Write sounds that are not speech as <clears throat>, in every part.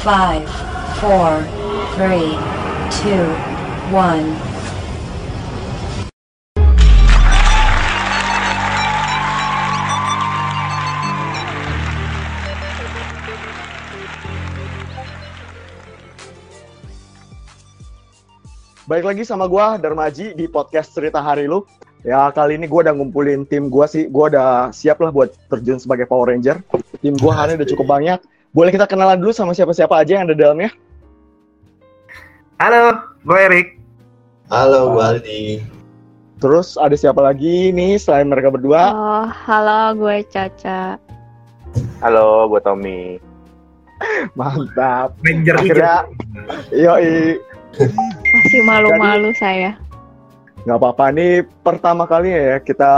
Five, four, three, two, one. Baik lagi sama gua Darmaji di podcast Cerita Hari Lu. Ya kali ini gua udah ngumpulin tim gua sih. Gua udah siap lah buat terjun sebagai Power Ranger. Tim gua hari ini udah cukup banyak. Boleh kita kenalan dulu sama siapa-siapa aja yang ada di dalamnya? Halo, gue Erik. Halo, gue Aldi. Terus ada siapa lagi nih selain mereka berdua? Oh, halo, gue Caca. Halo, gue Tommy. <laughs> Mantap. Ranger Akhirnya, yoi. Masih malu-malu saya. Nggak apa-apa nih pertama kali ya kita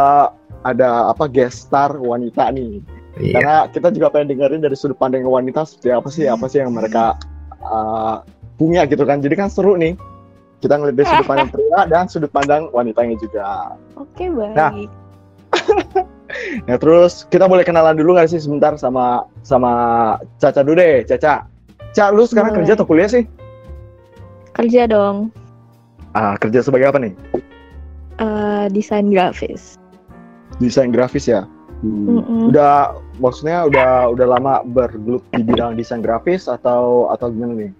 ada apa guest star wanita nih. Iya. Karena kita juga pengen dengerin dari sudut pandang wanita seperti apa sih apa sih yang mereka uh, punya gitu kan. Jadi kan seru nih. Kita ngeliat dari sudut pandang pria dan sudut pandang wanitanya juga. Oke, baik. Nah. <laughs> Nah terus kita boleh kenalan dulu nggak sih sebentar sama sama Caca dulu deh, Caca. Caca, lu sekarang Boleh. kerja atau kuliah sih? Kerja dong, Ah, kerja sebagai apa nih? eh, desain grafis. Desain grafis ya. Hmm. Udah maksudnya udah udah lama bergelut di bidang desain grafis atau atau gimana nih?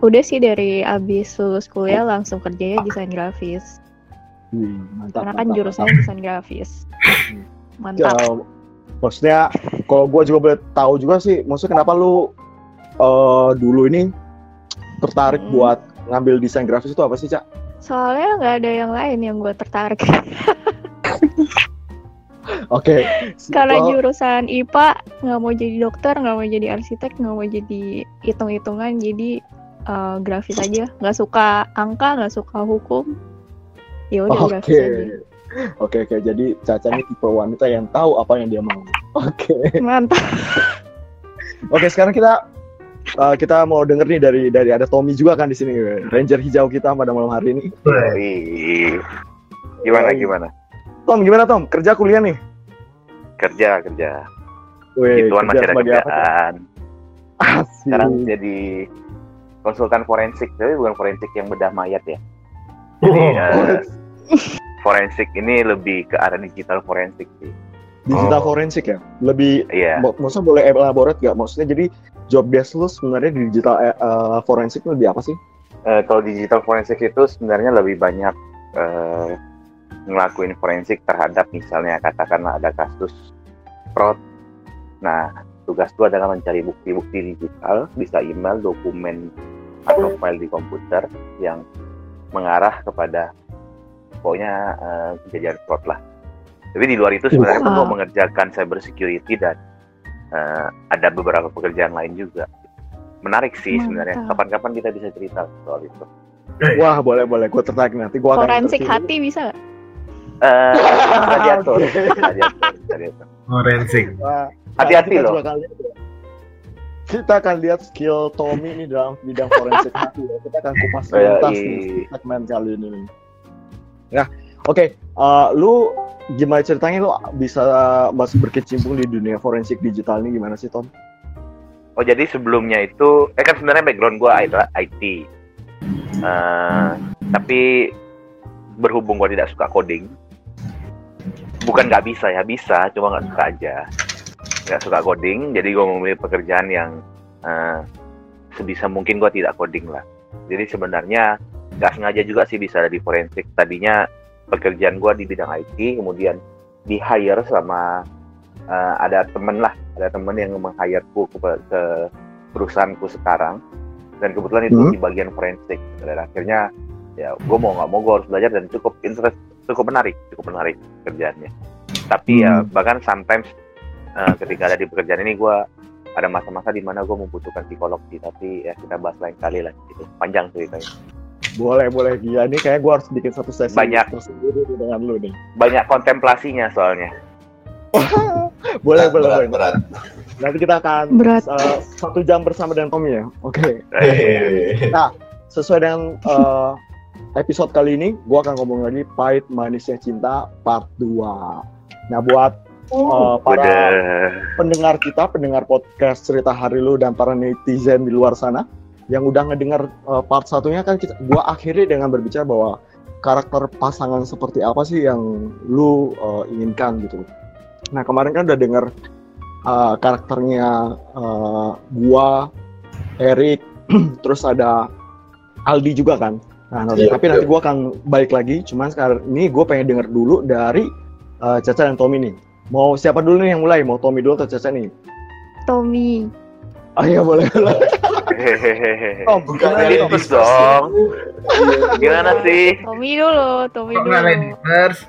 Udah sih dari abis lulus kuliah langsung kerjanya desain grafis. Hmm, mantap. Karena kan mantap, mantap. desain grafis. Ya, Mantap. maksudnya kalau gue juga boleh tahu juga sih, maksudnya kenapa lu eh, dulu ini tertarik Hmm. buat ngambil desain grafis itu apa sih, Cak? Soalnya nggak ada yang lain yang gue tertarik. <laughs> Oke. Karena Oh, jurusan IPA nggak mau jadi dokter, nggak mau jadi arsitek, nggak mau jadi hitung-hitungan, jadi eh, grafis aja. Nggak suka angka, nggak suka hukum. Ya udah Oke. grafis aja. Oke, oke. Jadi Caca ini tipe wanita yang tahu apa yang dia mau. Oke. Mantap. Oke, sekarang kita eh, kita mau denger nih dari dari ada Tommy juga kan di sini, Ranger hijau kita pada malam hari ini. Gimana gimana? Tom, gimana Tom? Kerja kuliah nih? Kerja kerja. Wih, Gituan kerja masih ada kerjaan. Asik. Sekarang jadi konsultan forensik, tapi bukan forensik yang bedah mayat ya. Oh. Jadi eh, forensik ini lebih ke arah digital forensik sih. digital Oh. forensik ya lebih mak- maksudnya boleh elaborate gak maksudnya jadi job desk lu sebenarnya di digital eh, forensik lebih apa sih Eh, kalau digital forensik itu sebenarnya lebih banyak eh, ngelakuin forensik terhadap misalnya katakanlah ada kasus fraud. Nah, tugas itu adalah mencari bukti-bukti digital, bisa email, dokumen, atau file di komputer yang mengarah kepada pokoknya eh, kejadian fraud lah. Tapi di luar itu sebenarnya Wow. mau mengerjakan cyber security dan eh, ada beberapa pekerjaan lain juga. Menarik sih sebenarnya. Mantap. Kapan-kapan kita bisa cerita soal itu. wah boleh boleh gue tertarik nanti gue akan Forensik hati bisa nggak? Eh, <laughs> radiator, radiator, radiator. Forensik. Wah, Hati-hati loh. juga akan lihat ya. kita akan lihat skill Tommy ini dalam bidang forensik <laughs> hati ya. kita akan kupas Oh, iya, tuntas iya. nih segmen kali ini ya oke eh, lu gimana ceritanya lu bisa masih berkecimpung di dunia forensik digital ini gimana sih Tom? Oh jadi sebelumnya itu, eh kan sebenarnya background gue adalah IT. Eh, tapi berhubung gue tidak suka coding, bukan nggak bisa ya bisa, cuma nggak suka aja. Nggak suka coding, jadi gue memilih pekerjaan yang eh, sebisa mungkin gue tidak coding lah. Jadi sebenarnya nggak sengaja juga sih bisa ada di forensik. Tadinya pekerjaan gue di bidang IT, kemudian di hire sama eh, ada temen lah, ada temen yang meng-hireku ke, ke perusahaanku sekarang. Dan kebetulan itu Hmm. di bagian forensik. Dan akhirnya ya gue mau nggak mau gue harus belajar dan cukup interest, cukup menarik, cukup menarik kerjaannya. Tapi ya Hmm. bahkan sometimes eh, ketika ada di pekerjaan ini gue ada masa-masa di mana gue membutuhkan psikolog sih, tapi ya kita bahas lain kali lah gitu. Panjang ceritanya. Boleh boleh gila nih kayak gue harus bikin satu sesi Banyak. tersendiri dengan lu nih. Banyak kontemplasinya soalnya. <laughs> Boleh boleh berat, boleh. berat. Nanti kita akan Berat. eh, satu jam bersama dengan Tommy ya. Oke. Hehehe. Sesuai dengan eh, episode kali ini, gue akan ngomong lagi pahit manisnya cinta part 2. Nah buat uh, para Waduh. pendengar kita, pendengar podcast cerita hari lu dan para netizen di luar sana yang udah ngedengar uh, part satunya kan kita gua akhiri dengan berbicara bahwa karakter pasangan seperti apa sih yang lu uh, inginkan gitu. Nah kemarin kan udah denger uh, karakternya uh, gua, Erik, <clears throat> terus ada Aldi juga kan. Nah, nanti- Iya, tapi nanti gua akan balik lagi. Cuman sekarang ini gue pengen denger dulu dari uh, Caca dan Tommy nih. Mau siapa dulu nih yang mulai? Mau Tommy dulu atau Caca nih? Tommy. Oh iya boleh boleh. Bukannya Tom? Terus dong. Gimana sih? Tommy dulu, Tommy dulu. first?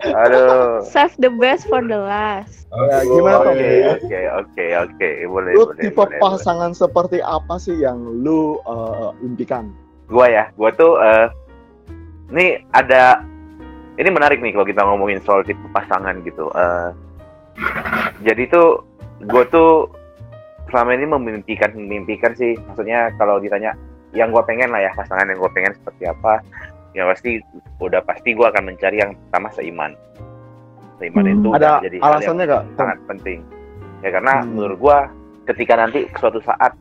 Aduh. Save the best for the last. Ya, gimana Tom? Oke, oke, oke, oke. Boleh, Lu boleh. tipe boleh, boleh. pasangan seperti apa sih yang lu uh, impikan? Gua ya, gua tuh eh ini ada ini menarik nih kalau kita ngomongin soal tipe pasangan gitu. Eh jadi tuh gua tuh selama ini memimpikan memimpikan sih maksudnya kalau ditanya yang gua pengen lah ya pasangan yang gua pengen seperti apa ya pasti udah pasti gua akan mencari yang pertama seiman seiman Hmm. itu Ada jadi alasannya gak? Sangat penting ya karena Hmm. menurut gua ketika nanti suatu saat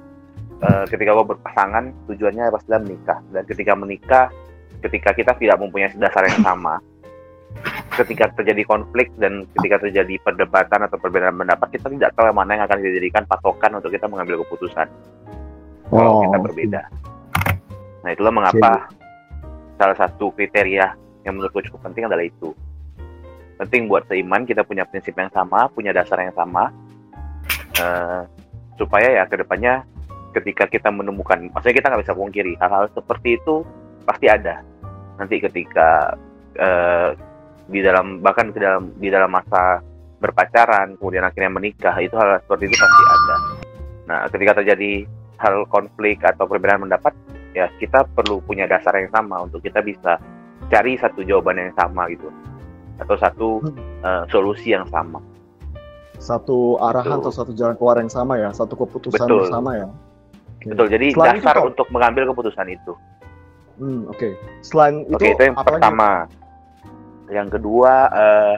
eh, ketika gua berpasangan tujuannya pastilah menikah. Dan ketika menikah ketika kita tidak mempunyai dasar yang sama ketika terjadi konflik dan ketika terjadi perdebatan atau perbedaan pendapat kita tidak tahu yang mana yang akan dijadikan patokan untuk kita mengambil keputusan. Kalau Oh, kita berbeda. Nah itulah mengapa salah satu kriteria yang menurutku cukup penting adalah itu. Penting buat seiman kita punya prinsip yang sama punya dasar yang sama eh, supaya ya ke depannya ketika kita menemukan maksudnya kita nggak bisa pungkiri hal-hal seperti itu pasti ada nanti ketika eh, di dalam bahkan ke dalam di dalam masa berpacaran kemudian akhirnya menikah itu hal seperti itu pasti ada nah ketika terjadi hal konflik atau perbedaan pendapat ya kita perlu punya dasar yang sama untuk kita bisa cari satu jawaban yang sama gitu atau satu eh, solusi yang sama Satu arahan Betul. atau satu jalan keluar yang sama ya, satu keputusan Betul. bersama ya. Oke. betul jadi Selain itu, dasar Tom? untuk mengambil keputusan itu Hmm, oke. Selain oke itu, itu yang apa lagi? pertama yang kedua eh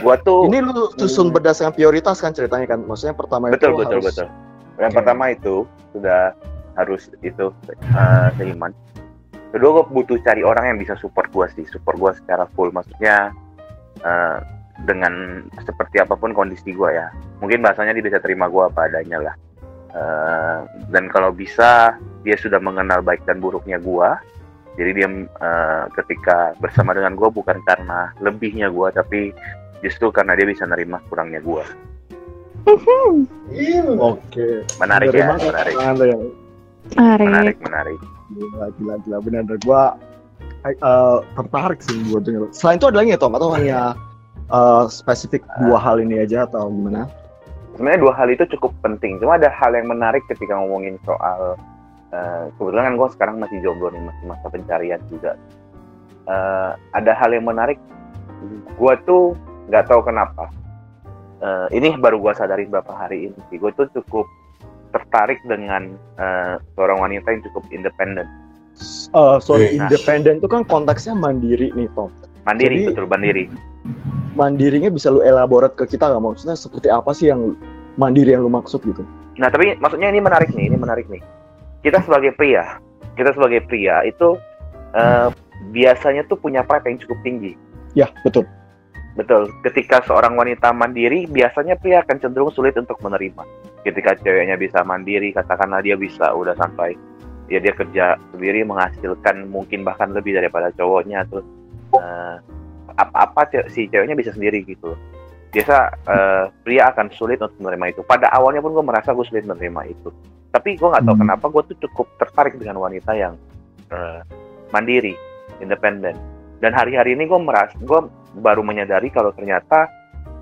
gua tuh Ini lu susun Hmm. berdasarkan prioritas kan ceritanya kan? Maksudnya yang pertama betul itu betul harus betul yang Oke. pertama itu sudah harus itu eh, seiman kedua gue butuh cari orang yang bisa support gue sih support gue secara full maksudnya eh, dengan seperti apa pun kondisi gue ya mungkin bahasanya dia bisa terima gue apa adanya lah Eh, dan kalau bisa dia sudah mengenal baik dan buruknya gue jadi dia eh, ketika bersama dengan gue bukan karena lebihnya gue tapi justru karena dia bisa nerima kurangnya gue Iya. Oke. menarik ya menarik kekurangan lo ya. Arik. menarik menarik Gila, gila, gila. Benar, gua eh, tertarik sih buat denger. Selain itu ada lagi ya, Tom? Atau hanya eh, spesifik dua hal ini aja atau gimana? Sebenarnya dua hal itu cukup penting. Cuma ada hal yang menarik ketika ngomongin soal eh, kebetulan kan gue sekarang masih jomblo nih masih masa pencarian juga. Eh, ada hal yang menarik gue tuh nggak tahu kenapa. Eh, ini baru gue sadari beberapa hari ini sih. Gue tuh cukup tertarik dengan eh, seorang wanita yang cukup independen. Eh, sorry, Nah. independen itu kan konteksnya mandiri nih, Tom. Mandiri Jadi- betul mandiri Mandirinya bisa lu elaborate ke kita nggak? Maksudnya seperti apa sih yang mandiri yang lu maksud gitu? Nah, tapi maksudnya ini menarik nih, ini menarik nih. Kita sebagai pria, kita sebagai pria itu eh, biasanya tuh punya pride yang cukup tinggi. Ya, betul. Betul. Ketika seorang wanita mandiri, biasanya pria akan cenderung sulit untuk menerima. Ketika ceweknya bisa mandiri, katakanlah dia bisa udah sampai ya dia kerja sendiri menghasilkan mungkin bahkan lebih daripada cowoknya terus apa-apa ce- si ceweknya bisa sendiri gitu. Biasa eh, pria akan sulit untuk menerima itu. Pada awalnya pun gue merasa gue sulit menerima itu. Tapi gue nggak tahu Hmm. kenapa gue tuh cukup tertarik dengan wanita yang eh, mandiri, independen. Dan hari-hari ini gue merasa gue baru menyadari kalau ternyata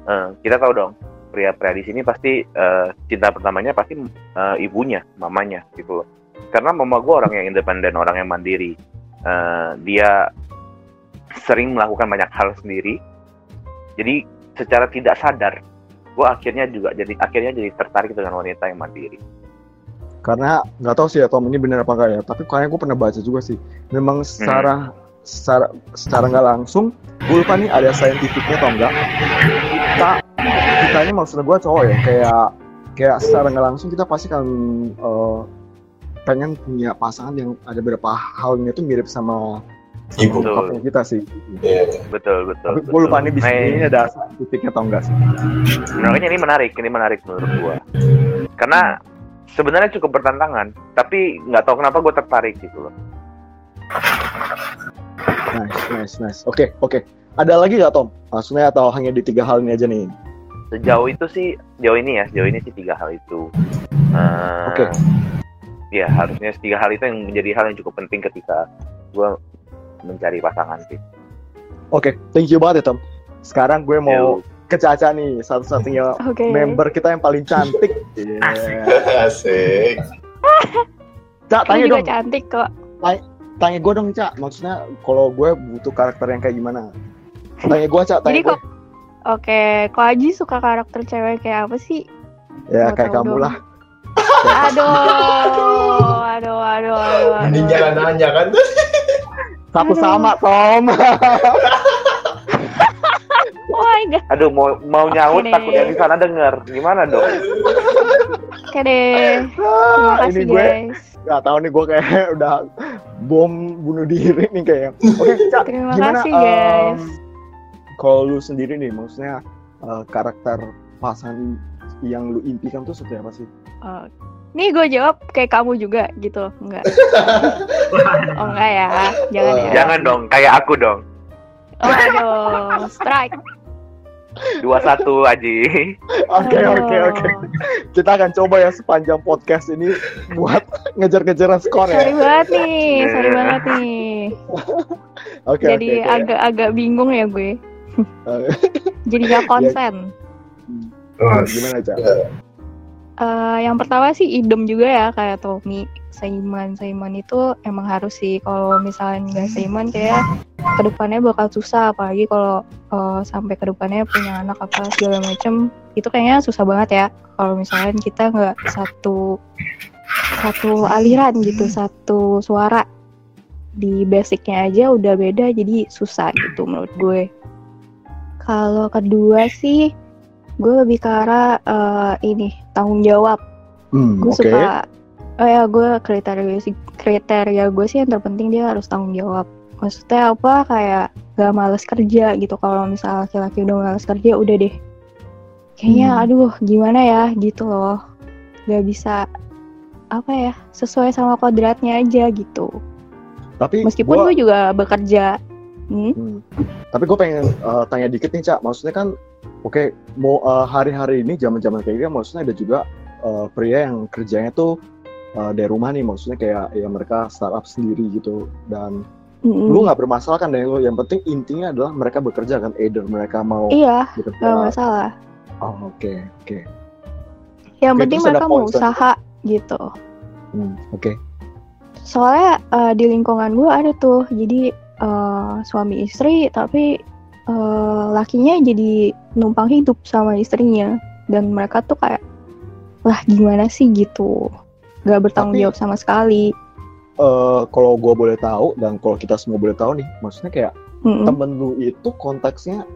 eh, kita tahu dong pria-pria di sini pasti eh, cinta pertamanya pasti eh, ibunya, mamanya gitu loh. Karena mama gue orang yang independen, orang yang mandiri. Eh, dia sering melakukan banyak hal sendiri. Jadi secara tidak sadar, gue akhirnya juga jadi akhirnya jadi tertarik dengan wanita yang mandiri. Karena nggak tahu sih ya Tom ini benar apa enggak ya. Tapi kayaknya gue pernah baca juga sih. Memang secara secara secara nggak langsung, gue lupa nih ada saintifiknya atau enggak. kita kita ini maksud gue cowok ya kayak kayak secara nggak langsung kita pasti kan eh, pengen punya pasangan yang ada beberapa halnya tuh mirip sama Ibu. Betul. kita sih. Iya. betul betul Tapi gue lupa nih bisa Nah, ini ada titiknya atau enggak sih? Menurutnya ini menarik, ini menarik menurut gua. Karena sebenarnya cukup bertantangan, tapi nggak tahu kenapa gue tertarik gitu loh. Nice, nice, nice. Oke, oke. Ada lagi nggak Tom? Maksudnya atau hanya di tiga hal ini aja nih? Sejauh itu sih, jauh ini ya, sejauh ini sih tiga hal itu. Eh, Oke. Ya harusnya tiga hal itu yang menjadi hal yang cukup penting ketika gue mencari pasangan sih. Oke, thank you banget ya Tom. Sekarang gue mau Yo. ke Caca nih, satu-satunya Oke. member kita yang paling cantik. <laughs> Yeah. Asik. Cak, tanya dong. cantik kok. Tanya gue dong, Cak. Maksudnya kalau gue butuh karakter yang kayak gimana? Tanya gue, Cak. Tanya Jadi gue. kok Oke, kok Aji suka karakter cewek kayak apa sih? Ya, mau kayak kamu dong. lah. Aduh, aduh, aduh, aduh, Mending jangan nanya kan tuh. Satu Aduh. sama, Tom. <laughs> Oh my god, Aduh mau mau nyaut deh. takut yang di sana denger. Gimana dong? oke deh. Terima ini kasih gue guys. nggak tahu nih gue kayak <laughs> udah bom bunuh diri nih kayaknya. Oke, Cak. Terima Gimana, kasih em, guys. Kalau lu sendiri nih, maksudnya eh, karakter pasangan yang lu impikan tuh seperti apa sih? Oh, Nih gue jawab kayak kamu juga gitu, enggak? <laughs> Oh enggak ya, jangan ya. Jangan dong, kayak aku dong. Oh, aduh, strike. Dua satu Aji. Oke oke oke. Kita akan coba ya sepanjang podcast ini buat ngejar-ngejaran skor Sorry ya. banget nih, sorry banget nih. <laughs> Oke Jadi agak-agak bingung ya gue. <laughs> Jadi gak konsen. Oh, Gimana cak? Eh, yang pertama sih idem juga ya kayak Tommy Saiman. Saiman itu emang harus sih kalau misalnya nggak Saiman kayak ke depannya bakal susah. Apalagi kalau eh, sampai ke depannya punya anak apa segala macem itu kayaknya susah banget ya. Kalau misalnya kita nggak satu satu aliran gitu satu suara di basicnya aja udah beda jadi susah gitu menurut gue. Kalau kedua sih gue lebih ke arah eh, ini tanggung jawab Hmm, gue oke. suka oh ya gue kriteria sih kriteria gue sih yang terpenting dia harus tanggung jawab maksudnya apa kayak gak males kerja gitu kalau misalnya laki-laki udah males kerja udah deh kayaknya Hmm. aduh gimana ya gitu loh gak bisa apa ya sesuai sama kodratnya aja gitu Tapi meskipun gue juga bekerja hmm? Hmm. Tapi gue pengen uh, tanya dikit nih cak. Maksudnya kan, oke, mau uh, hari-hari ini zaman-zaman kayak gini, maksudnya ada juga uh, pria yang kerjanya tuh uh, dari rumah nih. Maksudnya kayak ya mereka startup sendiri gitu. Dan Mm-mm. lu nggak bermasalah kan lu. Yang penting intinya adalah mereka bekerja kan. Either mereka mau iya bekerja. gak masalah Oh, oke, oke. yang Oke, penting mereka mau usaha gitu Hmm, oke. soalnya eh, di lingkungan gue ada tuh jadi eh, suami istri tapi eh, lakinya jadi numpang hidup sama istrinya dan mereka tuh kayak lah gimana sih gitu gak bertanggung Tapi- jawab sama sekali Eh, kalau gue boleh tahu dan kalau kita semua boleh tahu nih, maksudnya kayak Mm-mm. temen lu itu konteksnya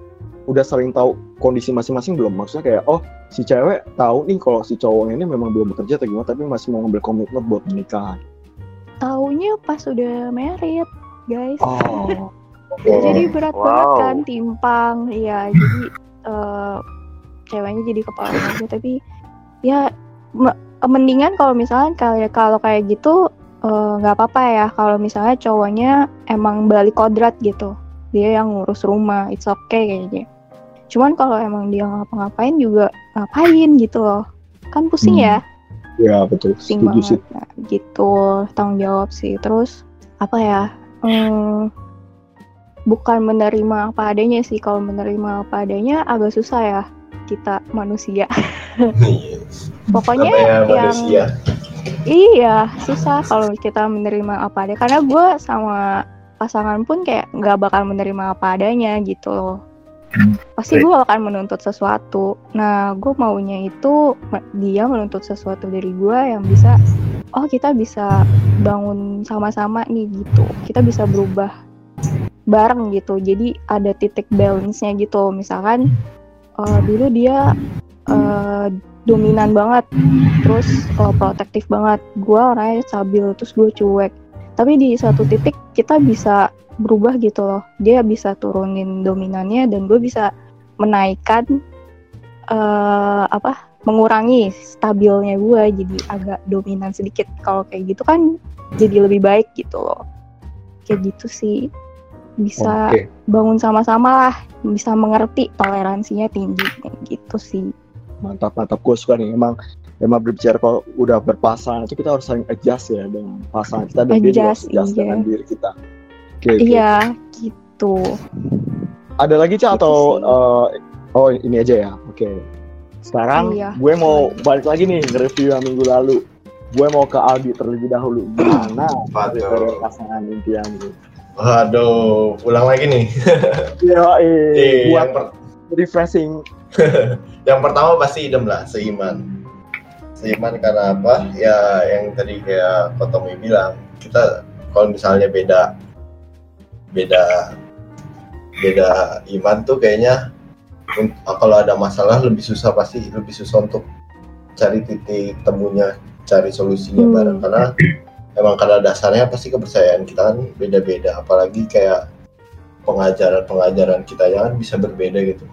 udah sering tahu kondisi masing-masing belum? Maksudnya kayak oh si cewek tahu nih kalau si cowoknya ini memang belum bekerja atau gimana tapi masih mau ngambil komitmen buat menikah. taunya pas udah married guys Oh. Jadi berat Wow. banget kan timpang. Iya jadi eh, ceweknya jadi kepala keluarga tapi ya me- mendingan kalau misalnya kayak kalau kayak gitu eh, nggak apa-apa ya. Kalau misalnya cowoknya emang balik kodrat gitu. Dia yang ngurus rumah. It's okay kayaknya. Cuman kalau emang dia ngapa-ngapain juga ngapain gitu loh. Kan pusing Hmm, ya. Ya betul. pusing Setuju banget. sih. Nah, gitu. Tanggung jawab sih. Terus apa ya? Hmm, bukan menerima apa adanya sih. Kalau menerima apa adanya agak susah ya kita manusia. <laughs> Pokoknya Namanya yang manusia. iya susah kalau kita menerima apa adanya. Karena gue sama pasangan pun kayak nggak bakal menerima apa adanya gitu loh. Pasti gue akan menuntut sesuatu. Nah gue maunya itu dia menuntut sesuatu dari gue yang bisa oh kita bisa bangun sama-sama nih gitu. Kita bisa berubah bareng gitu. Jadi ada titik balance-nya gitu. Misalkan eh, dulu dia eh, dominan banget terus eh, protektif banget. Gue orangnya stabil terus gue cuek. Tapi di satu titik kita bisa berubah gitu loh. Dia bisa turunin dominannya dan gue bisa menaikkan eh apa mengurangi stabilnya gue jadi agak dominan sedikit. Kalau kayak gitu kan jadi lebih baik gitu loh. Kayak gitu sih bisa Oke. bangun sama-sama lah bisa mengerti toleransinya tinggi kayak gitu sih mantap mantap gue suka nih emang emang berbicara kalau udah berpasangan itu kita harus saling adjust ya dengan pasangan kita dan dia juga harus Adjust, adjust iya. dengan diri kita oke oke. iya gitu ada lagi cak Gitu atau sih. eh, oh ini aja ya oke sekarang Iya. gue mau balik lagi nih nge-review yang minggu lalu gue mau ke Aldi terlebih dahulu gimana pasangan impian lu Waduh, ulang lagi nih. <laughs> Iya, Eh, buat yang, per- refreshing <laughs> yang pertama pasti idem lah, seiman. Seiman karena apa? Ya yang tadi kayak Kotomi bilang, kita kalau misalnya beda beda beda iman tuh kayaknya kalau ada masalah lebih susah pasti lebih susah untuk cari titik temunya, cari solusinya Hmm. bareng karena emang karena dasarnya pasti kepercayaan kita kan beda-beda. Apalagi kayak pengajaran-pengajaran kita ya kan bisa berbeda gitu.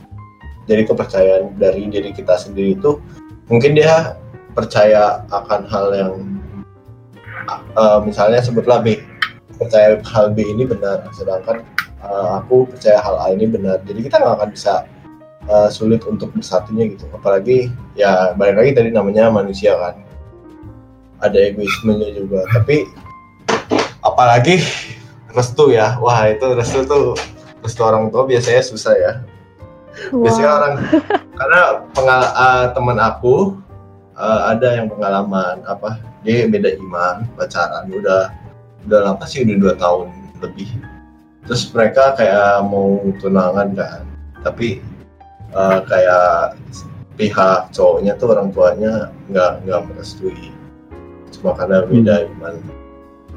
Jadi kepercayaan dari diri kita sendiri itu mungkin dia percaya akan hal yang uh, misalnya sebutlah B. Percaya hal B ini benar sedangkan uh, aku percaya hal A ini benar. Jadi kita nggak akan bisa uh, sulit untuk bersatunya gitu. Apalagi ya balik lagi tadi namanya manusia kan ada egoismenya juga. Tapi apalagi restu ya. Wah itu restu tuh restu orang tua biasanya susah ya. Biasanya Wah, orang <laughs> karena pengal uh, teman aku uh, ada yang pengalaman apa dia beda iman pacaran udah udah lama sih udah dua tahun lebih. Terus mereka kayak mau tunangan kan. Tapi uh, kayak pihak cowoknya tuh orang tuanya nggak nggak merestui cuma karena beda iman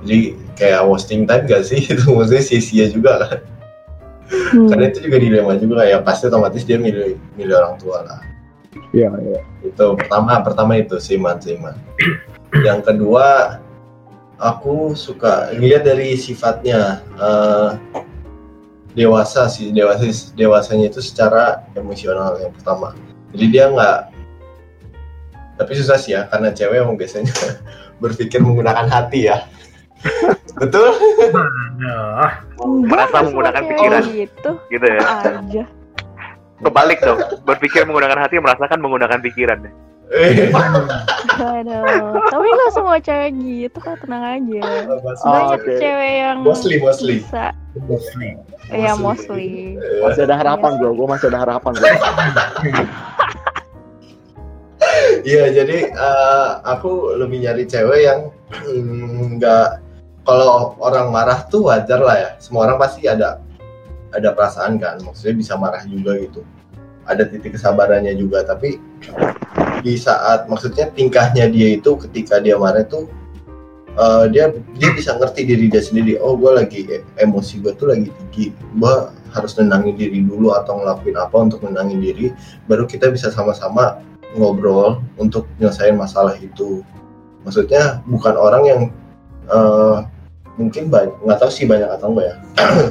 jadi kayak wasting time gak sih? <laughs> Itu maksudnya sia-sia juga kan hmm, karena itu juga dilema juga ya pasti otomatis dia milih milih orang tua lah. Iya, iya. itu pertama pertama itu seiman seiman yang kedua aku suka lihat dari sifatnya eh, dewasa sih dewasa dewasanya itu secara emosional yang pertama. Jadi dia nggak tapi susah sih ya karena cewek emang biasanya <laughs> berpikir menggunakan hati ya <laughs> betul Nah, merasa semua menggunakan pikiran. gitu gitu ya aja kebalik dong berpikir menggunakan hati merasakan menggunakan pikiran Eh, Aduh, tapi nggak semua cewek gitu kok tenang aja. Oh, Banyak oke. cewek yang mostly mostly bisa, mostly. ya Mostly. mostly. Masih ada harapan gue, gue masih ada harapan gue. <laughs> Iya, jadi eh, aku lebih nyari cewek yang mm, nggak kalau orang marah tuh wajar lah ya. Semua orang pasti ada ada perasaan kan, maksudnya bisa marah juga gitu. Ada titik kesabarannya juga, tapi di saat maksudnya tingkahnya dia itu ketika dia marah tuh eh, dia dia bisa ngerti diri dia sendiri. Oh, gue lagi emosi gue tuh lagi tinggi. Gue harus nenangin diri dulu atau ngelakuin apa untuk nenangin diri, baru kita bisa sama-sama ngobrol untuk nyelesain masalah itu. Maksudnya bukan orang yang eh, mungkin nggak tahu sih banyak atau enggak ya.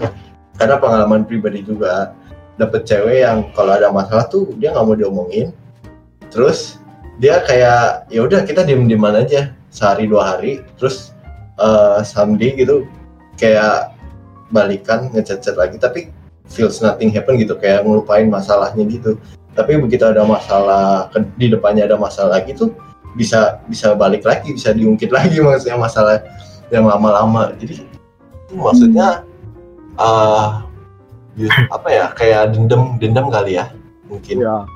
<clears throat> Karena pengalaman pribadi juga dapet cewek yang kalau ada masalah tuh dia nggak mau diomongin. Terus dia kayak ya udah kita diem dieman aja sehari dua hari. Terus eh someday gitu kayak balikan ngechat-chat lagi tapi feels nothing happen gitu kayak ngelupain masalahnya gitu tapi begitu ada masalah di depannya ada masalah lagi tuh bisa bisa balik lagi bisa diungkit <laughs> lagi maksudnya masalah yang lama-lama jadi maksudnya ah apa ya kayak dendam dendam kali ya mungkin Iya.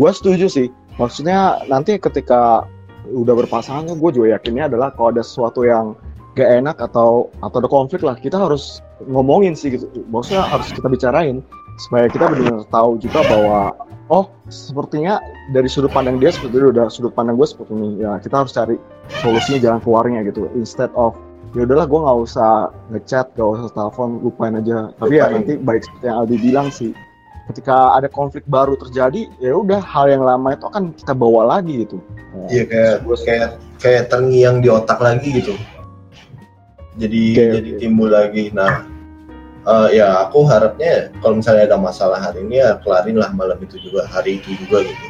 Gue setuju sih. Maksudnya nanti ketika udah berpasangan, gue juga yakinnya adalah kalau ada sesuatu yang gak enak atau atau ada konflik lah, kita harus ngomongin sih gitu. Maksudnya harus kita bicarain supaya kita benar-benar tahu juga bahwa oh sepertinya dari sudut pandang dia seperti itu, udah sudut pandang gue seperti ini. Ya kita harus cari solusinya jalan keluarnya gitu. Instead of ya udahlah gue nggak usah ngechat, gak usah telepon, lupain aja. Tapi ya nanti baik seperti yang Aldi bilang sih, ketika ada konflik baru terjadi ya udah hal yang lama itu akan kita bawa lagi gitu Iya kayak kayak kayak terngiang di otak lagi gitu. Jadi Oke, jadi oke. timbul lagi. Nah, eh, ya aku harapnya kalau misalnya ada masalah hari ini ya kelarin lah malam itu juga hari itu juga gitu.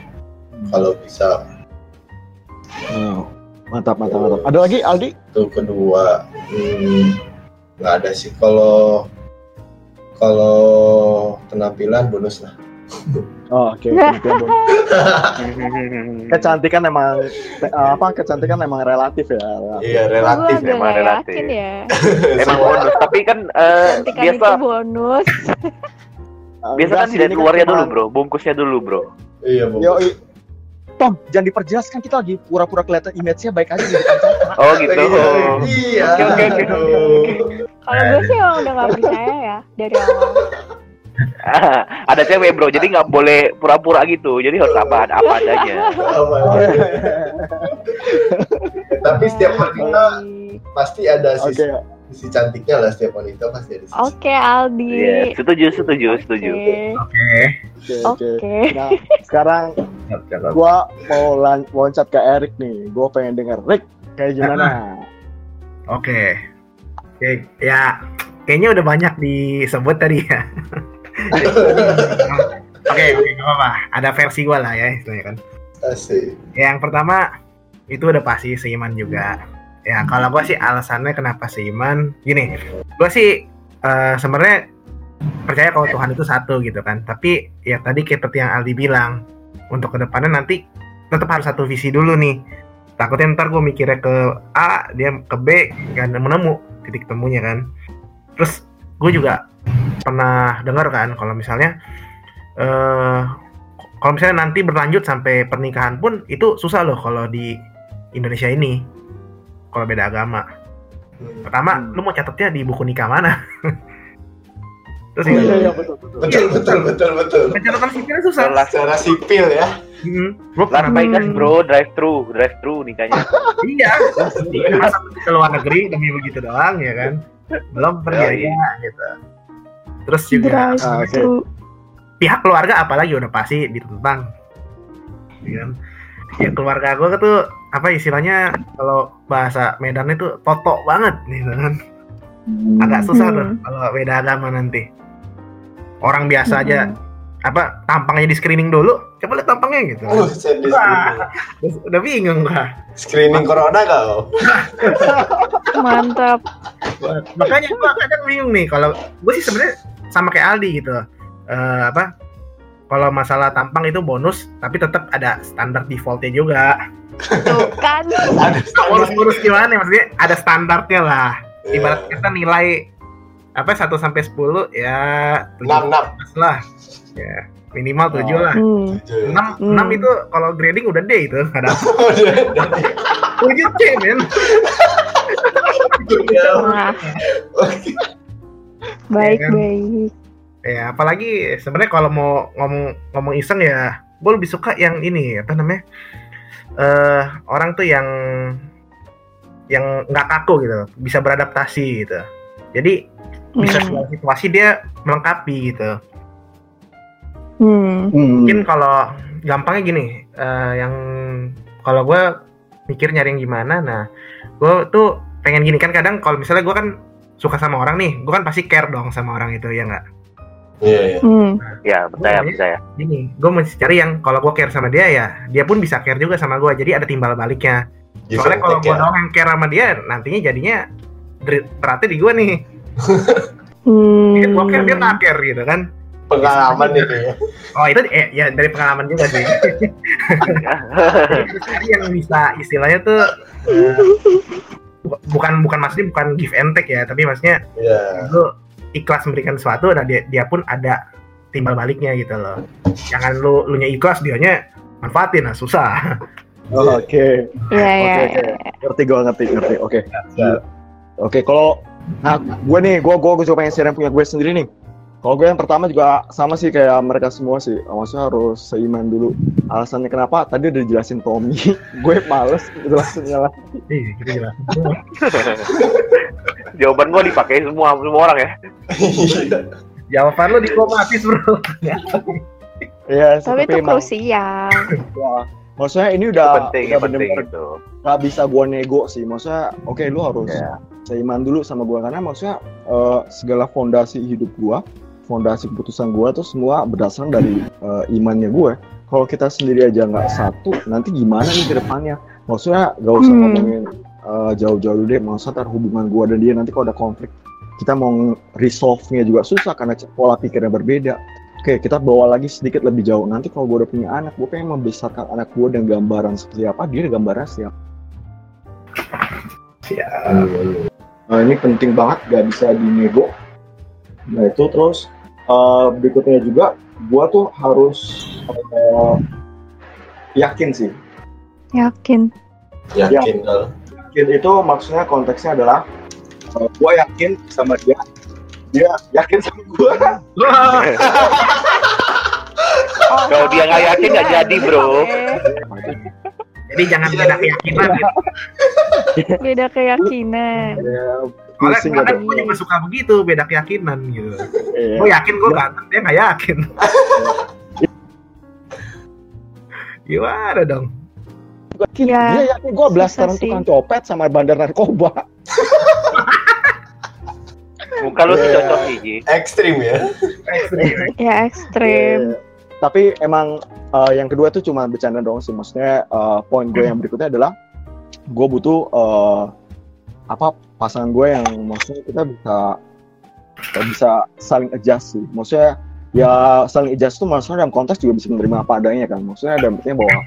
Kalau bisa. Oh, mantap mantap mantap. Ada lagi Aldi? Itu kedua hmm, nggak ada sih. Kalau kalau penampilan bonus lah. Oh, oke bonus. <laughs> kecantikan emang eh, apa kecantikan emang relatif ya Iya Gue relatif agak memang nggak relatif. yakin ya. <laughs> Emang bonus, tapi kan Cantikan biasa itu bonus. Eh, biasa kan ini kan luarnya dulu bro, bungkusnya dulu bro. Iya bonus. Yo, Tom, jangan diperjelas kan kita lagi pura-pura kelihatan image-nya baik aja di depan kamera. <laughs> Oh gitu. Iya. Oke, oke, oke. aduh. Kalau gue sih emang udah gak percaya ya dari awal. <laughs> Ada cewek bro, jadi nggak boleh pura-pura gitu. Jadi harus apa apa adanya. Tapi setiap wanita pasti ada Oke, sisi, sisi cantiknya lah setiap wanita pasti ada sisi. Oke Aldi. Iya, setuju, setuju, setuju. Oke. Oke. oke. Nah, <laughs> sekarang gua mau lan- loncat ke Erik nih. Gua pengen denger Rick kayak gimana? Oke. Oke, ya kayaknya udah banyak disebut tadi ya. <laughs> <laughs> Oke, oke, nggak apa-apa. Ada versi gua lah ya, istilahnya kan. Asik. Yang pertama itu udah pasti seiman juga. Ya kalau gua sih alasannya kenapa seiman, gini, gua sih eh, sebenarnya percaya kalau Tuhan itu satu gitu kan. Tapi ya tadi kayak seperti yang Aldi bilang, untuk ke depannya nanti tetap harus satu visi dulu nih. Takutnya ntar gue mikirnya ke A, dia ke B, gak nemu-nemu titik temunya kan. Terus gue juga pernah dengar kan kalau misalnya eh kalau misalnya nanti berlanjut sampai pernikahan pun itu susah loh kalau di Indonesia ini kalau beda agama. Hmm. Pertama, Hmm. lu mau catatnya di buku nikah mana? <laughs> Terus Oh, iya, iya, betul, betul. Betul betul betul betul. pencatatan sipilnya susah. Secara sipil ya. Hmm. Las Hmm. bro, drive thru, drive thru nikahnya. <laughs> iya. Masa ke luar negeri demi begitu doang ya kan? Belum pergi Oh, aja gitu. Terus juga Drive Ah, oke. thru. pihak keluarga apalagi udah pasti ditentang. Ya kan? Ya keluarga gue tuh apa istilahnya kalau bahasa Medan itu toto banget gitu kan. Agak susah tuh Hmm. kalau beda agama nanti. Orang biasa aja Hmm. apa tampangnya di screening dulu coba lihat tampangnya gitu Uh, saya di screening. Terus udah bingung gua Screening corona kau. Mantap. makanya gua kadang bingung nih kalau gue sih sebenarnya sama kayak Aldi gitu Eh, apa kalau masalah tampang itu bonus tapi tetap ada standar defaultnya juga Tuh kan. <laughs> Ada bonus-bonus gimana ya maksudnya ada standarnya lah Iya. ibarat kita nilai apa 1 sampai 10 ya enam enam. 17 lah ya minimal 7 lah Hmm. 6, Hmm. 6 itu kalau grading udah D itu ada <laughs> Udah, udah. 7 C men <laughs> Wah, Oke. Baik Ya kan? baik. ya apalagi sebenarnya kalau mau ngomong ngomong iseng ya gue lebih suka yang ini apa namanya eh orang tuh yang yang nggak kaku gitu bisa beradaptasi gitu jadi bisa Hmm. situasi dia melengkapi gitu Hmm. Hmm. mungkin kalau gampangnya gini eh, yang kalau gue mikir nyari yang gimana nah gue tuh pengen gini kan kadang kalau misalnya gue kan suka sama orang nih gue kan pasti care dong sama orang itu ya nggak Iya iya. Hmm. Ya, percaya, percaya. gini gue mesti cari yang kalau gue care sama dia ya dia pun bisa care juga sama gue jadi ada timbal baliknya soalnya kalau gue ya. doang yang care sama dia nantinya jadinya beratnya di gue nih <laughs> Hmm. Jadi gue care dia nggak care gitu kan Pengalaman itu ya. oh itu eh, ya dari pengalaman juga sih <laughs> yang bisa istilahnya tuh bu- bukan bukan maksudnya bukan give and take ya tapi maksudnya Iya. lu ikhlas memberikan sesuatu dan dia, dia pun ada timbal baliknya gitu loh jangan lu lu nya ikhlas dianya manfaatin nah susah <laughs> Oh, Oke. Iya iya. Oke, oke. Ngerti gue ngerti ngerti. Oke. Siap. Oke, kalau nah gue nih, gue gue gue juga pengen share yang punya gue sendiri nih. Kalau gue yang pertama juga sama sih kayak mereka semua sih. Maksudnya harus seiman dulu. Alasannya kenapa? Tadi udah dijelasin Tommy. <laughs> gue males jelasinnya lah. Iya, gitu jelas. <laughs> Jawaban gua dipakai semua semua orang ya. <laughs> Jawaban lu diplomatis bro. Iya, Tapi itu emang- krusial. ya, maksudnya ini udah penting, udah penting bener-bener itu. nggak bisa gua nego sih. Maksudnya oke lu harus Iya. seiman dulu sama gua karena maksudnya eh, segala fondasi hidup gua, fondasi keputusan gua tuh semua berdasarkan dari eh, imannya gue. Kalau kita sendiri aja nggak satu, nanti gimana nih ke depannya? Maksudnya gak usah Hmm. ngomongin eh, jauh-jauh deh, maksudnya ntar hubungan gua dan dia nanti kalau ada konflik, kita mau resolve-nya juga susah karena pola pikirnya berbeda. Oke, kita bawa lagi sedikit lebih jauh. Nanti kalau gue udah punya anak, gue pengen membesarkan anak gue dengan gambaran seperti apa, dia gambaran siapa. Ya. Nah, ini penting banget, gak bisa dinego. Nah itu terus eh, berikutnya juga, gua tuh harus eh, yakin sih. Yakin. Yakin kalau Yakin itu maksudnya konteksnya adalah eh, gua yakin sama dia, dia yakin sama gua. <laughs> Kalau dia nggak yakin nggak jadi bro. Jadi jangan beda keyakinan ya. Beda keyakinan. Ya, Soalnya gitu. gue juga suka begitu, beda keyakinan gitu. Iya. Gue yakin gue ganteng, dia nggak yakin. <laughs> Gimana dong? Yakin, Ya, dia yakin gua blasteran tukang copet sama bandar narkoba. <laughs> Muka lu sih Iya. cocok sih, ekstrim ya. <laughs> Ya ekstrim. Iya. Tapi emang eh, yang kedua tuh cuma bercanda doang sih. Maksudnya eh, poin gue yang berikutnya adalah gue butuh eh, apa pasangan gue yang maksudnya kita bisa eh, bisa saling adjust sih. Maksudnya ya saling adjust tuh maksudnya dalam konteks juga bisa menerima apa adanya kan. Maksudnya dalam artinya bahwa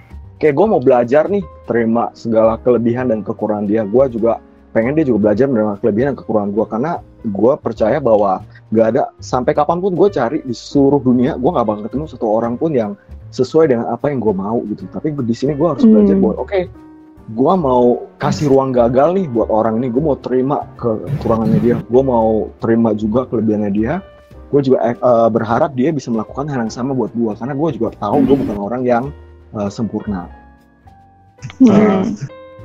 kayak gue mau belajar nih terima segala kelebihan dan kekurangan dia. Gue juga pengen dia juga belajar menerima kelebihan dan kekurangan gue karena gue percaya bahwa nggak ada sampai kapan pun gue cari di seluruh dunia gue nggak bakal ketemu satu orang pun yang sesuai dengan apa yang gue mau gitu tapi di sini gue harus Hmm. belajar bahwa oke gue mau kasih ruang gagal nih buat orang ini. Gue mau terima kekurangannya dia. Gue mau terima juga kelebihannya dia. Gue juga eh, berharap dia bisa melakukan hal yang sama buat gue karena gue juga tahu gue bukan orang yang eh, sempurna. Hmm.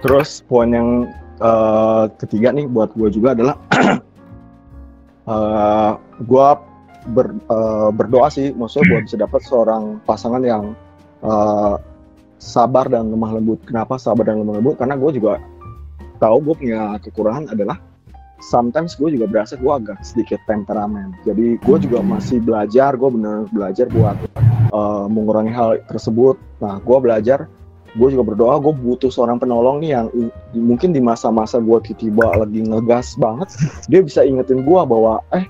Terus poin yang eh, ketiga nih buat gue juga adalah <clears throat> eh gue ber, eh, berdoa sih, maksudnya gue <clears throat> bisa dapat seorang pasangan yang eh, sabar dan lemah lembut. Kenapa sabar dan lemah lembut? Karena gue juga tahu gue punya kekurangan adalah sometimes gue juga berasa gue agak sedikit temperamen. Jadi gue juga masih belajar, gue bener belajar buat eh, mengurangi hal tersebut. Nah, gue belajar gue juga berdoa gue butuh seorang penolong nih yang mungkin di masa-masa gue tiba-tiba lagi ngegas banget dia bisa ingetin gue bahwa eh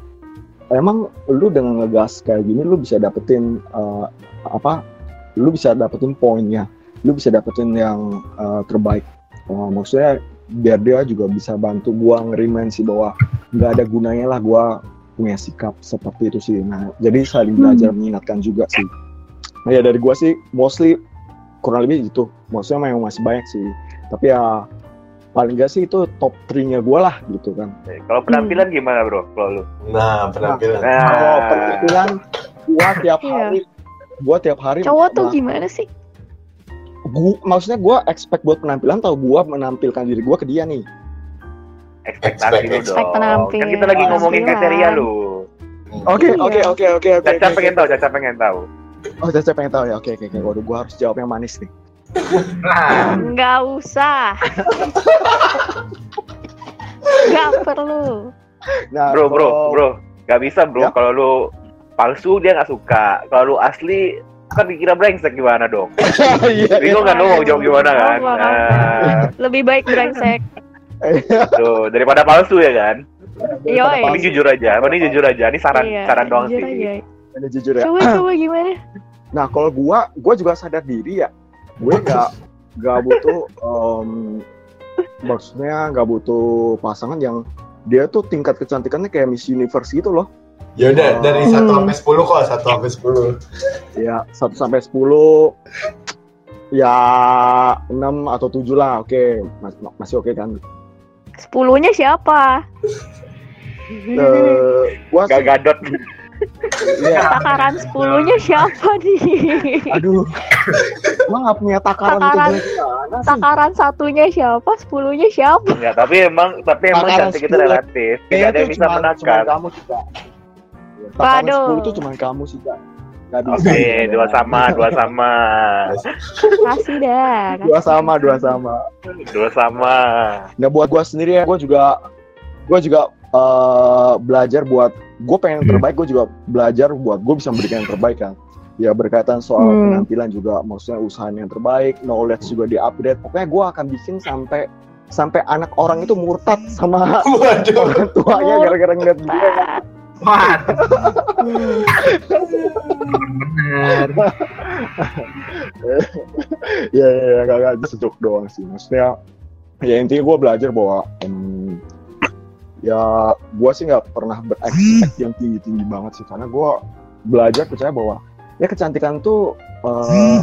emang lu dengan ngegas kayak gini lu bisa dapetin eh, apa lu bisa dapetin poinnya lu bisa dapetin yang eh, terbaik Eh, maksudnya biar dia juga bisa bantu gue ngerimain sih bahwa nggak ada gunanya lah gue punya sikap seperti itu sih nah jadi saling belajar mengingatkan juga sih Nah, ya dari gue sih mostly kurang lebih gitu maksudnya memang masih banyak sih tapi ya paling gak sih itu top 3 nya gue lah gitu kan Kalau penampilan gimana bro? Kalau lu? Nah, penampilan. Nah, kalau penampilan gue tiap Iya. hari gue tiap hari Cowok tuh nah, gimana sih? Gua, maksudnya gue expect buat penampilan atau gue menampilkan diri gue ke dia nih ekspektasi lu Expect dong. penampilan. Kan kita lagi ngomongin Penampilan. kriteria lu. oke oke oke oke oke Caca pengen tahu, Caca pengen tahu. oh Caca pengen tahu ya oke oke oke waduh gue harus jawab yang manis nih Nah, Nggak usah. Nggak perlu. nah Bro, bro, bro. Gak bisa bro, Ya. kalau lu palsu dia nggak suka. Kalau lu asli kan dikira brengsek gimana dong? <laughs> Iya, Bingung kan lu mau jawab gimana kan? Nah, Lebih baik brengsek. tuh daripada palsu ya kan? Yoi. Ini jujur aja, ini jujur aja. Ini saran Iya, saran doang sih. aja. ini jujur ya Coba coba gimana? <clears throat> Nah kalau gua, gua juga sadar diri ya. Gue nggak nggak butuh, em, maksudnya nggak butuh pasangan yang dia tuh tingkat kecantikannya kayak Miss Universe gitu loh. Ya udah dari. 1 sampai 10 kok, 1 sampai 10. Ya 1 sampai 10 ya 6 atau 7 lah. Oke, Mas- masih oke kan? Sepuluhnya siapa? Eh, gua Gak gadot. ya, Takaran sepuluhnya siapa nih? aduh, gua nggak punya takaran itu Takaran. Takaran satunya siapa? Sepuluhnya siapa? Enggak, tapi emang tapi emang Takaran cantik itu sepuluh. relatif. Tidak ada yang bisa cuma menakar. kamu juga. Waduh. 10 itu cuma kamu sih, Kak. Gak bisa. Oke, dua sama, dua sama. Kasih dah. Dua sama, dua sama. Dua sama. Nggak buat gue sendiri ya, gue juga gue juga eh, belajar buat gue pengen yang terbaik, gue juga belajar buat gue bisa memberikan yang terbaik kan. Ya berkaitan soal Hmm. penampilan juga, maksudnya usaha yang terbaik, knowledge juga di update. Pokoknya gue akan bikin sampai sampai anak orang itu murtad sama Waduh. orang tuanya gara-gara ngeliat dia. Wah, bener. ya ya ya gak, gak sejuk doang sih. Maksudnya ya intinya gue belajar bahwa em, ya gue sih nggak pernah berekspekt yang tinggi tinggi banget sih. Karena gue belajar percaya bahwa ya kecantikan tuh eh,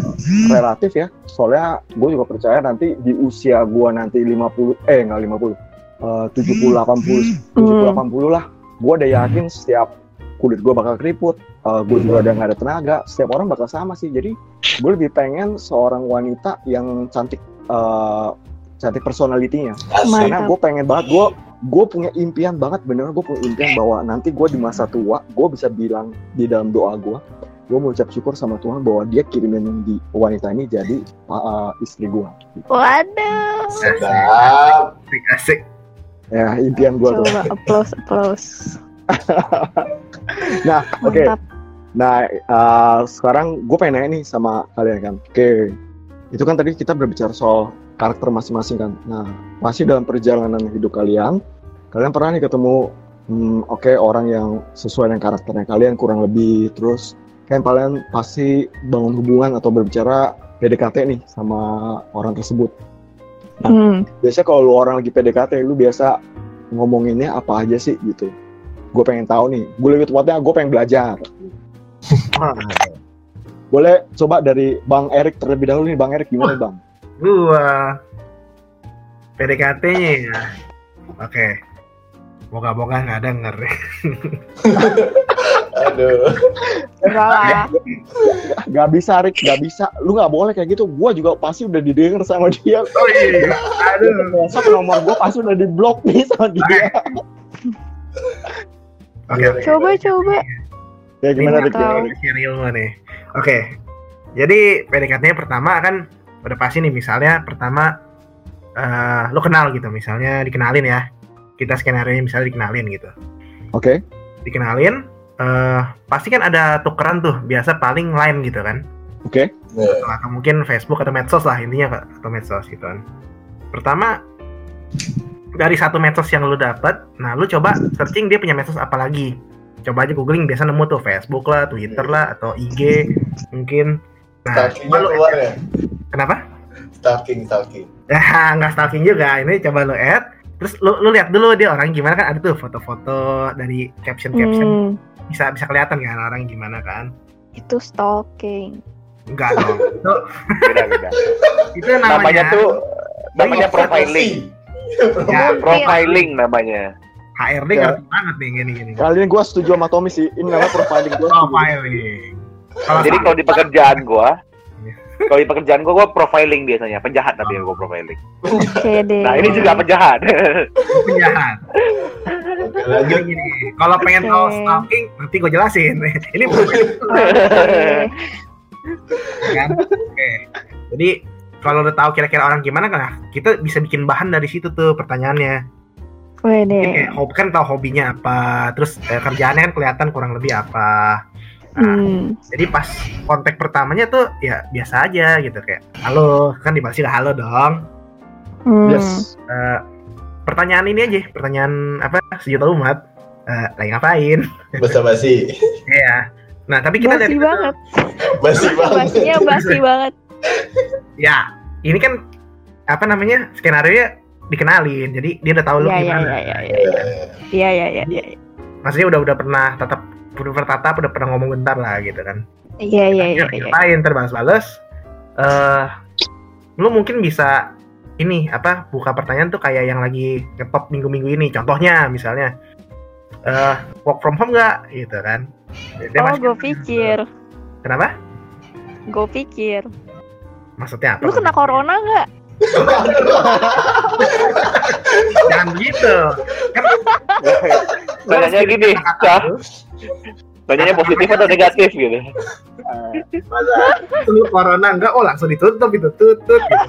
relatif ya. Soalnya gue juga percaya nanti di usia gue nanti 50 eh nggak 50 eh, 70 80 70 80 lah gue udah yakin setiap kulit gue bakal keriput gue juga udah nggak ada tenaga setiap orang bakal sama sih jadi gue lebih pengen seorang wanita yang cantik eh, cantik personalitinya karena Mantap. gue pengen banget gue gue punya impian banget bener gue punya impian bahwa nanti gue di masa tua gue bisa bilang di dalam doa gue gue mau ucap syukur sama Tuhan bahwa dia kirimin di wanita ini jadi uh, istri gue Waduh. Sedap. Asik, asik. Ya impian gue tuh applause, applause. <laughs> nah oke Mantap. Nah, eh, sekarang gue pengen nanya nih sama kalian kan. Oke, itu kan tadi kita berbicara soal karakter masing-masing kan. Nah, pasti dalam perjalanan hidup kalian, kalian pernah nih ketemu, hmm, oke orang yang sesuai dengan karakternya kalian kurang lebih, terus kan kalian pasti bangun hubungan atau berbicara PDKT nih sama orang tersebut. Hmm. Biasanya kalau lu orang lagi PDKT, lu biasa ngomonginnya apa aja sih gitu. Gue pengen tahu nih. Gue lebih tepatnya gue pengen belajar. <laughs> Boleh coba dari Bang Erik terlebih dahulu nih, Bang Erik gimana Bang? gua PDKT-nya ya. Oke. Moga-moga nggak denger. <laughs> Aduh. Enggak lah. Gak bisa Rik, gak bisa. Lu gak boleh kayak gitu. Gua juga pasti udah didengar sama dia. Oh iya. Aduh. Besok nomor gua pasti udah di blok nih sama dia. Oke, oke. Coba, coba. Ya gimana share ilmu nih. Oke. Jadi PDKT-nya pertama kan udah pasti nih misalnya pertama eh lo kenal gitu misalnya dikenalin ya. Kita skenario misalnya dikenalin gitu. Oke. Dikenalin eh pasti kan ada tukeran tuh biasa paling line gitu kan. Oke. Nah, Atau, atau mungkin Facebook atau medsos lah intinya Kak, atau medsos gitu kan. Pertama dari satu medsos yang lu dapat, nah lu coba searching dia punya medsos apa lagi. Coba aja googling biasa nemu tuh Facebook lah, Twitter lah atau IG mungkin. Nah, stalkingnya coba lu keluar ya. kenapa? Stalking, stalking. Ya <laughs> nggak stalking juga. Ini coba lu add, terus lu lu lihat dulu dia orang gimana kan ada tuh foto-foto dari caption-caption Hmm. bisa bisa kelihatan kan orang gimana kan? Itu stalking. Enggak dong. <laughs> itu, Beda beda. itu namanya, Namanya tuh namanya profiling. ya, Profiling namanya. HRD Ya. ngerti banget nih gini gini. Kali ini gua setuju sama Tommy sih. Ini namanya profiling gua. Profiling. Kalau Jadi kalau di pekerjaan gua, Iya. Kalau di pekerjaan gua gua profiling biasanya, penjahat tapi gua profiling. Oke deh. Nah, ini juga penjahat. penjahat. Lanjut. gini, kalau pengen tahu Oke. stalking, nanti gue jelasin. <laughs> ini Oke. kan? Oke. Jadi kalau udah tahu kira-kira orang gimana kan, kita bisa bikin bahan dari situ tuh pertanyaannya. Wede. kayak hobi kan tahu hobinya apa, terus eh, kerjaannya kan kelihatan kurang lebih apa. Nah, Hmm. jadi pas kontak pertamanya tuh ya biasa aja gitu kayak halo kan dibalas juga halo dong. Hmm. Yes. Eh, pertanyaan ini aja, pertanyaan apa sejuta umat eh, lagi ngapain? <laughs> Basa-basi. Iya. Nah tapi kita Basi dari banget. Basi <laughs> banget. Basinya basi banget. ya ini kan apa namanya skenario dikenalin, jadi dia udah tahu lu Iya, iya, gimana. iya, iya, iya. Iya, iya, iya, iya. Maksudnya udah udah pernah tatap udah bertatap udah pernah ngomong bentar lah gitu kan. Iya, iya, iya, Lagi iya. Terbalas-balas? Eh, lu mungkin bisa ini apa buka pertanyaan tuh kayak yang lagi ngetop minggu-minggu ini. Contohnya misalnya eh work from home nggak gitu kan? Dia Oh, gue pikir. Kenapa? Gue pikir. Maksudnya apa? Lu kena corona nggak? Jangan gitu. Nanyanya gini, Cah. Tanyanya positif atau negatif gitu. Masa Lu corona enggak, oh langsung ditutup itu tutup. Gitu.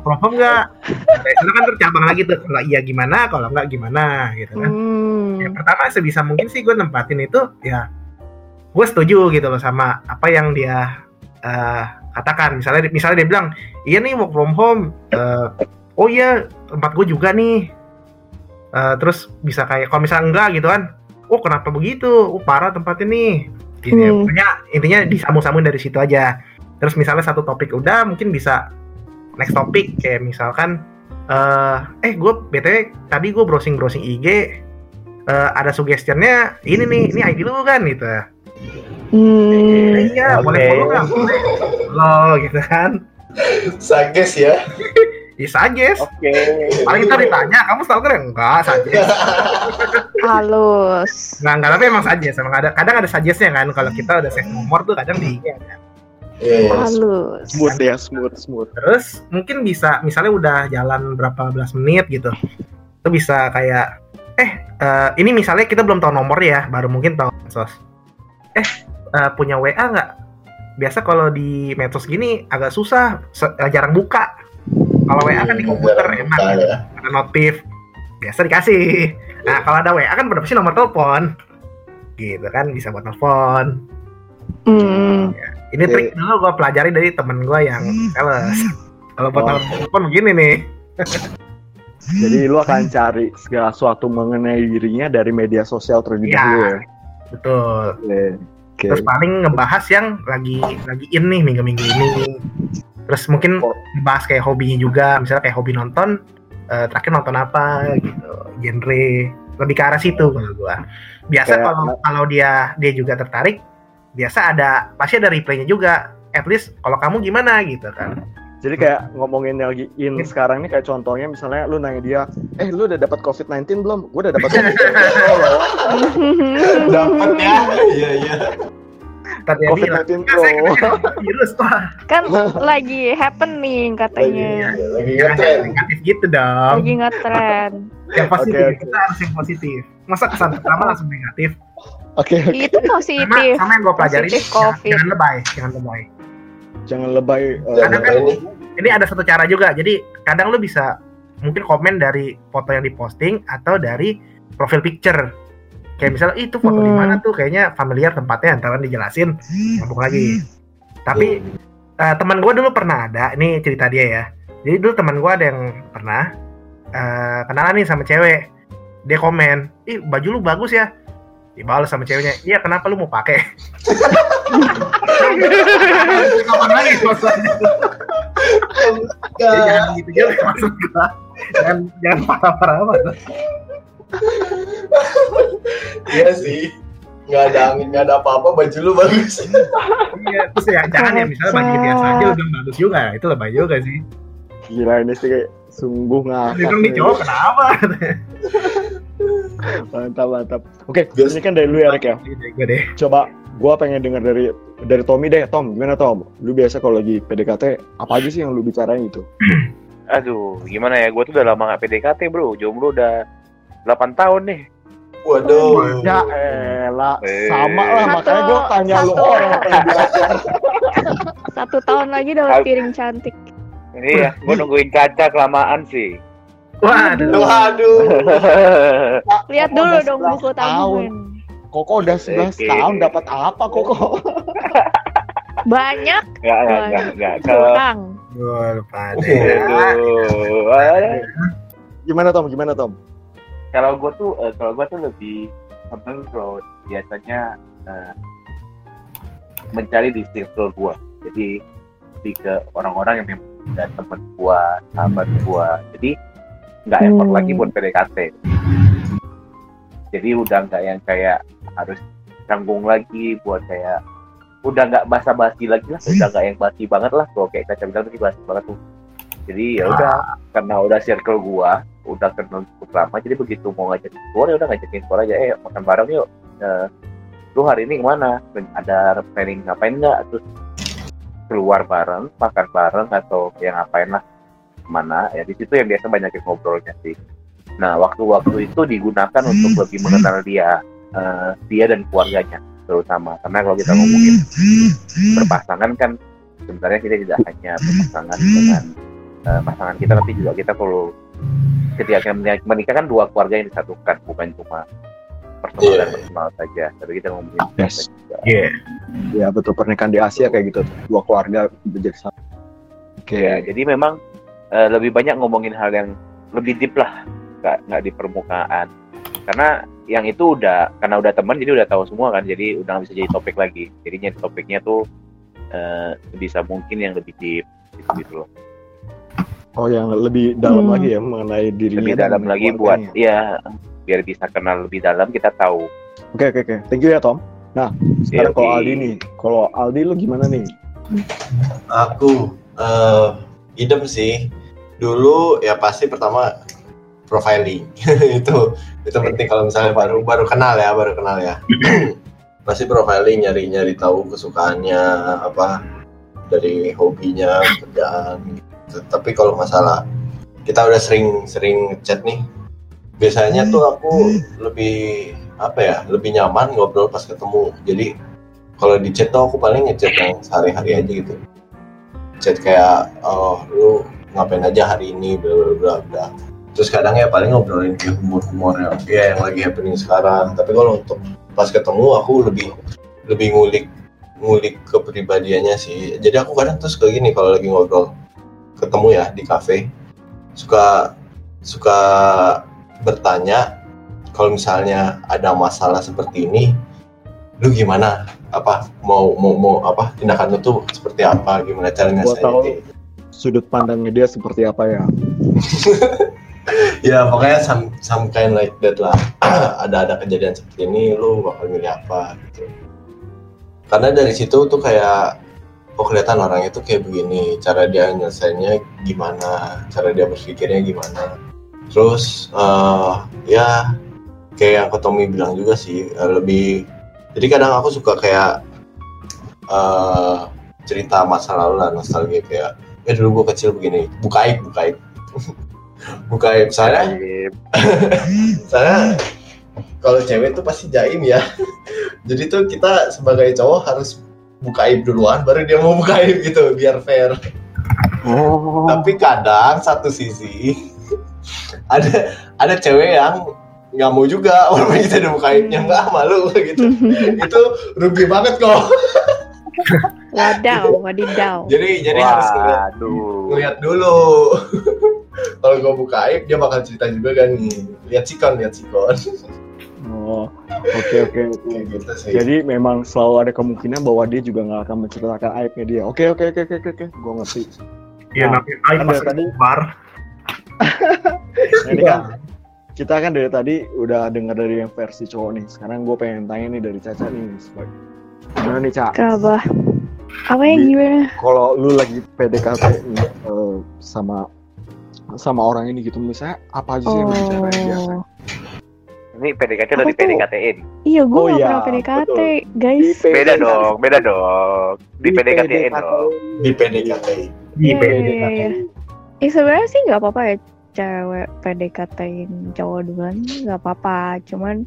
Problem enggak? Itu kan tercabang lagi tuh. Kalau iya gimana, kalau enggak gimana gitu kan. Hmm. Yang pertama sebisa mungkin sih gue nempatin itu ya gue setuju gitu loh sama apa yang dia eh, katakan. Misalnya misalnya dia bilang, iya nih work from home. eh, oh iya tempat gue juga nih. Eh, terus bisa kayak kalau misalnya enggak gitu kan, oh kenapa begitu? Oh parah tempat ini. Gitu ya. Hmm. Pokoknya intinya disambung-sambung dari situ aja. Terus misalnya satu topik udah mungkin bisa next topik kayak misalkan eh eh gue btw tadi gue browsing browsing IG eh, ada suggestionnya ini nih ini ID lu kan gitu Hmm. Iya Oke. boleh follow nggak lo gitu kan sages ya. ya suggest Oke. paling kita ditanya kamu stalker ya enggak suggest Halus. nggak enggak tapi emang suggest emang ada kadang ada suggestnya kan kalau kita udah save nomor tuh kadang di IG ada. Iya, iya. Halus. Smooth ya, smooth, smooth. terus mungkin bisa misalnya udah jalan berapa belas menit gitu itu bisa kayak eh eh, ini misalnya kita belum tahu nomor ya baru mungkin tahu medsos eh eh, punya WA nggak biasa kalau di medsos gini agak susah eh, jarang buka kalau WA kan di Hmm, komputer enak buka gitu. ya. ada notif biasa dikasih nah kalau ada WA kan udah pasti nomor telepon gitu kan bisa buat telepon Hmm. ini Oke. trik dulu gue pelajari dari temen gue yang sales kalau buat Oh. telepon begini nih Jadi lu akan cari segala sesuatu mengenai dirinya dari media sosial terlebih Iya. dahulu ya. betul Oke. Oke. terus paling ngebahas yang lagi lagi in nih minggu-minggu ini. Terus mungkin Oh. bahas kayak hobinya juga misalnya kayak hobi nonton eh, terakhir nonton apa gitu genre. Lebih ke arah situ kalau gua. Biasa Kayak- kalau kalau dia dia juga tertarik biasa ada pasti ada replaynya juga. At least kalau kamu gimana gitu kan Jadi kayak ngomongin yang lagi in sekarang nih kayak contohnya misalnya lu nanya dia, "Eh, lu udah dapat COVID-19 belum?" Gue udah dapat COVID-19. Dapat ya. Iya, iya. bilang COVID-19 "Enggak, saya Pro. <laughs> virus wah kan lagi happening katanya. lagi yang negatif gitu dong Lagi ngetren. yang positif Oke, oke. kita harus yang positif masa kesan pertama langsung negatif Oke, oke. Itu sama, positif. sama yang gue pelajari Positif COVID. jangan lebay jangan lebay Jangan lebay. Ada kan- ini. ini ada satu cara juga. Jadi kadang lu bisa mungkin komen dari foto yang diposting atau dari profil picture. Kayak misalnya "Ih, itu foto di Hmm. mana tuh? Kayaknya familiar tempatnya. Antara dijelasin. Nyambung lagi. Tapi eh, teman gue dulu pernah ada. Ini cerita dia ya. Jadi dulu teman gue ada yang pernah eh, kenalan nih sama cewek. Dia komen ih baju lu bagus ya dibalas sama ceweknya iya kenapa lu mau pakai <laughs> kapan lagi maksudnya Ya, jangan gitu juga maksud gua. Jangan jangan parah-parah amat. Iya sih. Nggak ada angin, nggak ada apa-apa, baju lu bagus. Iya, terus ya jangan ya misalnya baju biasa aja bilang bagus juga, itu lebay juga sih. Gila ini sih kayak sungguh ngakak. Nih nih. cowok kenapa? Mantap, mantap. Oke, Bias- ini kan dari lu ya, Rek ya. Gue. Coba gua pengen denger dari dari Tommy deh, Tom. Gimana Tom? Lu biasa kalau lagi PDKT apa aja sih yang lu bicarain gitu? <clears throat> Aduh, gimana ya? Gue tuh udah lama gak PDKT bro. Jomblo udah 8 tahun nih. Waduh. Ya elah, Eh. sama lah Satu- makanya gua tanya lu satu- orang apa yang belajar. <laughs> Satu tahun lagi dapat piring cantik. Iya, gue nungguin kaca kelamaan sih. Waduh. Waduh. <laughs> Lihat dulu dong 11 buku tahun. tabungan. Koko udah 11 Oke. tahun dapat apa Koko? <laughs> Banyak Enggak, enggak, enggak, enggak. Kalau ah. Gimana Tom? Gimana Tom? kalau gue tuh, eh, kalau gue tuh lebih seneng kalau biasanya eh, mencari di circle gue. Jadi lebih ke orang-orang yang memang temen gue, sahabat gue. Jadi nggak effort Hmm. lagi buat PDKT. Jadi udah nggak yang kayak harus canggung lagi buat kayak udah nggak basa-basi lagi lah, udah nggak yang basi banget lah. Kalau kayak kaca bilang tadi basi banget tuh. Jadi ya udah karena udah circle gua, udah kenal cukup lama, jadi begitu mau ngajakin keluar ya udah ngajakin keluar aja, eh makan bareng yuk. Eh, lu hari ini ke mana? Ada planning ngapain nggak? Terus keluar bareng, makan bareng atau yang ngapain lah ke mana? Ya di situ yang biasa banyak yang ngobrolnya sih. Nah, waktu-waktu itu digunakan untuk lebih mengenal dia, eh, dia dan keluarganya terutama. Karena kalau kita ngomongin berpasangan kan sebenarnya kita tidak hanya berpasangan dengan eh, pasangan kita, tapi juga kita perlu ketika kita menikah- menikah kan dua keluarga yang disatukan, bukan cuma personal Iya. dan personal saja. Tapi kita ngomongin Yes. juga. Iya. Ya betul pernikahan di Asia kayak gitu tuh. Dua keluarga menjadi satu. Oke. Ya, jadi memang eh, lebih banyak ngomongin hal yang lebih deep lah, nggak nggak di permukaan. Karena yang itu udah karena udah teman jadi udah tahu semua kan, jadi udah nggak bisa jadi topik lagi. Jadinya topiknya tuh eh, bisa mungkin yang lebih deep gitu, gitu loh. Oh yang lebih dalam Hmm. lagi ya mengenai dirinya. Lebih dalam lagi buat ya biar bisa kenal lebih dalam kita tahu. Oke oke oke. Thank you ya Tom. Nah sekarang Oke, kalau. Aldi nih, kalau Aldi lu gimana nih? Aku eh idem sih. Dulu ya pasti pertama profiling. <laughs> itu itu penting kalau misalnya baru baru kenal ya, baru kenal ya. <clears throat> pasti profiling nyari-nyari tahu kesukaannya apa dari hobinya, kerjaan gitu. Tapi kalau masalah kita udah sering-sering chat nih, biasanya tuh aku lebih apa ya, lebih nyaman ngobrol pas ketemu. Jadi kalau di chat tuh aku paling ngechat yang sehari-hari aja gitu chat kayak oh lu ngapain aja hari ini bla bla bla terus kadang ya paling ngobrolin ke humor humor yang ya yang lagi happening sekarang. Tapi kalau untuk pas ketemu aku lebih lebih ngulik ngulik kepribadiannya sih. Jadi aku kadang tuh suka gini kalau lagi ngobrol. Ketemu ya di cafe suka suka bertanya kalau misalnya ada masalah seperti ini lu gimana? Apa mau mau mau apa tindakan lu tuh seperti apa? Gimana cara Gua tahu nyelesain sudut pandangnya dia seperti apa ya. <laughs> ya pokoknya some, some kind like that lah. <clears throat> Ada ada kejadian seperti ini lu bakal milih apa gitu. Karena dari situ tuh kayak oh kelihatan orang itu kayak begini. Cara dia nyelesainnya gimana? Cara dia berpikirnya gimana? Terus eh, ya kayak yang Kotomi bilang juga sih eh, lebih jadi kadang aku suka kayak eh cerita masa lalu lah nostalgia kayak eh dulu gua kecil begini. Buka aib buka aib. <laughs> Buka aib. Soalnya <laughs> soalnya kalau cewek tuh pasti jaim ya. <laughs> Jadi tuh kita sebagai cowok harus buka aib duluan baru dia mau buka aib gitu biar fair. Oh. tapi kadang satu sisi ada ada cewek yang nggak mau juga walaupun kita udah buka aibnya nggak malu gitu. Itu rugi banget kok Wadaw, <laughs> wadidaw. jadi jadi harus ngeliat, ngeliat dulu <laughs> kalau gue buka aib dia bakal cerita juga kan nih lihat sikon lihat sikon Oh. Oke oke oke. gitu Jadi memang selalu ada kemungkinan bahwa dia juga nggak akan menceritakan aibnya dia. Oke oke oke oke oke. Gue ngerti. Iya, Nah, tapi aib pas dari tadi- bar. Nah, ini kan kita kan dari tadi udah dengar dari yang versi cowok nih. Sekarang gue pengen tanya nih dari Caca nih. sebagai- Gimana nih Caca? Kenapa? Apa yang Di- gimana? Kalau lu lagi PDKT eh, sama sama orang ini gitu misalnya apa aja sih yang dibicarain biasa? Oh, Ini PDKT udah di PDKT-in. iya gue Oh gak iya, pernah PDKT, betul. guys. Di Beda dong, beda dong. Di PDKT-in dong. di PDKT Di Iya, PDKT. iya, iya. Eh sebenarnya sih nggak apa-apa ya cewek PDKT-in cowok duluan nggak apa-apa. Cuman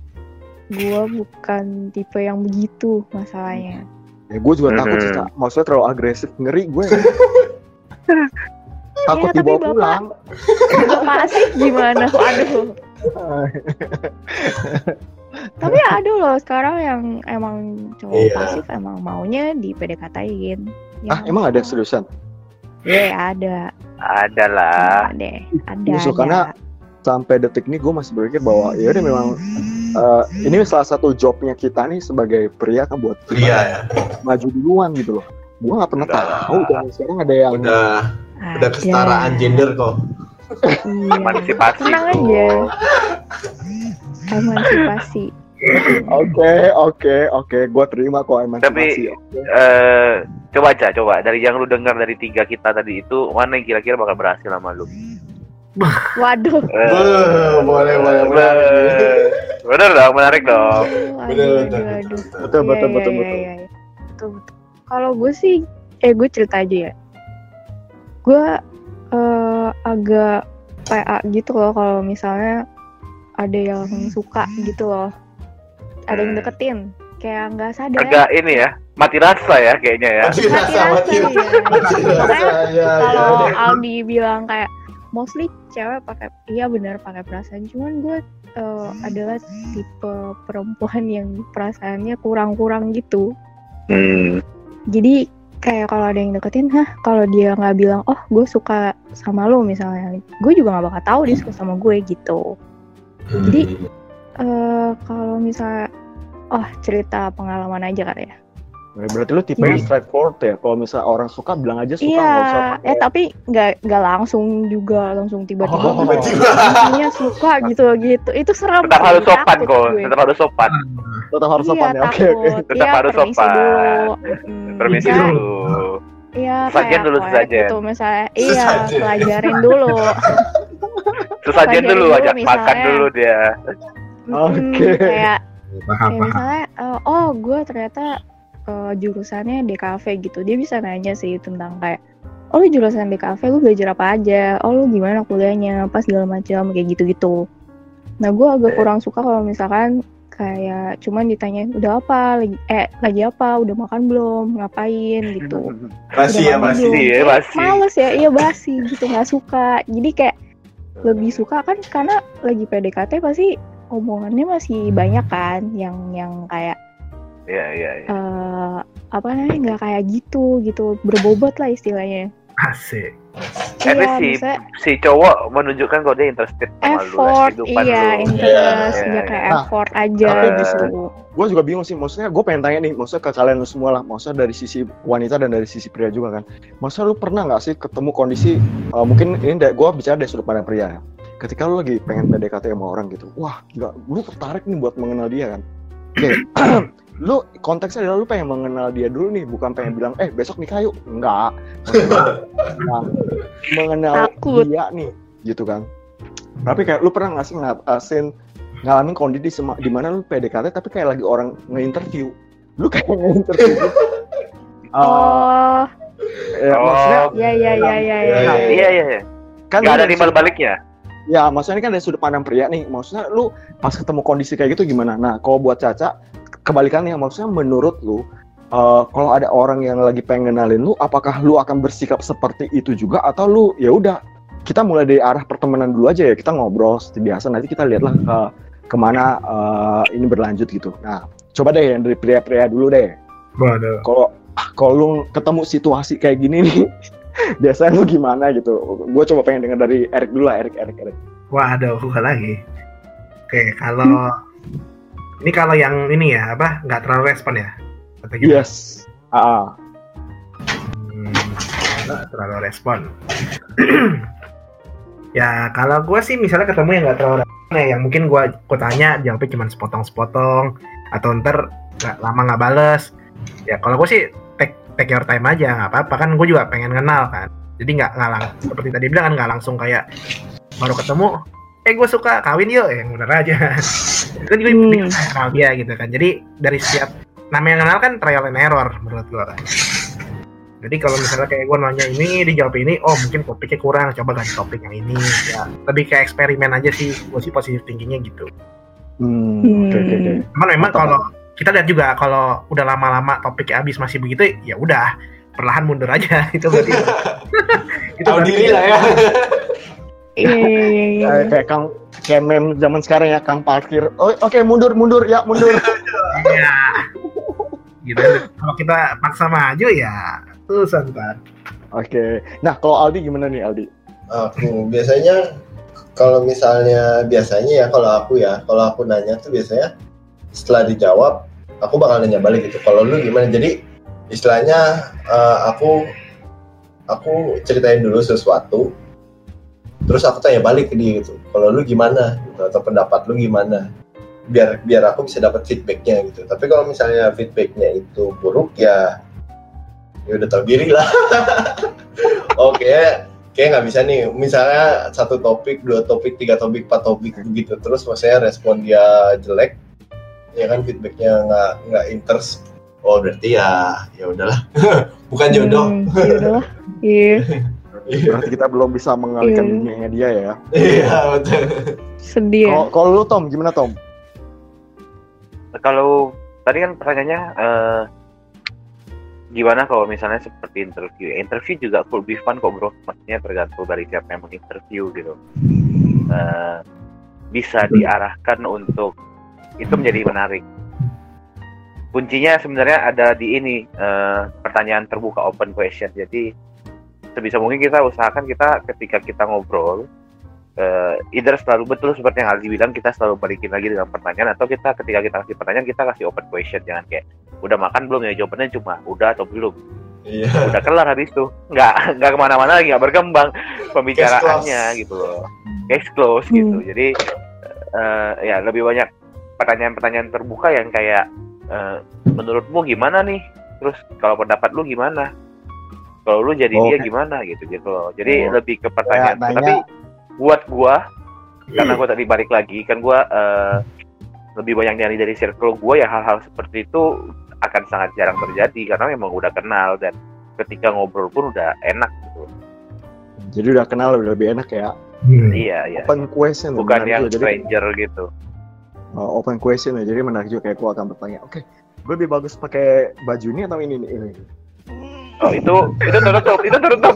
gue bukan tipe yang begitu masalahnya. Ya gue juga takut sih. Cak. Maksudnya terlalu agresif, ngeri gue. <laughs> takut Ya, tapi dibawa Bapak- pulang. <laughs> Bapak asik gimana? Waduh. <laughs> Tapi ada loh sekarang yang emang cowok Iya. pasif emang maunya di PDKT-in. Ah, emang ada seriusan? Iya ada. Ada lah. Ada deh. Ada. Justru ada. karena sampai detik ini gue masih berpikir bahwa ya udah memang eh, ini salah satu jobnya kita nih sebagai pria kan buat iya ya maju duluan gitu loh. Gue nggak pernah Udah. tahu dan sekarang ada yang udah udah Ada. kesetaraan gender kok Iya. Emansipasi. Tenang aja. Emansipasi. oke oke oke gue terima kok emansipasi. Tapi- oke. Eh, coba aja, coba dari yang lu dengar dari tiga kita tadi itu mana yang kira-kira bakal berhasil sama lu? Waduh. Eh, boleh boleh boleh eh, Bener dong, menarik dong. Aduh, betul betul aduh, aduh. betul, betul betul Iya, betul iya, betul. iya, iya. Betul. Kalau gue sih, eh gue cerita aja ya. Gue eh, agak PA gitu loh kalau misalnya ada yang suka gitu loh ada yang Hmm. deketin kayak nggak sadar Agak ini ya, mati rasa ya kayaknya ya. Mati rasa, mati rasa, iya. Mati ya, kalau ya. Aldi bilang kayak mostly cewek pakai iya benar pakai perasaan. Cuman gue eh, adalah tipe perempuan yang perasaannya kurang-kurang gitu. Hmm. jadi kayak kalau ada yang deketin hah kalau dia nggak bilang oh gue suka sama lo misalnya. Gue juga nggak bakal tahu dia suka sama gue gitu. Jadi- eh kalau misalnya oh cerita pengalaman aja kali ya Berarti lu tipe yang Iya. straightforward ya. Kalau misalnya orang suka bilang aja suka iya nggak usah pakai- eh tapi nggak nggak langsung juga langsung tiba-tiba Oh, tiba-tiba. intinya suka gitu gitu itu serem Tetap harus sopan takut kok, tetap harus sopan. tetap harus iya, sopan ya. Oke oke. Tetap Iya, harus sopan. Mm, Permisi dulu. Iya, Sesajen kayak dulu, sesajen. Gitu, misalnya, iya, pelajarin dulu. <laughs> Sesajen dulu, ajak makan dulu dia. Oke. Kayak, paham kayak paham misalnya, eh, oh gue ternyata eh, jurusannya DKV gitu. Dia bisa nanya sih tentang kayak, oh lu jurusan DKV, lu belajar apa aja? Oh lu gimana kuliahnya? Pas segala macam kayak gitu-gitu. Nah gue agak kurang suka kalau misalkan kayak cuman ditanya udah apa lagi eh lagi apa udah makan belum ngapain gitu <laughs> Masih ya, masih. Kayak masih. Males ya, iya basi gitu nggak suka. Jadi kayak lebih suka kan karena lagi PDKT pasti omongannya masih banyak kan yang yang kayak Iya, iya, iya. eh apa namanya nggak kayak gitu gitu berbobot lah istilahnya. asik Tapi iya, si bisa si cowok menunjukkan kalau dia interested sama effort, iya lu. interest, dia iya, kayak iya. effort aja Tapi di gitu. gue juga bingung sih maksudnya gue pengen tanya nih maksudnya ke kalian lu semua lah maksudnya dari sisi wanita dan dari sisi pria juga kan maksudnya lu pernah nggak sih ketemu kondisi uh, mungkin ini gue bicara dari sudut pandang pria ya ketika lu lagi pengen PDKT sama orang gitu wah nggak lu tertarik nih buat mengenal dia kan oke <clears throat> lu konteksnya adalah lu pengen mengenal dia dulu nih bukan pengen bilang eh besok nikah yuk enggak <laughs> Maksudnya, nah, mengenal Takut. dia nih gitu kan tapi kayak lu pernah nggak sih ngatasin ngalamin kondisi di mana lu PDKT tapi kayak lagi orang nge-interview lu kayak nge-interview. Uh, <laughs> Oh, ya, maksudnya Oh, ya ya ya ya ya. Ya. iya, iya, iya. kan Gak ada timbal baliknya. ya maksudnya ini kan dari sudut pandang pria nih maksudnya lu pas ketemu kondisi kayak gitu gimana nah kalau buat Caca kebalikannya maksudnya menurut lu uh, kalau ada orang yang lagi pengen kenalin lu apakah lu akan bersikap seperti itu juga? Atau lu ya udah kita mulai dari arah pertemanan dulu aja ya kita ngobrol seperti biasa nanti kita lihatlah ke ke mana uh, ini berlanjut gitu. Nah coba deh yang dari pria-pria dulu deh. Kalau kalau lu ketemu situasi kayak gini nih <laughs> biasanya lu gimana gitu? Gue coba pengen dengar dari Erik dulu lah Erik Erik Erik waduh bukan lagi. Oke kalau <laughs> ini kalau yang ini ya apa? Nggak terlalu respon ya? Atau gimana? yes. Ah ah. Hmm, nggak terlalu respon. <clears throat> Ya kalau gue sih misalnya ketemu yang nggak terlalu respon ya yang mungkin gue gue tanya jawabnya cuma sepotong-sepotong atau ntar nggak lama nggak bales. Ya kalau gue sih take take your time aja nggak apa-apa. Kan gue juga pengen kenal kan. Jadi nggak nggak lang- seperti tadi bilang kan nggak langsung kayak baru ketemu eh gue suka kawin yuk. Yang bener aja. Itu <laughs> kan juga Hmm. kenal dia gitu kan. Jadi dari setiap namanya kenal kan trial and error menurut gue kan. Jadi kalau misalnya kayak gue nanya ini dijawab ini oh mungkin topiknya kurang. Coba ganti topik yang ini. Ya lebih kayak eksperimen aja sih. Gue sih positif thinkingnya gitu. Hmm, Hmm. oke oke. Oke. cuman memang kalau kita lihat juga kalau udah lama-lama topiknya habis masih begitu ya udah. Perlahan mundur aja. <laughs> Itu berarti <laughs> itu Tahu berarti diri lah ya. Iya iya iya. iya. <laughs> Eh, kayak Kang kayak meme zaman sekarang ya Kang parkir. Oh, oke mundur mundur ya mundur. Iya. gitu kalau kita paksa maju ya tuh ntar Oke. Nah, kalau Aldi gimana nih Aldi? Aku biasanya kalau misalnya biasanya ya kalau aku ya kalau aku nanya tuh biasanya setelah dijawab aku bakal nanya balik gitu. Kalau lu gimana? Jadi istilahnya eh, aku aku ceritain dulu sesuatu terus aku tanya balik ke dia gitu. Kalau lu gimana gitu atau pendapat lu gimana? Biar biar aku bisa dapat feedbacknya gitu. Tapi kalau misalnya feedbacknya itu buruk ya ya udah tahu diri lah. <laughs> Oke, kayak nggak bisa nih misalnya satu topik dua topik tiga topik empat topik begitu terus maksudnya respon dia jelek ya kan feedbacknya nggak nggak interest oh berarti ya ya udahlah <laughs> bukan jodoh Hmm, ya udahlah. Iya. Iya, <laughs> Berarti kita belum bisa mengalihkan Iya. dunianya dia ya. iya betul. Sedih ya. Kalau kalau lu Tom, gimana Tom? Kalau tadi kan pertanyaannya eh, gimana kalau misalnya seperti interview? Interview juga could be fun kok bro. Maksudnya tergantung dari siapa yang menginterview gitu. Eh, bisa diarahkan untuk itu menjadi menarik. Kuncinya sebenarnya ada di ini eh, pertanyaan terbuka open question. Jadi sebisa mungkin kita usahakan kita ketika kita ngobrol eh either selalu betul seperti yang Aldi bilang kita selalu balikin lagi dengan pertanyaan atau kita ketika kita kasih pertanyaan kita kasih open question jangan kayak udah makan belum? Ya jawabannya cuma udah atau belum. Iya. udah <laughs> kelar habis itu nggak nggak ke mana-mana lagi nggak berkembang pembicaraannya gitu loh. Case close Hmm. gitu jadi eh, ya lebih banyak pertanyaan-pertanyaan terbuka yang kayak eh, menurutmu gimana nih? Terus kalau pendapat lu gimana kalau lu jadi dia Oke. gimana gitu gitu loh jadi Oh. lebih ke pertanyaan Kayak nanya- tapi buat gua karena gua tadi balik lagi kan gua eh, lebih banyak dari dari circle gua ya hal-hal seperti itu akan sangat jarang terjadi karena memang udah kenal dan ketika ngobrol pun udah enak gitu Jadi udah kenal lebih, lebih enak ya. Hmm. iya iya Open question bukan menarik yang juga. Jadi stranger gitu uh, open question ya. Jadi menarik juga kayak gua akan bertanya. Oke, gue lebih bagus pakai baju ini atau ini nih? Ini. Oh itu itu tertutup itu tertutup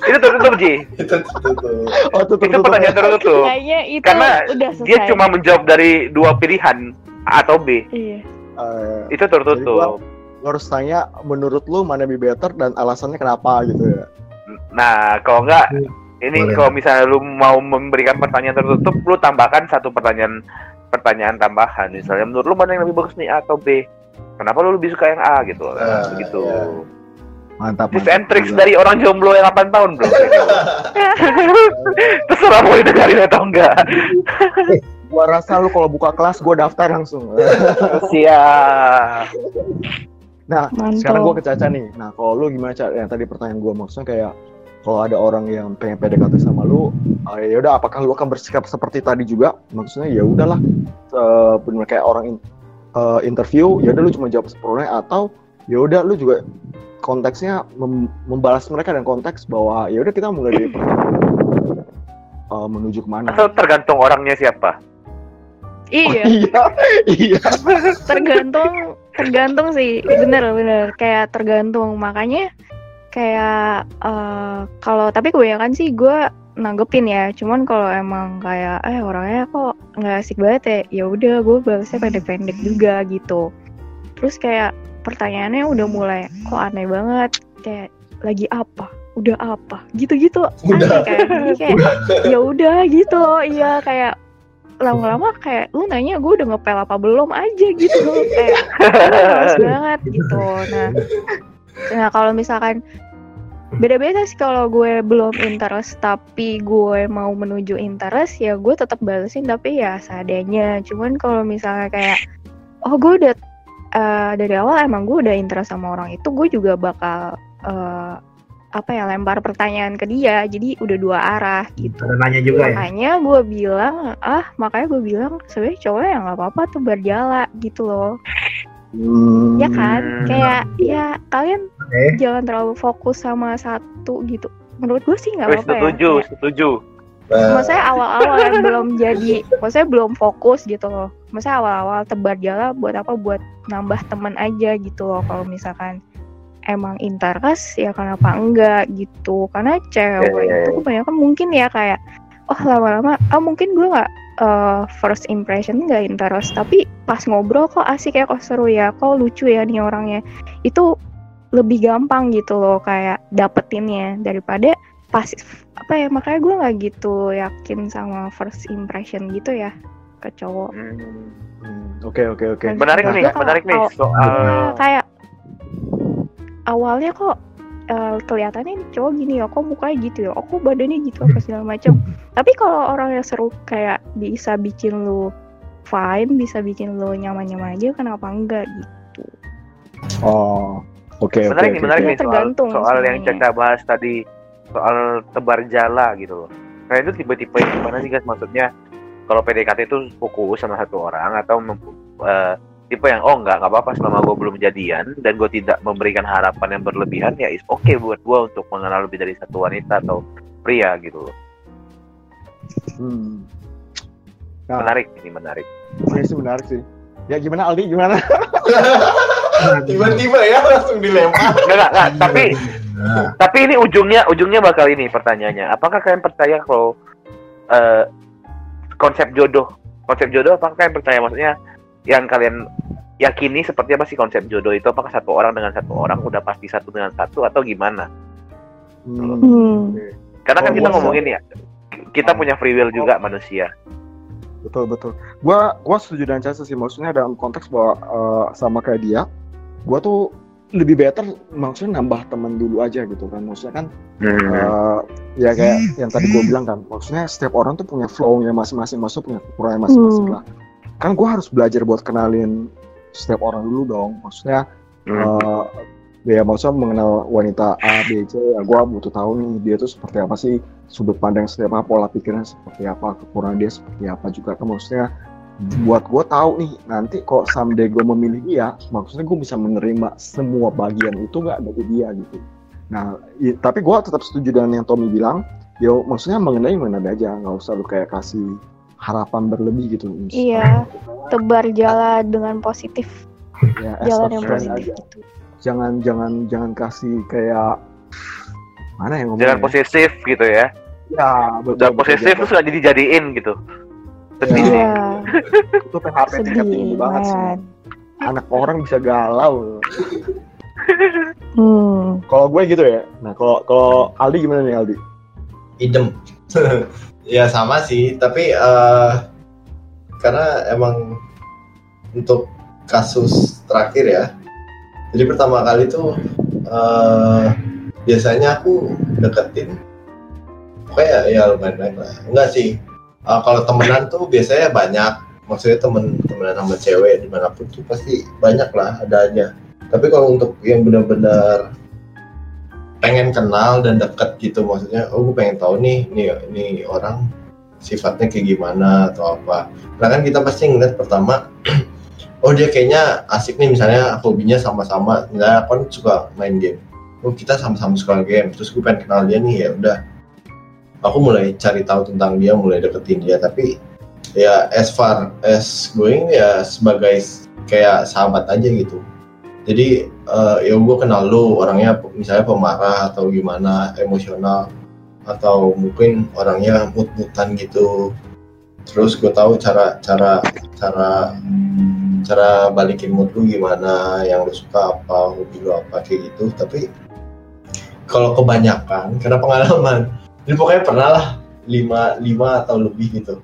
itu tertutup Ji Itu itu tuh. Oh, itu pertanyaan tertutup Kayaknya itu karena udah selesai. dia cuma menjawab dari dua pilihan A atau B Iya. Uh, itu tertutup Jadi lo harus tanya menurut lu mana lebih better dan alasannya kenapa gitu ya. Nah, kalau enggak ini Boleh. kalau misalnya lu mau memberikan pertanyaan tertutup, lu tambahkan satu pertanyaan pertanyaan tambahan. Misalnya menurut lu mana yang lebih bagus nih A atau B? Kenapa lu lebih suka yang A gitu? Nah, Ah, begitu. Mantap. Tips and tricks dari orang jomblo yang 8 tahun, Bro. <laughs> Terserah mau didengarin atau enggak. Gua rasa lu kalau buka kelas gua daftar langsung. <laughs> Siap. Nah, Mantap. sekarang gua ke Caca nih. Nah, kalau lu gimana Caca? Yang tadi pertanyaan gua maksudnya kayak kalau ada orang yang pengen PDKT sama lu, uh, ya udah apakah lu akan bersikap seperti tadi juga? Maksudnya ya udahlah uh, kayak orang in- uh, interview, ya udah lu cuma jawab sepenuhnya atau ya udah lu juga konteksnya mem- membalas mereka dengan konteks bahwa ya udah kita mulai dari pertama uh, menuju ke mana? Atau tergantung orangnya siapa. Iya, iya, <laughs> iya. tergantung tergantung sih. Bener bener kayak tergantung. Makanya kayak eh, kalau tapi kebanyakan sih gue nanggepin ya. Cuman kalau emang kayak eh orangnya kok nggak asik banget ya, ya udah gue balasnya pendek-pendek juga gitu. Terus kayak pertanyaannya udah mulai kok aneh banget? Kayak lagi apa? Udah apa? Gitu-gitu. Udah. aneh kan? Jadi kayak ya udah gitu loh. Iya kayak lama-lama kayak lu nanya gue udah ngepel apa belum aja gitu kayak "Lu males banget gitu. Nah nah kalau misalkan beda-beda sih kalau gue belum interest tapi gue mau menuju interest ya gue tetap balesin tapi ya seadanya. Cuman kalau misalnya kayak oh gue udah eh, dari awal emang gue udah interest sama orang itu gue juga bakal eh, apa ya lempar pertanyaan ke dia jadi udah dua arah gitu Ada nanya juga ya. makanya gue bilang ah makanya gue bilang sebenarnya cowok yang nggak apa-apa tuh berjala gitu loh Hmm, ya kan Hmm. kayak ya kalian Oke. jangan terlalu fokus sama satu gitu menurut gue sih nggak apa-apa ya setuju, Kayak- setuju. Nah, maksudnya awal-awal yang belum jadi maksudnya belum fokus gitu loh. Maksudnya awal-awal tebar jala buat apa? Buat nambah teman aja gitu loh kalau misalkan emang interest ya kenapa enggak gitu. Karena cewek ya. itu kebanyakan mungkin ya kayak oh lama-lama ah mungkin gue nggak eh, first impression nggak interest tapi pas ngobrol kok asik ya kok seru ya kok lucu ya nih orangnya. Itu lebih gampang gitu loh kayak dapetinnya daripada pasif apa ya makanya gue nggak gitu yakin sama first impression gitu ya ke cowok Hmm. Oke oke oke. Menarik Nah, nih, gue kalau- menarik nih soal Nah, <laughs> kayak awalnya kok eh, kelihatannya cowok gini ya kok mukanya gitu ya oh kok badannya gitu apa segala macam tapi kalau orang yang seru kayak bisa bikin lu fine bisa bikin lu nyaman-nyaman aja kenapa enggak gitu Oh, oke oke. menarik nih, oke. menarik nih soal, tergantung soal yang. Caca bahas tadi soal tebar jala gitu loh. Nah itu tipe-tipe yang gimana sih guys maksudnya kalau PDKT itu fokus sama satu orang atau eh, tipe yang oh nggak nggak apa-apa selama gue belum jadian dan gue tidak memberikan harapan yang berlebihan ya is oke buat gue untuk mengenal lebih dari satu wanita atau pria gitu loh Hmm. Nah, menarik ini menarik Ini sih menarik sih. Ya gimana Aldi gimana? <laughs> Tiba-tiba ya langsung dilempar. nggak nggak nggak tapi Nah, tapi ini ujungnya ujungnya bakal ini pertanyaannya apakah kalian percaya kalau eh, konsep jodoh konsep jodoh apakah kalian percaya maksudnya yang kalian yakini seperti apa sih konsep jodoh itu apakah satu orang dengan satu orang udah pasti satu dengan satu atau gimana Hmm. Hmm. karena kan Oh, kita ngomongin ya kita punya free will juga manusia Betul betul. Gua gua setuju dengan Chelsea sih. Maksudnya dalam konteks bahwa eh, sama kayak dia, gua tuh lebih better maksudnya nambah teman dulu aja gitu kan. Maksudnya kan eh, ya kayak yang tadi gue bilang kan. Maksudnya setiap orang tuh punya flow-nya masing-masing, maksudnya punya kekurangannya masing-masing Hmm. lah. Kan gua harus belajar buat kenalin setiap orang dulu dong. Maksudnya Hmm. eh ya maksudnya mengenal wanita A, B, C, ya gue butuh tahu nih dia tuh seperti apa sih sudut pandang setiap apa, pola pikirnya seperti apa, kekurangan dia seperti apa juga kan maksudnya buat gue tahu nih nanti kok someday gue memilih dia, maksudnya gue bisa menerima semua bagian itu nggak dari dia gitu. Nah, i- tapi gue tetap setuju dengan yang Tommy bilang, yo maksudnya mengenai mengenai aja, nggak usah lu kayak kasih harapan berlebih gitu. Iya. Tebar jalan dengan positif, Ya, jalan yang positif aja. gitu. jangan jangan jangan kasih kayak mana yang ngomongnya jangan ya? posesif gitu ya ya betul, udah betul, posesif betul. terus nggak jadi jadiin gitu sedih sih Iya, itu PHP tingkat tinggi banget sih lumayan. anak orang bisa galau Hmm. kalau gue gitu ya nah kalau kalau Aldi gimana nih Aldi idem. <laughs> ya sama sih, tapi eh, karena emang untuk kasus terakhir ya. Jadi pertama kali tuh eh, biasanya aku deketin kayak ya lumayan baik lah. Enggak sih. Eh, kalau temenan tuh biasanya banyak. Maksudnya temen temenan sama cewek di mana pun tuh pasti banyak lah ada aja. Tapi kalau untuk yang benar-benar pengen kenal dan deket gitu maksudnya oh gue pengen tahu nih nih ini orang sifatnya kayak gimana atau apa nah kan kita pasti ngeliat pertama <clears throat> oh dia kayaknya asik nih misalnya hobinya sama-sama misalnya aku kan suka main game oh kita sama-sama suka game terus gue pengen kenal dia nih ya udah aku mulai cari tahu tentang dia mulai deketin dia tapi ya as far as going ya sebagai kayak sahabat aja gitu. Jadi eh, ya gue kenal lu orangnya misalnya pemarah atau gimana emosional atau mungkin orangnya mut-mutan gitu. Terus gue tahu cara cara cara cara balikin mood lu gimana yang lu suka apa hobi lu apa kayak gitu. Tapi kalau kebanyakan karena pengalaman jadi pokoknya pernah lah lima lima atau lebih gitu.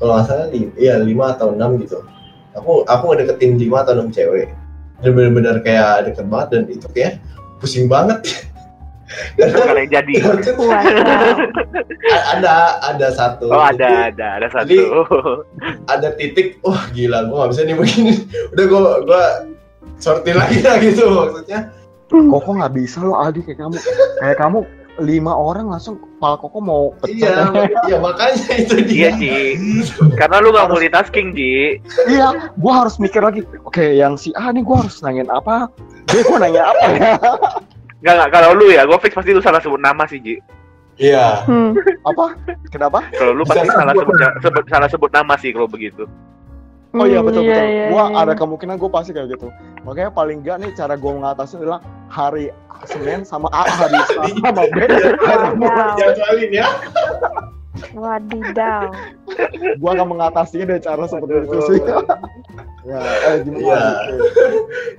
Kalau nggak salah li, iya lima atau enam gitu. Aku aku ngedeketin lima atau enam cewek. Dan benar-benar kayak deket banget dan itu kayak pusing banget. <laughs> Ada yang jadi. <laughs> Ada ada satu. Oh Jadi, ada ada ada satu. Jadi- ada titik wah gila gua nggak bisa nih begini. <laughs> Udah gua gua sortir lagi lah gitu maksudnya. Koko nggak bisa lo Aldi? Kayak kamu kayak kamu lima orang langsung kepala Koko mau iya pecah iya makanya itu iya dia Ji karena lu nggak multitasking Ji. Iya gue harus mikir lagi. Oke yang si A nih gue harus nanyain apa? B gue nanya apa ya? Nggak nggak kalau lu ya gue fix pasti lu salah sebut nama sih Ji. Iya. Hmm. apa? Kenapa? Kalau lu pasti salah sebut. sebut, sebut salah sebut nama sih kalau begitu Oh iya Hmm, betul iya, betul. iya, Gua iya. ada kemungkinan gue pasti kayak gitu. Makanya paling enggak nih cara gue mengatasi adalah hari Senin sama A hari Selasa sama B hari jadwalin ya Wadidaw. Gue akan mengatasinya dengan cara seperti itu sih. <laughs> ya, eh gimana? Iya.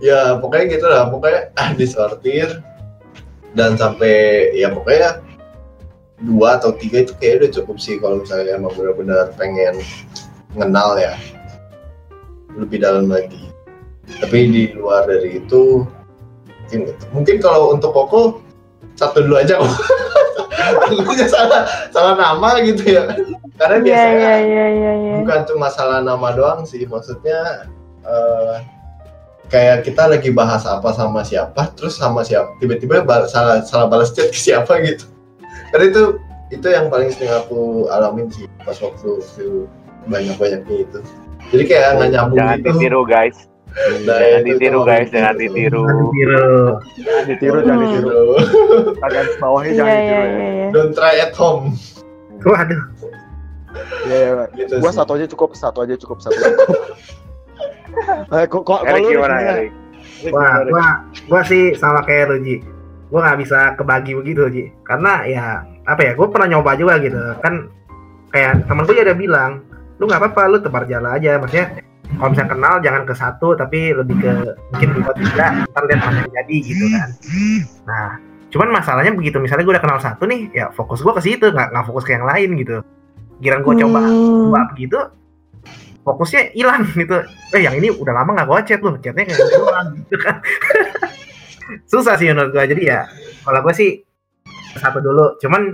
ya pokoknya gitu lah pokoknya ah, disortir dan sampai ya pokoknya dua atau tiga itu kayak udah cukup sih kalau misalnya emang benar-benar pengen ngenal ya lebih dalam lagi. Tapi di luar dari itu mungkin mungkin kalau untuk Koko satu dulu aja kok. <laughs> Salah salah nama gitu ya. Karena Iya biasanya iya iya iya. iya. bukan cuma masalah nama doang sih. Maksudnya eh, kayak kita lagi bahas apa sama siapa terus sama siapa tiba-tiba bal- salah salah balas chat ke siapa gitu. Karena itu itu yang paling sering aku alamin sih pas waktu waktu banyak banyaknya itu jadi kayak nggak nyambung Jangan gitu ditiru guys. Nah, Jangan itu ditiru guys, jangan ditiru. Jangan ditiru, jangan ditiru. Kalian bawahnya Iya jangan iya ditiru iya. ya. iya. don't try at home Waduh. Iya, iya. gitu Gua sih. satu aja cukup, satu aja cukup, satu aja cukup. <laughs> Eh, kok kok lu gimana Wah, gua gua sih sama kayak lu Ji. Gua nggak bisa kebagi begitu Ji. Karena ya apa ya? Gua pernah nyoba juga gitu. Kan kayak temen gue ada bilang, lu nggak apa-apa, lu tebar jala aja. Maksudnya kalau misalnya kenal jangan ke satu, tapi lebih ke mungkin dua tiga, ntar lihat apa yang jadi gitu kan. Nah, cuman masalahnya begitu. Misalnya gue udah kenal satu nih, ya fokus gua ke situ, nggak nggak fokus ke yang lain gitu. Giran gue coba Hmm. coba begitu fokusnya hilang gitu eh yang ini udah lama nggak gue chat loh chatnya kayak doang gitu kan <laughs> susah sih menurut gue jadi ya kalau gue sih satu dulu cuman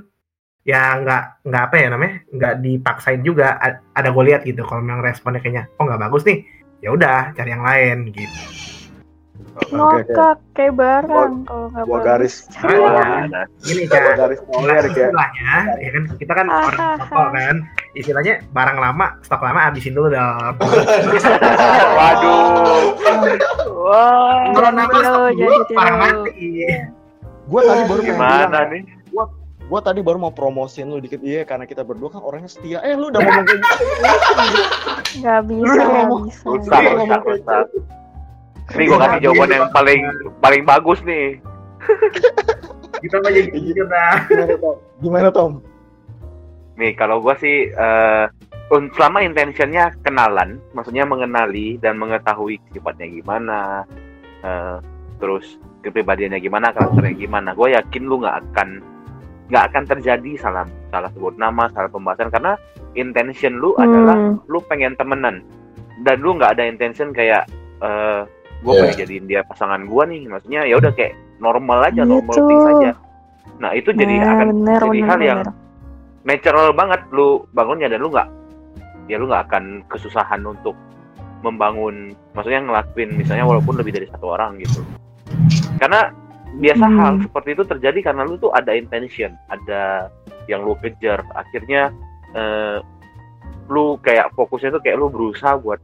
ya nggak nggak apa ya namanya nggak dipaksain juga A- ada gue lihat gitu kalau memang responnya kayaknya oh nggak bagus nih ya udah cari yang lain gitu Ngokak kayak barang kalau nggak bagus. garis. <laughs> Cari Gua- yang Nah, gini kan garis ya. istilahnya ya kan kita kan Ah, orang ah, toko ah. kan istilahnya barang lama stok lama habisin dulu dong <laughs> Waduh. Wah. kalau nama stok dulu barang mati Gua tadi baru Gimana nih? Gua tadi baru mau promosiin lu dikit. Iya, karena kita berdua kan orangnya setia. Eh, lu udah ngomong kayak gitu. Nggak bisa, Lu nggak ngomong- bisa. Rusak, rusak, rusak. Ini gue kasih jawaban yang paling paling bagus nih. <laughs> kita mah jadi gitu Gimana, Tom? Gimana, Tom? Nih kalau gue sih eh, un- selama intentionnya kenalan, maksudnya mengenali dan mengetahui sifatnya gimana, eh, terus kepribadiannya gimana, karakternya gimana, gue yakin lu nggak akan nggak akan terjadi salah salah sebut nama, salah pembahasan karena intention lu adalah Hmm. lu pengen temenan dan lu nggak ada intention kayak eh gue Iya. pengen jadiin dia pasangan gue nih, maksudnya ya udah kayak normal aja, normal Gitu. things aja. Nah itu jadi Nah, akan bener, jadi bener, hal yang bener. natural banget lu bangunnya dan lu nggak ya lu nggak akan kesusahan untuk membangun maksudnya ngelakuin misalnya walaupun lebih dari satu orang gitu karena biasa Hmm. hal seperti itu terjadi karena lu tuh ada intention ada yang lu kejar akhirnya eh, lu kayak fokusnya tuh kayak lu berusaha buat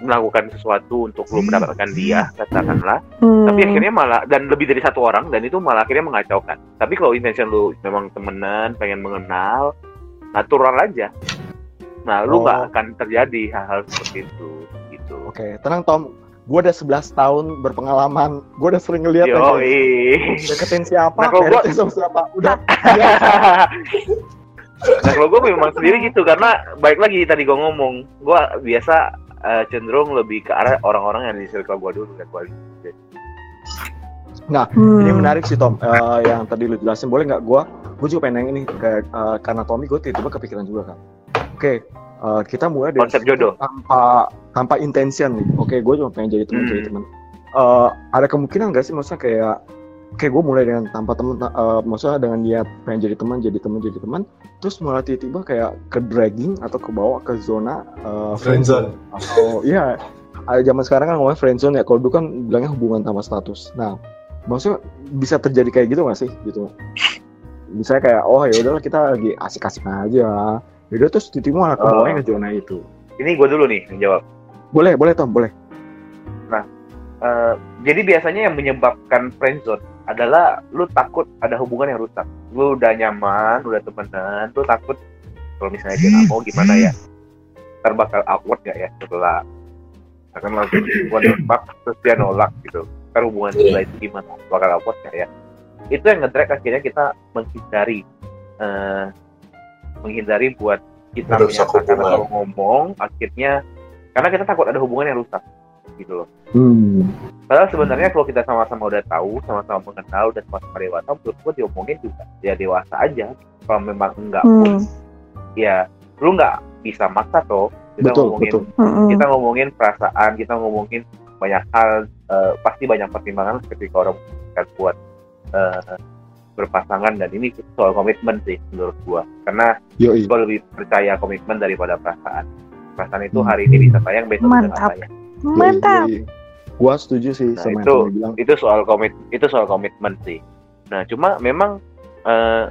melakukan sesuatu untuk lu mendapatkan dia katakanlah Hmm. tapi akhirnya malah dan lebih dari satu orang dan itu malah akhirnya mengacaukan tapi kalau intention lu memang temenan pengen mengenal natural aja nah lu Oh. nggak akan terjadi hal-hal seperti itu gitu Oke, tenang, Tom. Gua udah 11 tahun berpengalaman. Gua udah sering ngeliat yo ya, deketin siapa, Nah, kalau gua- sama siapa. Udah, <laughs> nah kalau gue memang sendiri gitu karena baik lagi tadi gue ngomong gue biasa eh, cenderung lebih ke arah orang-orang yang di circle gue dulu dan gue Hmm. Ini menarik sih Tom, Eh, yang tadi lu jelasin boleh nggak gua? Gue juga pengen ini kayak eh, karena Tommy gue tiba-tiba kepikiran juga kan. Oke, eh, kita mulai dari Konsep jodoh. tanpa tanpa intention nih. Oke, gue cuma pengen jadi teman Hmm. jadi teman. Eh, ada kemungkinan nggak sih maksudnya kayak kayak gue mulai dengan tanpa teman, eh, maksudnya dengan niat pengen jadi teman, jadi teman, jadi teman, terus mulai tiba-tiba kayak ke dragging atau ke bawah ke zona eh, friendzone atau iya ada zaman sekarang kan ngomongnya friendzone ya kalau dulu kan bilangnya hubungan tanpa status nah maksudnya bisa terjadi kayak gitu nggak sih gitu misalnya kayak oh ya udahlah kita lagi asik-asik aja Yaudah terus tiba-tiba malah ke Oh. bawahnya ke zona itu ini gue dulu nih yang jawab boleh boleh Tom boleh Eh, jadi biasanya yang menyebabkan friendzone adalah lu takut ada hubungan yang rusak. Lu udah nyaman, udah temenan, lu takut kalau misalnya dia nggak mau gimana ya? Ntar bakal awkward gak ya setelah karena lagi <clears throat> hubungan nembak terus dia nolak gitu. Ntar hubungan Iya. setelah itu gimana? Bakal awkward gak ya? Itu yang ngedrag akhirnya kita menghindari eh, menghindari buat kita menyatakan atau ngomong akhirnya karena kita takut ada hubungan yang rusak gitu loh. hmm. Padahal sebenarnya kalau kita sama-sama udah tahu, sama-sama mengenal dan sama-sama dewasa, menurut gua diomongin juga ya dewasa aja. Kalau memang enggak pun, Hmm. ya lu nggak bisa maksa toh. Kita Betul, ngomongin, betul. Hmm. kita ngomongin perasaan, kita ngomongin banyak hal, eh, pasti banyak pertimbangan ketika orang memutuskan buat eh, berpasangan dan ini soal komitmen sih menurut gua. Karena Yoi. gua lebih percaya komitmen daripada perasaan. Perasaan itu hari ini bisa sayang, besok bisa Mantap. sayang. Yoi, Mantap. yoi. gua setuju sih Nah, sama yang itu Tommy bilang itu soal komit itu soal komitmen sih. Nah cuma memang eh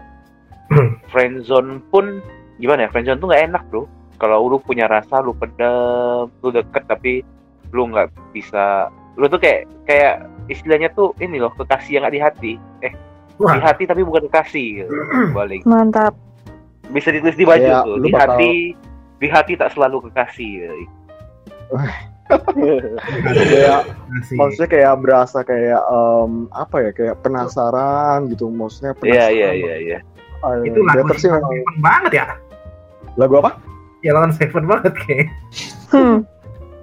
<clears throat> friendzone pun gimana ya friendzone tuh nggak enak bro. kalau lu punya rasa lu pendem lu deket tapi lu nggak bisa lu tuh kayak kayak istilahnya tuh ini loh kekasih yang nggak di hati eh Wah. di hati tapi bukan kekasih gitu. <clears throat> balik Mantap. bisa ditulis di baju Kayak tuh di bakal- hati di hati tak selalu kekasih gitu. kayak maksudnya kayak berasa kayak em, apa ya kayak penasaran gitu maksudnya Iya penasaran iya iya iya. Eh, itu lagu sih memang. Banget ya? Lagu apa? Ya lawan Seven banget kayak. Hmm.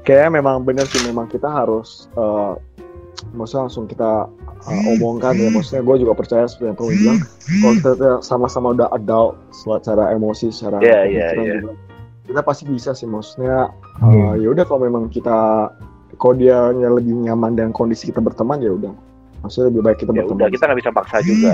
kayak memang bener sih memang kita harus eh, maksudnya langsung kita eh, omongkan ya. Maksudnya gue juga percaya seperti yang kamu bilang. Kalau kita sama-sama udah adult secara emosi secara Iya, iya, pemikiran iya. juga kita pasti bisa sih maksudnya Hmm. eh, ya udah kalau memang kita kalau dia lebih nyaman dengan kondisi kita berteman ya udah maksudnya lebih baik kita Ya berteman udah kita nggak bisa paksa juga.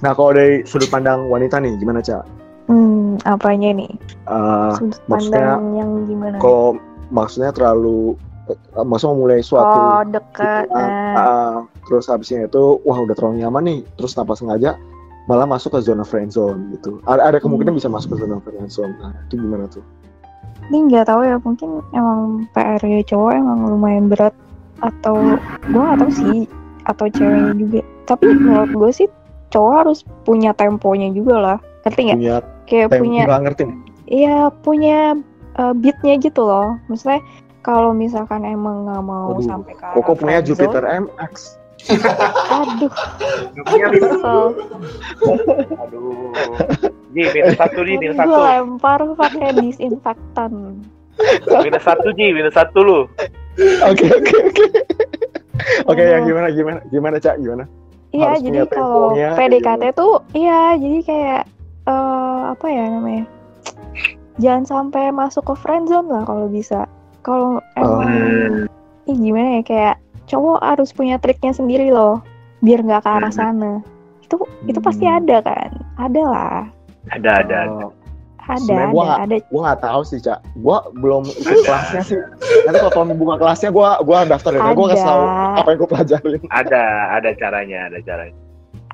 nah kalau dari sudut pandang wanita nih gimana cak Hmm, apanya nih? Eh, Sudut maksudnya pandang yang gimana? kalau maksudnya terlalu eh, maksudnya memulai suatu oh, dekat. Ah, Nah, ah, terus habisnya itu wah udah terlalu nyaman nih terus tanpa sengaja malah masuk ke zona friend zone gitu ada, ada kemungkinan Hmm. bisa masuk ke zona friend zone nah itu gimana tuh ini nggak tahu ya, mungkin emang PR cowok emang lumayan berat atau gue nggak tahu sih atau ceweknya juga. Tapi menurut gue sih cowok harus punya temponya juga lah. Ngerti nggak? punya Kayak tem- punya ngerti nih. Iya punya uh, beatnya gitu loh. Maksudnya kalau misalkan emang nggak mau Waduh, sampai ke Koko punya Jupiter MX Aduh, Punya kesel. Aduh. Ji, minus satu minus Gue satu. lempar pakai disinfektan. Minus satu Ji, minus satu lu. oke oke oke oke yang gimana gimana gimana cak gimana Iya, jadi kalau PDKT gitu. tuh, iya, jadi kayak eh apa ya namanya? Jangan sampai masuk ke friendzone lah kalau bisa. Kalau emang, Oh. ih gimana ya kayak cowok harus punya triknya sendiri loh, biar nggak ke arah Hmm. sana. Itu itu pasti Hmm. ada kan? Ada lah, Ada, ada. ada. Eh, ada, ada, gua nggak- ada. gua nggak tahu sih cak gua belum ikut kelasnya sih nanti kalau kamu buka kelasnya gua gua daftar ya gua kasih tahu apa yang gua pelajarin Ada, ada caranya, ada caranya.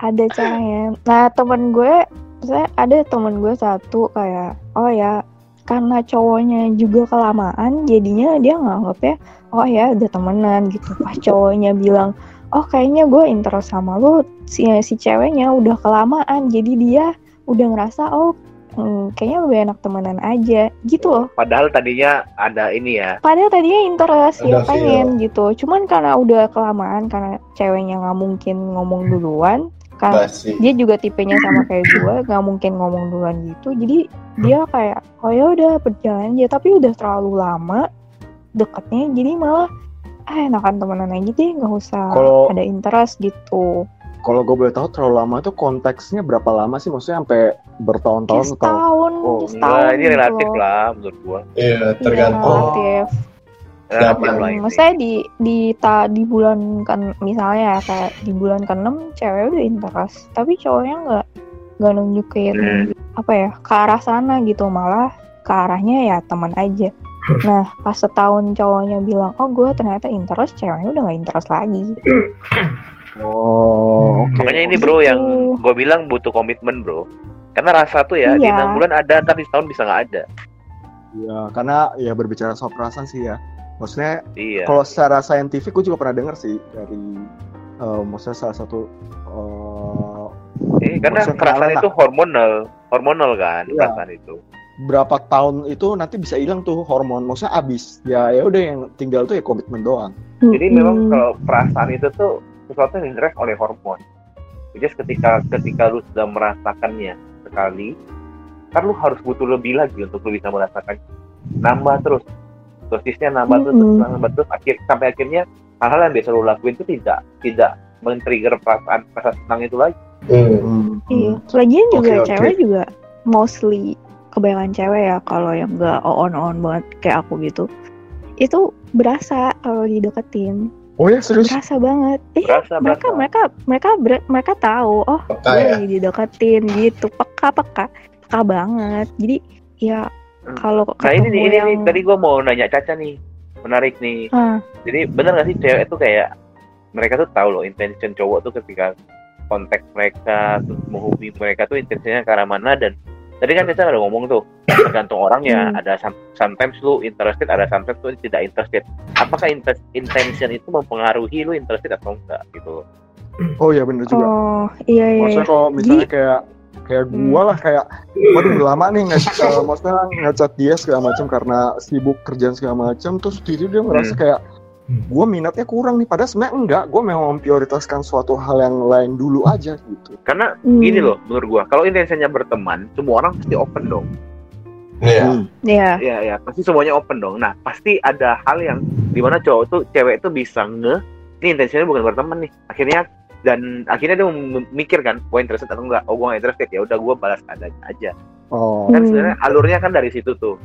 ada caranya. Nah temen gue, saya ada temen gue satu kayak, oh ya karena cowoknya juga kelamaan, jadinya dia nganggapnya, oh ya udah temenan gitu. Pas cowoknya bilang, oh kayaknya gue interest sama lu, si si ceweknya udah kelamaan, jadi dia udah ngerasa, oh hmm, kayaknya lebih enak temenan aja, gitu loh. Padahal tadinya ada ini ya. Padahal tadinya interest ya pengen gitu, cuman karena udah kelamaan, karena ceweknya nggak mungkin ngomong duluan, karena Basi. dia juga tipenya sama kayak gue nggak mungkin ngomong duluan gitu jadi dia kayak oh ya udah berjalan aja tapi udah terlalu lama deketnya jadi malah ah enakan temenan aja deh nggak usah Kalau- ada interest gitu kalau gue boleh tahu terlalu lama tuh konteksnya berapa lama sih maksudnya sampai bertahun-tahun atau setahun Oh, setahun Enggak, ini gitu relatif loh. lah menurut gua. Iya, tergantung. relatif. Relatif Zaman. Lah Hmm. Maksudnya di di ta, di bulan kan misalnya ya, kayak di bulan ke-6 cewek udah interest, tapi cowoknya nggak nggak nunjukin Hmm. apa ya ke arah sana gitu malah ke arahnya ya teman aja. <laughs> Nah pas setahun cowoknya bilang oh gue ternyata interest, ceweknya udah nggak interest lagi. oh oke Makanya ini bro yang Gitu. gue bilang butuh komitmen bro. Karena rasa tuh ya di Iya. enam bulan ada, tapi setahun bisa nggak ada. ya karena ya berbicara soal perasaan sih ya maksudnya Iya. kalau secara saintifik gue juga pernah dengar sih dari eh, maksudnya salah satu eh, Eh, karena perasaan itu hormonal, hormonal kan Iya. perasaan itu. berapa tahun itu nanti bisa hilang tuh hormon maksudnya abis ya ya udah yang tinggal tuh ya komitmen doang Jadi memang kalau perasaan itu tuh sesuatu yang direct oleh hormon. Jadi ketika ketika lu sudah merasakannya sekali, kan lu harus butuh lebih lagi untuk lu bisa merasakan. Nambah terus, dosisnya nambah terus, terus nambah terus, akhir sampai akhirnya hal-hal yang biasa lu lakuin itu tidak tidak men-trigger perasaan perasaan senang itu lagi. Hmm. Iya. Lagian juga oke. cewek juga mostly kebanyakan cewek ya kalau yang nggak on on banget kayak aku gitu. Itu berasa kalau dideketin, oh ya serius berasa banget. Iya, Berasa, mereka berasa. mereka mereka ber- mereka tahu oh Peka gue ya. lagi dideketin gitu peka peka peka banget jadi ya. Kalau Nah ini nih, ini yang nih, tadi gue mau nanya Caca nih, menarik nih. Ah, Jadi bener gak sih cewek itu kayak mereka tuh tahu loh intention cowok tuh ketika konteks mereka terus menghubungi mereka tuh intensinya ke arah mana dan tadi kan kita udah ngomong tuh tergantung orangnya Hmm. ada some- sometimes lu interested ada sometimes lu tidak interested apakah inten- intention itu mempengaruhi lu interested atau enggak gitu Oh iya bener juga. Oh iya iya. Maksudnya iya. kalau misalnya kayak kayak gua lah kayak waduh udah lama nih nggak uh, maksudnya ngechat dia segala macam karena sibuk kerjaan segala macam terus tiba dia ngerasa Hmm. kayak Hmm. gua minatnya kurang nih padahal sebenarnya enggak gua memang memprioritaskan suatu hal yang lain dulu aja gitu karena Hmm, gini loh menurut gua kalau intensinya berteman semua orang pasti open dong Iya. Hmm. Iya. ya ya pasti semuanya open dong nah pasti ada hal yang di mana cowok tuh cewek tuh bisa nge ini intensinya bukan berteman nih akhirnya dan akhirnya dia mem- mikir kan gue interested atau enggak oh gue gak interested ya udah gue balas adanya aja oh kan Hmm. sebenarnya alurnya kan dari situ tuh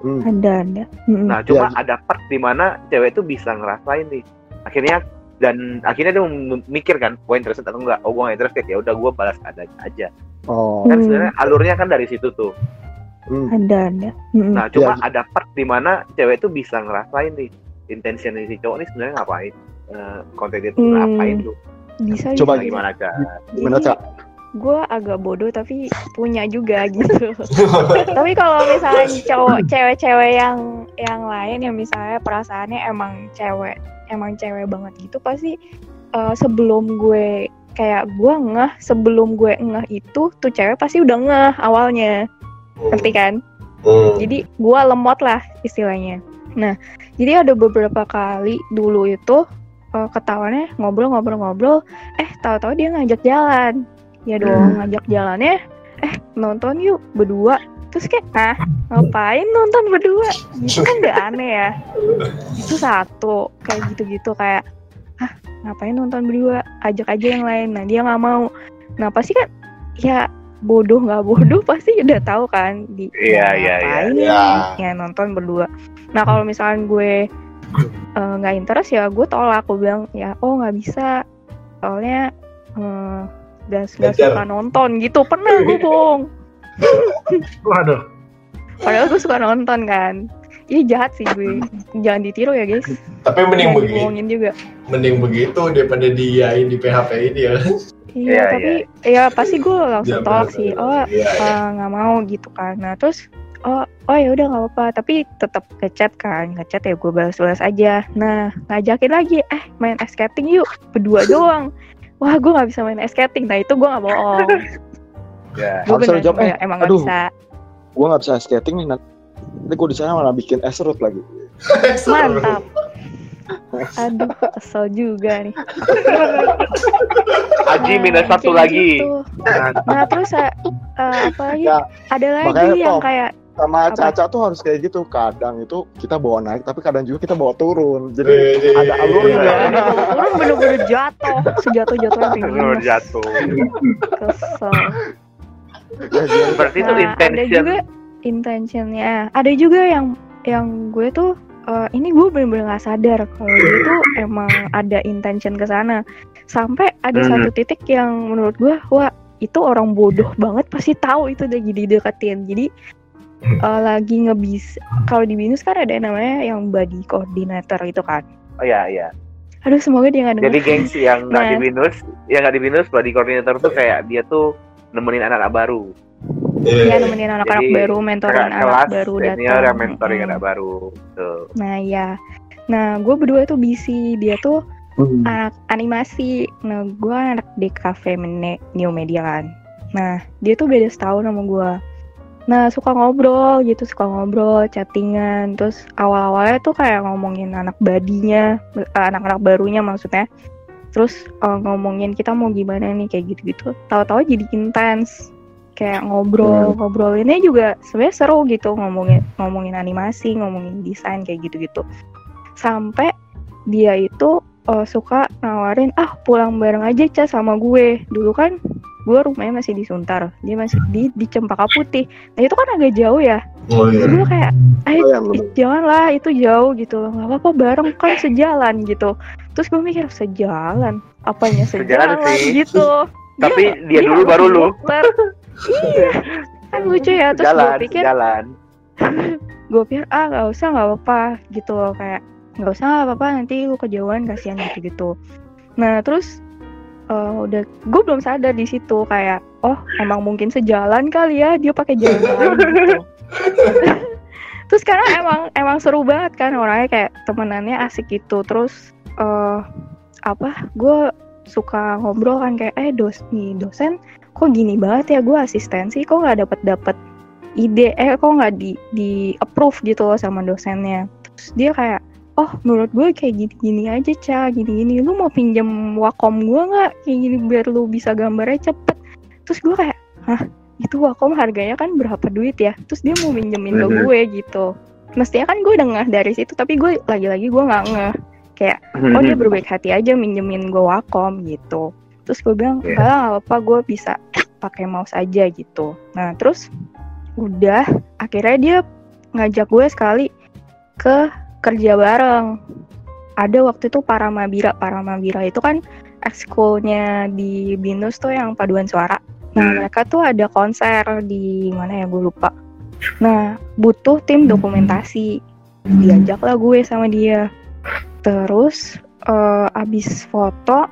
hmm. Ada ada. Mm-mm. Nah, cuma Iya. ada part di mana cewek itu bisa ngerasain nih. Akhirnya dan akhirnya dia mem- mikir kan, gue interested atau enggak? Oh, gue gak interested ya udah gue balas adanya aja. oh Kan Hmm. sebenarnya alurnya kan dari situ tuh. hmm. Ada ada. Mm-mm. Nah, cuma Iya. ada part di mana cewek itu bisa ngerasain nih intention si cowok ini sebenarnya ngapain? Eh, konten dia tuh Hmm. ngapain lu? Bisa Coba bisa. gimana kak? gimana cak gue agak bodoh tapi punya juga <laughs> gitu tapi kalau misalnya cowok cewek-cewek yang yang lain yang misalnya perasaannya emang cewek emang cewek banget gitu pasti eh, sebelum gue kayak gue ngeh sebelum gue ngeh itu tuh cewek pasti udah ngeh awalnya ngerti kan Hmm. jadi gue lemot lah istilahnya nah jadi ada beberapa kali dulu itu eh, ketahuannya ngobrol-ngobrol-ngobrol eh tahu-tahu dia ngajak jalan. Ya dong ngajak jalannya. Eh nonton yuk berdua. Terus kayak ah ngapain nonton berdua? Gitu kan gak aneh ya. Itu satu kayak gitu-gitu kayak ah ngapain nonton berdua? Ajak aja yang lain. Nah dia nggak mau. Nah pasti kan ya bodoh nggak bodoh pasti udah tahu kan di Iya, mau iya, iya. ngapain Iya. nih? ya nonton berdua. Nah kalau misalnya gue eh, nggak interest ya gue tolak. Gue bilang ya oh nggak bisa. Soalnya eh, gak, gak suka nonton. Gitu. Pernah gue <laughs> bohong. Waduh. padahal gue suka nonton kan. Ih jahat sih gue. Jangan ditiru ya guys. Tapi mending begitu, dibohongin juga. Mending begitu daripada diain di PHP ini ya. Iya Iya, tapi Ya pasti gue langsung Jangan tolak sih. Oh Iya, iya. eh, nggak mau gitu kan. Nah terus Oh, oh ya udah nggak apa-apa. Tapi tetap ngechat kan ngechat ya gue balas-balas aja. Nah ngajakin lagi eh main ice skating yuk berdua <laughs> doang. Wah gue nggak bisa main ice skating. Nah itu gue nggak bohong. <laughs> Ya. gue bener lu jawab, ya, emang nggak aduh. bisa. gua nggak bisa skating nih nanti gua di sana malah bikin es root lagi. <laughs> Mantap. Aduh kesel juga nih. Aji Nah, minus satu kayak lagi. gitu. nah terus eh, eh, apa lagi? Ya, ada lagi yang kayak sama Apa? Caca tuh harus kayak gitu. Kadang itu kita bawa naik tapi kadang juga kita bawa turun. Jadi Wih, ada alurnya. Iya, turun bener-bener jatuh. Sejatuh jatuhnya Bener jatuh. kesel. Ya, jadi Berarti itu Nah, ada intention. juga intentionnya. Ada juga yang yang gue tuh eh, ini gue bener-bener nggak sadar kalau dia tuh emang ada intention ke sana. Sampai ada Hmm. satu titik yang menurut gue wah itu orang bodoh banget pasti tahu itu udah jadi deketin jadi eh, lagi ngebis kalau di binus kan ada yang namanya yang body coordinator itu kan Oh iya iya. aduh semoga dia nggak Jadi gengsi yang nggak Nah. di binus, yang nggak di binus, body coordinator tuh kayak dia tuh nemenin anak-anak baru. Iya. ya nemenin anak-anak baru mentorin anak baru senior yang mentoring anak baru. Tuh. Nah ya, nah gue berdua tuh busy, dia tuh Hmm. anak animasi. Nah gue anak DKV Mene- New Media kan. Nah dia tuh beda setahun sama gue. Nah suka ngobrol gitu, suka ngobrol, chattingan. Terus awal-awalnya tuh kayak ngomongin anak badinya, eh, anak-anak barunya maksudnya. Terus eh, ngomongin kita mau gimana nih kayak gitu-gitu. Tahu-tahu jadi intens. Kayak ngobrol, ngobrolinnya juga sebenarnya seru gitu ngomongin ngomongin animasi, ngomongin desain kayak gitu-gitu. Sampai dia itu eh, suka nawarin ah pulang bareng aja Ca sama gue. Dulu kan gue rumahnya masih di Suntar, dia masih di di Cempaka Putih. Nah itu kan agak jauh ya. Oh iya. Gue kayak, Oh, iya, ayo bener. janganlah itu jauh gitu, nggak apa-apa bareng kan sejalan gitu. Terus gue mikir sejalan, apanya Sejalan sejalan, sih. gitu. <laughs> Tapi dia dulu harus baru lu. iya, kan lucu ya. Terus gue Jalan, pikir jalan. <laughs> gue pikir ah nggak usah nggak apa-apa gitu loh kayak nggak usah nggak apa-apa nanti lu kejauhan kasihan gitu gitu nah terus eh, udah gue belum sadar di situ kayak oh emang mungkin sejalan kali ya dia pakai <laughs> jalan gitu. <laughs> Terus karena emang emang seru banget kan orangnya kayak temenannya asik gitu. Terus eh apa gue suka ngobrol kan kayak eh dos nih dosen kok gini banget ya gue asistensi kok nggak dapet dapet ide eh kok nggak di di approve gitu loh sama dosennya. Terus dia kayak oh menurut gue kayak gini-gini aja ca. Gini-gini. Lu mau pinjam wakom gue nggak? Kayak gini biar lu bisa gambarnya cepet. Terus gue kayak hah? Itu wakom harganya kan berapa duit ya? Terus dia mau minjemin ke Mhm. gue gitu. Mestinya kan gue ngeh dari situ tapi gue lagi-lagi gue nggak ngeh. Kayak oh dia berbaik hati aja minjemin gue wakom gitu. Terus gue bilang nggak apa gue bisa pakai mouse aja gitu. Nah terus udah akhirnya dia ngajak gue sekali ke kerja bareng. Ada waktu itu Paramabira. Paramabira itu kan ekskulnya di binus tuh yang paduan suara. Nah Hmm. mereka tuh ada konser di mana ya? Gue lupa. Nah butuh tim dokumentasi. Diajaklah gue sama dia. Terus eh, abis foto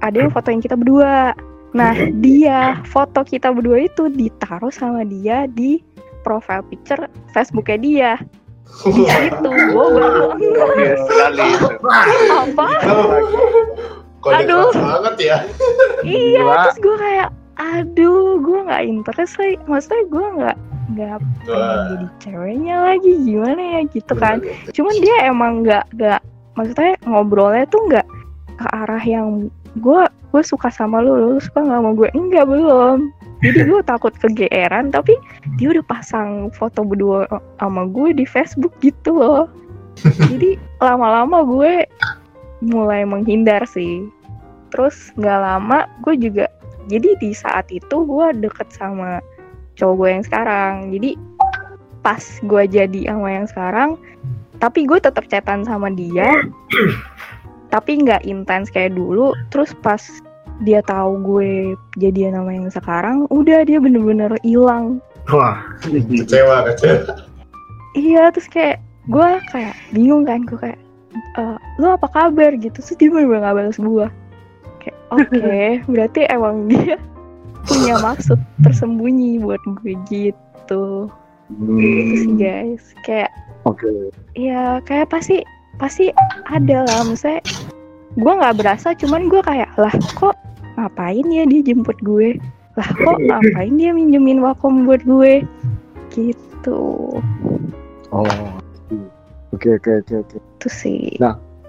ada yang fotoin kita berdua. Nah dia foto kita berdua itu ditaruh sama dia di profile picture Facebooknya dia <laughs> di situ gue baru Oke sekali itu. apa? Kode Aduh. banget ya. iya Gila. terus gue kayak aduh gue nggak interest lagi. Maksudnya gue nggak nggak pengen jadi ceweknya lagi gimana ya gitu kan. Cuman dia emang nggak nggak maksudnya ngobrolnya tuh nggak ke arah yang gue gue suka sama lu lu suka nggak sama gue enggak belum jadi gue takut kegeeran tapi dia udah pasang foto berdua sama gue di Facebook gitu loh. Jadi lama-lama gue mulai menghindar sih. Terus nggak lama gue juga jadi di saat itu gue deket sama cowok gue yang sekarang. Jadi pas gue jadi sama yang sekarang tapi gue tetap chatan sama dia. Tapi nggak intens kayak dulu. Terus pas dia tahu gue jadian sama yang sekarang udah dia bener-bener hilang. Wah, Kecewa, kecewa. iya terus kayak gue kayak bingung kan gue kayak "Eh, lu apa kabar? gitu. Terus dia bener-bener gak balas gue kayak oke <laughs> berarti emang dia punya maksud tersembunyi buat gue gitu. Gitu sih guys kayak Oke. ya kayak pasti pasti ada lah. Maksudnya gue nggak berasa cuman gue kayak lah kok ngapain ya dia jemput gue lah kok ngapain dia minjemin wakom buat gue gitu Oh. Oke oke oke oke. itu sih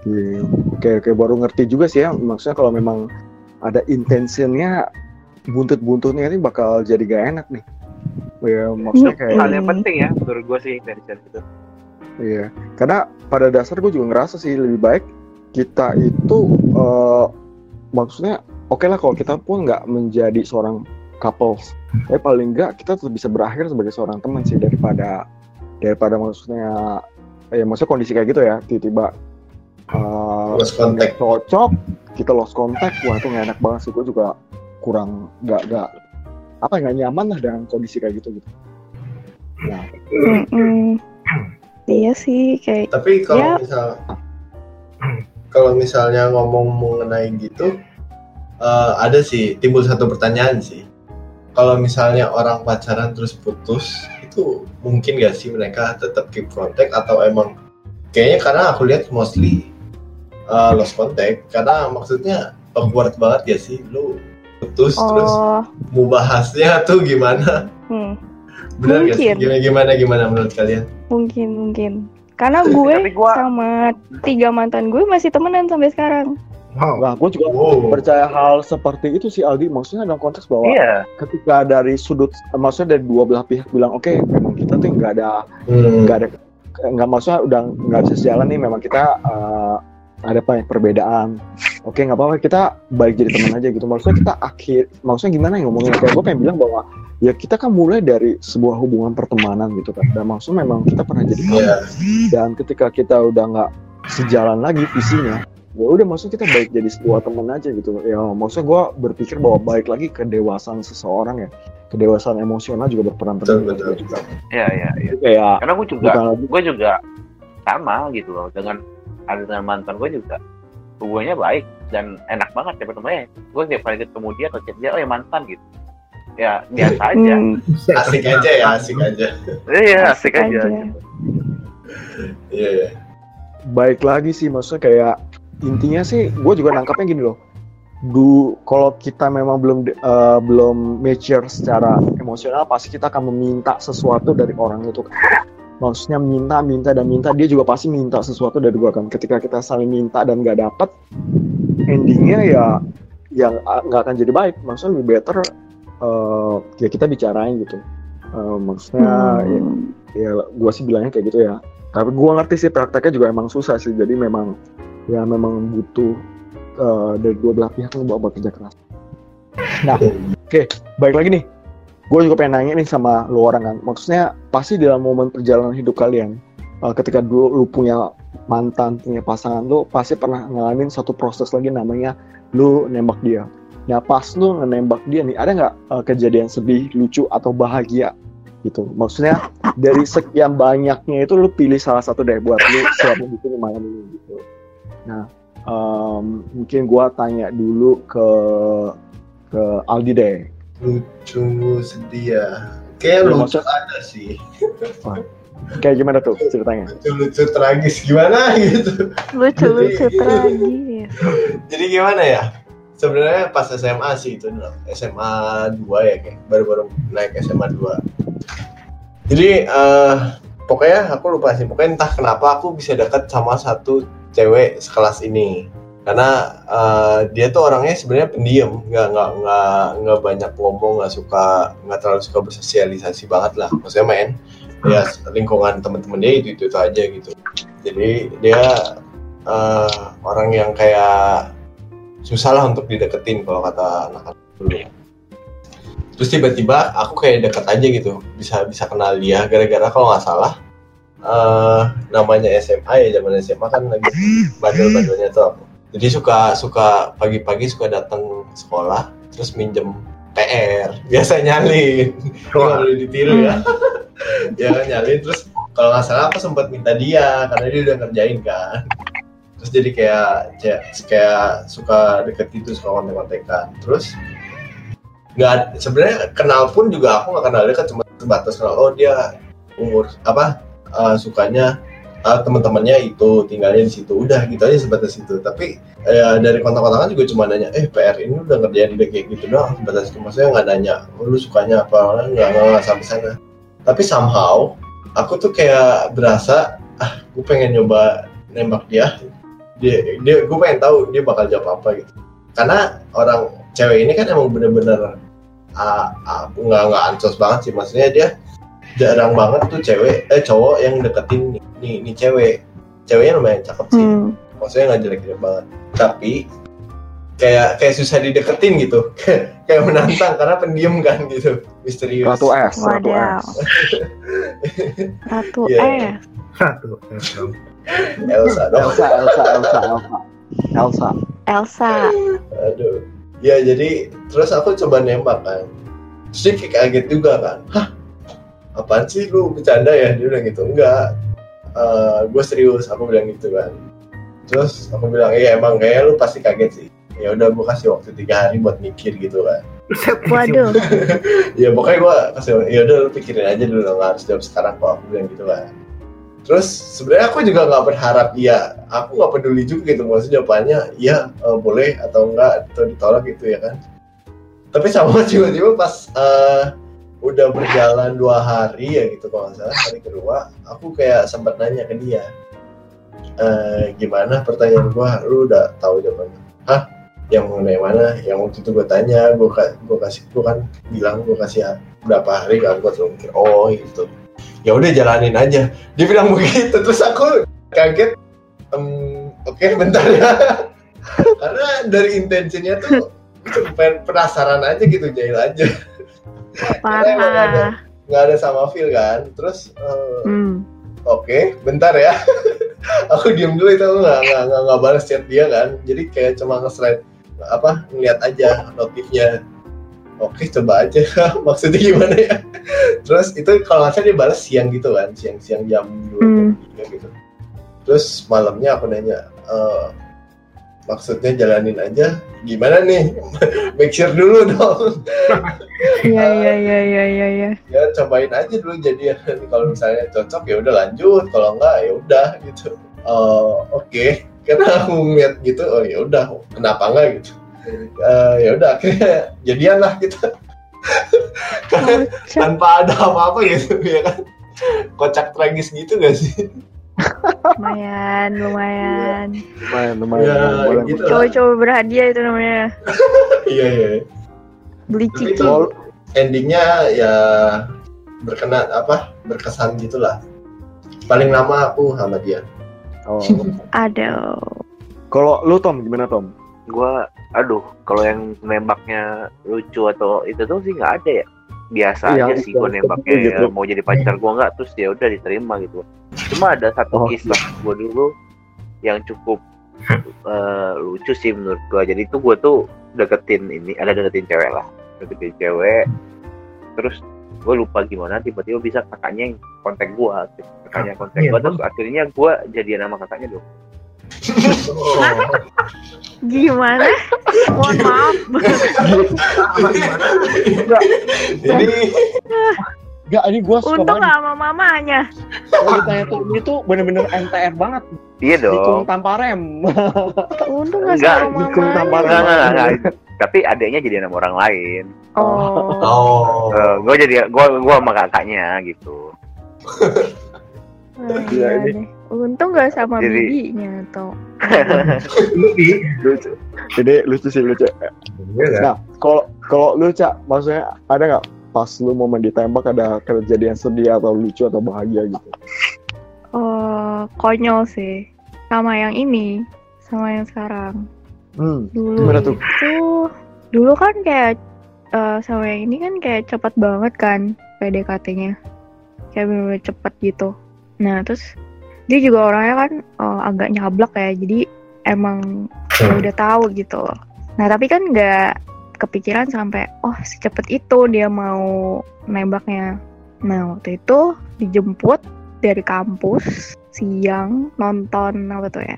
Iya. Oke oke baru ngerti juga sih ya. Maksudnya kalau memang ada intentionnya buntut-buntutnya ini bakal jadi gak enak nih. Ya maksudnya kayak Hal yang penting ya menurut gue sih dari itu. Iya, karena pada dasar gue juga ngerasa sih lebih baik kita itu eh, maksudnya oke lah kalau kita pun nggak menjadi seorang couples, tapi paling nggak kita tetap bisa berakhir sebagai seorang teman sih daripada daripada maksudnya ya maksudnya kondisi kayak gitu ya tiba-tiba eh, Lost contact. cocok kita lost contact wah itu nggak enak banget sih gue juga kurang nggak nggak apa nggak nyaman lah dengan kondisi kayak gitu gitu. Nah, iya sih kayak Tapi kalau Ya. misal kalau misalnya ngomong mengenai gitu, eh, ada sih timbul satu pertanyaan sih. Kalau misalnya orang pacaran terus putus, itu mungkin gak sih mereka tetap keep contact atau emang kayaknya karena aku lihat mostly eh, lost contact karena maksudnya awkward banget ya sih lu putus terus oh mau bahasnya tuh gimana? hmm, Benar gak sih? Gimana gimana gimana menurut kalian? mungkin mungkin karena gue gua- sama tiga mantan gue masih temenan sampai sekarang wow. nah gue juga Wow. percaya hal seperti itu sih Aldi maksudnya dalam konteks bahwa Iya. ketika dari sudut maksudnya dari dua belah pihak bilang oke memang kita tuh nggak ada Hmm. nggak ada nggak maksudnya udah nggak bisa sejalan nih memang kita eh, ada banyak perbedaan oke nggak apa-apa kita balik jadi teman aja gitu maksudnya kita akhir maksudnya gimana ya ngomongnya kayak gue pengen bilang bahwa ya kita kan mulai dari sebuah hubungan pertemanan gitu kan dan maksudnya memang kita pernah jadi teman Iya. dan ketika kita udah nggak sejalan lagi visinya ya udah maksudnya kita baik jadi sebuah teman aja gitu. Ya maksudnya gue berpikir bahwa baik lagi kedewasaan seseorang ya. Kedewasaan emosional juga berperan penting Betul, betul. juga Iya iya iya. Jadi kayak Karena gue juga gue juga sama gitu loh dengan ada dengan mantan gue juga. Hubungannya baik dan enak banget ya temennya gue tiap kali ketemu dia atau chat dia oh ya mantan gitu. Ya biasa aja. Hmm, asik aja ya asik aja. Iya asik, asik aja, aja. gitu. iya iya. Baik lagi sih maksudnya kayak intinya sih gue juga nangkapnya gini loh. Du kalau kita memang belum eh, belum mature secara emosional pasti kita akan meminta sesuatu dari orang itu kan. Maksudnya minta minta dan minta. Dia juga pasti minta sesuatu dari gua kan. Ketika kita saling minta dan gak dapet endingnya ya yang nggak akan jadi baik. Maksudnya lebih better eh, ya kita bicarain gitu. Eh, maksudnya ya, Hmm. ya gua sih bilangnya kayak gitu ya. Tapi gua ngerti sih prakteknya juga emang susah sih. Jadi memang ya memang butuh eh, dari dua belah pihak yang buat kerja keras. Nah oke baik lagi nih. Gue juga pengen nanya nih sama lu orang kan. Maksudnya pasti dalam momen perjalanan hidup kalian eh, ketika dulu lu punya mantan punya pasangan lu pasti pernah ngalamin satu proses lagi namanya lu nembak dia. Nah pas lu nembak dia nih ada nggak eh, kejadian sedih lucu atau bahagia? Gitu. Maksudnya dari sekian banyaknya itu lu pilih salah satu deh buat lu siapin bikin malam ini gitu nah em, mungkin gua tanya dulu ke ke Aldi deh. Lucu sedih ya kayak Ya, lucu maksud- ada sih. Kayak gimana tuh ceritanya? Lucu lucu tragis gimana <laughs> gitu? Lucu lucu Jadi- tragis. Jadi gimana ya? Sebenarnya pas SMA sih itu dulu. SMA 2 ya kayak baru-baru naik SMA 2 jadi eh pokoknya aku lupa sih. Pokoknya entah kenapa aku bisa dekat sama satu cewek sekelas ini. Karena eh, dia tuh orangnya sebenarnya pendiam nggak nggak nggak nggak banyak ngomong nggak suka nggak terlalu suka bersosialisasi banget lah. Maksudnya main ya lingkungan teman-teman dia itu itu aja gitu. Jadi dia eh, orang yang kayak susah lah untuk dideketin kalau kata anak-anak dulu. Terus tiba-tiba aku kayak deket aja gitu bisa bisa kenal dia gara-gara kalau nggak salah eh namanya SMA ya zaman SMA kan lagi bandel-bandelnya tuh. Aku. jadi suka suka pagi-pagi suka datang sekolah terus minjem PR biasa nyalin. Nggak boleh ditiru ya. <laughs> Ya nyalin. Terus kalau nggak salah aku sempat minta dia karena dia udah ngerjain kan. Terus jadi kayak kayak, kayak suka deket itu suka kontek-kontekan terus nggak sebenarnya kenal pun juga aku nggak kenal dia kan cuma sebatas kenal oh dia umur apa eh, sukanya eh, teman-temannya itu tinggalnya di situ. Udah gitu aja sebatas itu. Tapi eh, dari kontak-kontakan juga cuma nanya eh PR ini udah ngerjain udah kayak gitu doang. Sebatas itu. Maksudnya nggak nanya oh, lu sukanya apa? Nggak nggak sampai sana. Tapi somehow aku tuh kayak berasa ah gue pengen nyoba nembak dia. Dia dia gue pengen tahu dia bakal jawab apa gitu. Karena orang cewek ini kan emang bener-bener ah, ah, nggak nggak ancos banget sih. Maksudnya dia jarang banget tuh cewek eh cowok yang deketin nih nih, nih cewek ceweknya lumayan cakep sih Hmm. maksudnya nggak jelek-jelek banget tapi kayak kayak susah dideketin gitu <laughs> kayak menantang karena pendiam kan gitu misterius Ratu S Ratu Wadaw. <laughs> S Ratu Iya. S. Satu. satu. Elsa dong Elsa Elsa Elsa Elsa Elsa Elsa. Aduh. Ya jadi terus aku coba nembak kan. Terus dia kayak kaget juga kan. Hah? Apaan sih lu bercanda ya? Dia bilang gitu. Enggak. gue serius. Aku bilang gitu kan. Terus aku bilang iya emang kayak lu pasti kaget sih. Ya udah gue kasih waktu tiga hari buat mikir gitu kan. <laughs> Waduh. <laughs> ya pokoknya gue kasih ya udah lu pikirin aja dulu nggak harus jawab sekarang kok aku bilang gitu kan. Terus sebenarnya aku juga nggak berharap iya, aku nggak peduli juga gitu maksudnya jawabannya iya eh, boleh atau enggak atau ditolak gitu ya kan. Tapi sama <laughs> tiba-tiba pas eh, udah berjalan dua hari ya gitu kalau nggak salah hari kedua, aku kayak sempat nanya ke dia, eh, gimana pertanyaan gua, lu udah tahu jawabannya? Hah? Yang mengenai mana? Yang waktu itu gue tanya, gue gue kasih, gue kan bilang gue kasih berapa hari kan gue selalu mikir, oh gitu ya udah jalanin aja dia bilang <laughs> begitu terus aku kaget "Em, oke bentar ya <laughs> karena dari intensinya tuh <laughs> penasaran aja gitu jahil aja Parah. nggak ada sama feel kan? Terus eh, Hmm. oke bentar ya. <laughs> Aku diem dulu itu nggak nggak nggak balas chat dia kan? Jadi kayak cuma nge-slide apa ngeliat aja notifnya. Oke coba aja. <laughs> Maksudnya gimana ya? Terus itu kalau nggak salah dia balas siang gitu kan? Siang siang jam dua Hmm. gitu. Terus malamnya aku nanya "Eh, maksudnya jalanin aja. Gimana nih? <laughs> Make sure dulu dong. <laughs> Iya iya iya iya iya. iya. ya cobain aja dulu jadi <laughs> kalau misalnya cocok ya udah lanjut. Kalau enggak ya udah gitu. Oh, oke. Karena aku ngeliat gitu oh ya udah. Kenapa enggak gitu. Eh, ya udah akhirnya jadian lah Kocak. tanpa ada apa-apa gitu ya kan. Kocak tragis gitu gak sih Lumayan, lumayan. Lumayan, lumayan. ya boleh. gitu Coba-coba berhadiah itu namanya. <laughs> iya iya Beli Tapi ciki. endingnya ya berkenan apa berkesan gitulah paling lama aku sama dia Oh. <laughs> Aduh. Kalau lu Tom gimana Tom? Gua, aduh, kalau yang nembaknya lucu atau itu tuh sih nggak ada ya. Biasa Iya, aja sih gua iya, nembaknya gitu. ya, mau jadi pacar gua nggak, terus ya udah diterima gitu. Cuma ada Oh. satu kisah gua dulu yang cukup eh, lucu sih menurut gua. Jadi tuh gua tuh deketin ini, ada deketin cewek lah, deketin cewek. Terus gue lupa gimana tiba-tiba bisa kakaknya yang kontak gua kakaknya kontak Iya, gua terus akhirnya gua jadian sama kakaknya dong Gimana? Mohon maaf. jadi Enggak, ini gue suka Untung banget. gak sama mamanya. Kalau ditanya Tom itu bener-bener MTR banget. iya dong tanpa rem. Untung gak Enggak, sama dikung tampar. mamanya. Enggak, enggak, enggak. Tapi adiknya jadi sama orang lain. Oh. oh gue jadi gue gua sama kakaknya gitu. Ah, Iya, iya ini. Untung gak sama Jadi- bibinya. Lebih. <laughs> lucu. Jadi lucu sih lucu. Iya? Nah, kalau kalau lu cak, maksudnya ada nggak pas lu momen ditembak ada kejadian sedih atau lucu atau bahagia gitu? Oh, konyol sih. Sama yang ini, sama yang sekarang. Hmm. Dulu Gimana tuh? itu dulu kan kayak eh, sama yang ini kan kayak cepet banget kan PDKT-nya. Kayak bener-bener cepet gitu. Nah, terus dia juga orangnya kan eh, agak nyablak ya. Jadi emang ya udah tahu gitu loh. Nah, tapi kan nggak kepikiran sampai oh secepat itu dia mau nembaknya. Nah, waktu itu dijemput dari kampus siang nonton apa tuh ya?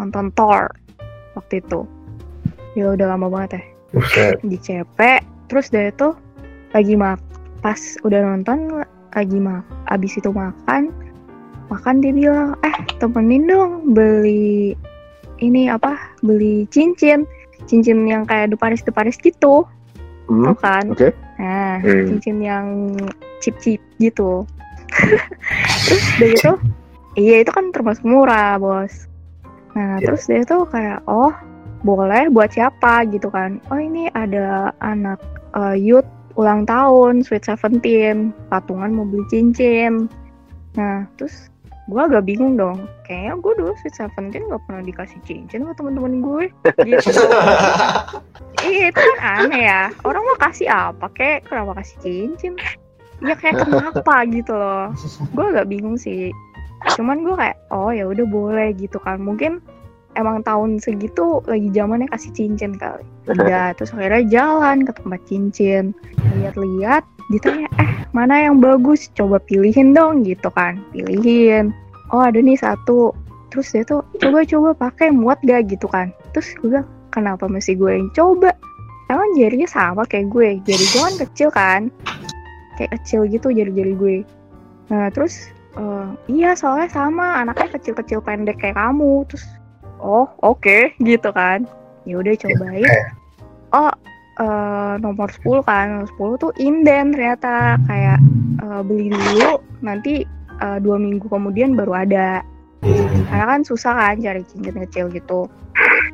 Nonton Thor waktu itu. Ya udah lama banget ya Buset. di CP terus dia itu lagi mak pas udah nonton lagi mak abis itu makan makan dia bilang eh temenin dong beli ini apa beli cincin cincin yang kayak deparis deparis gitu Hmm. tau kan Oke. nah Hmm. cincin yang <laughs> chip chip gitu terus dia gitu iya itu kan termasuk murah bos nah Ya. terus dia tuh kayak oh boleh buat siapa gitu kan oh ini ada anak eh, youth ulang tahun sweet seventeen patungan mau beli cincin nah terus gue agak bingung dong. Kayaknya gue dulu sweet seventeen gak pernah dikasih cincin sama temen-temen gue. Gitu. <laughs> Iya itu kan aneh ya. Orang mau kasih apa kek? Kenapa kasih cincin? Ya kayak kenapa gitu loh. Gue agak bingung sih. Cuman gue kayak Oh ya udah boleh gitu kan. Mungkin Emang tahun segitu Lagi zamannya kasih cincin kali. Udah Terus akhirnya jalan ke tempat cincin. Lihat-lihat Ditanya Eh mana yang bagus? Coba pilihin dong gitu kan. Pilihin. Oh ada nih satu. Terus dia tuh Coba-coba pakai muat gak? Gitu kan. Terus gue bilang kenapa mesti gue yang coba? Emang jarinya sama kayak gue. Jari gue kan kecil kan. Kayak kecil gitu jari-jari gue. Nah terus eh, iya soalnya sama. Anaknya kecil-kecil pendek kayak kamu. Terus oh oke. Gitu kan. Ya udah cobain. Oh eh, nomor 10 kan. Nomor 10 tuh inden ternyata. Kayak eh, beli dulu nanti eh, dua minggu kemudian baru ada. Karena kan susah kan cari cincin kecil gitu.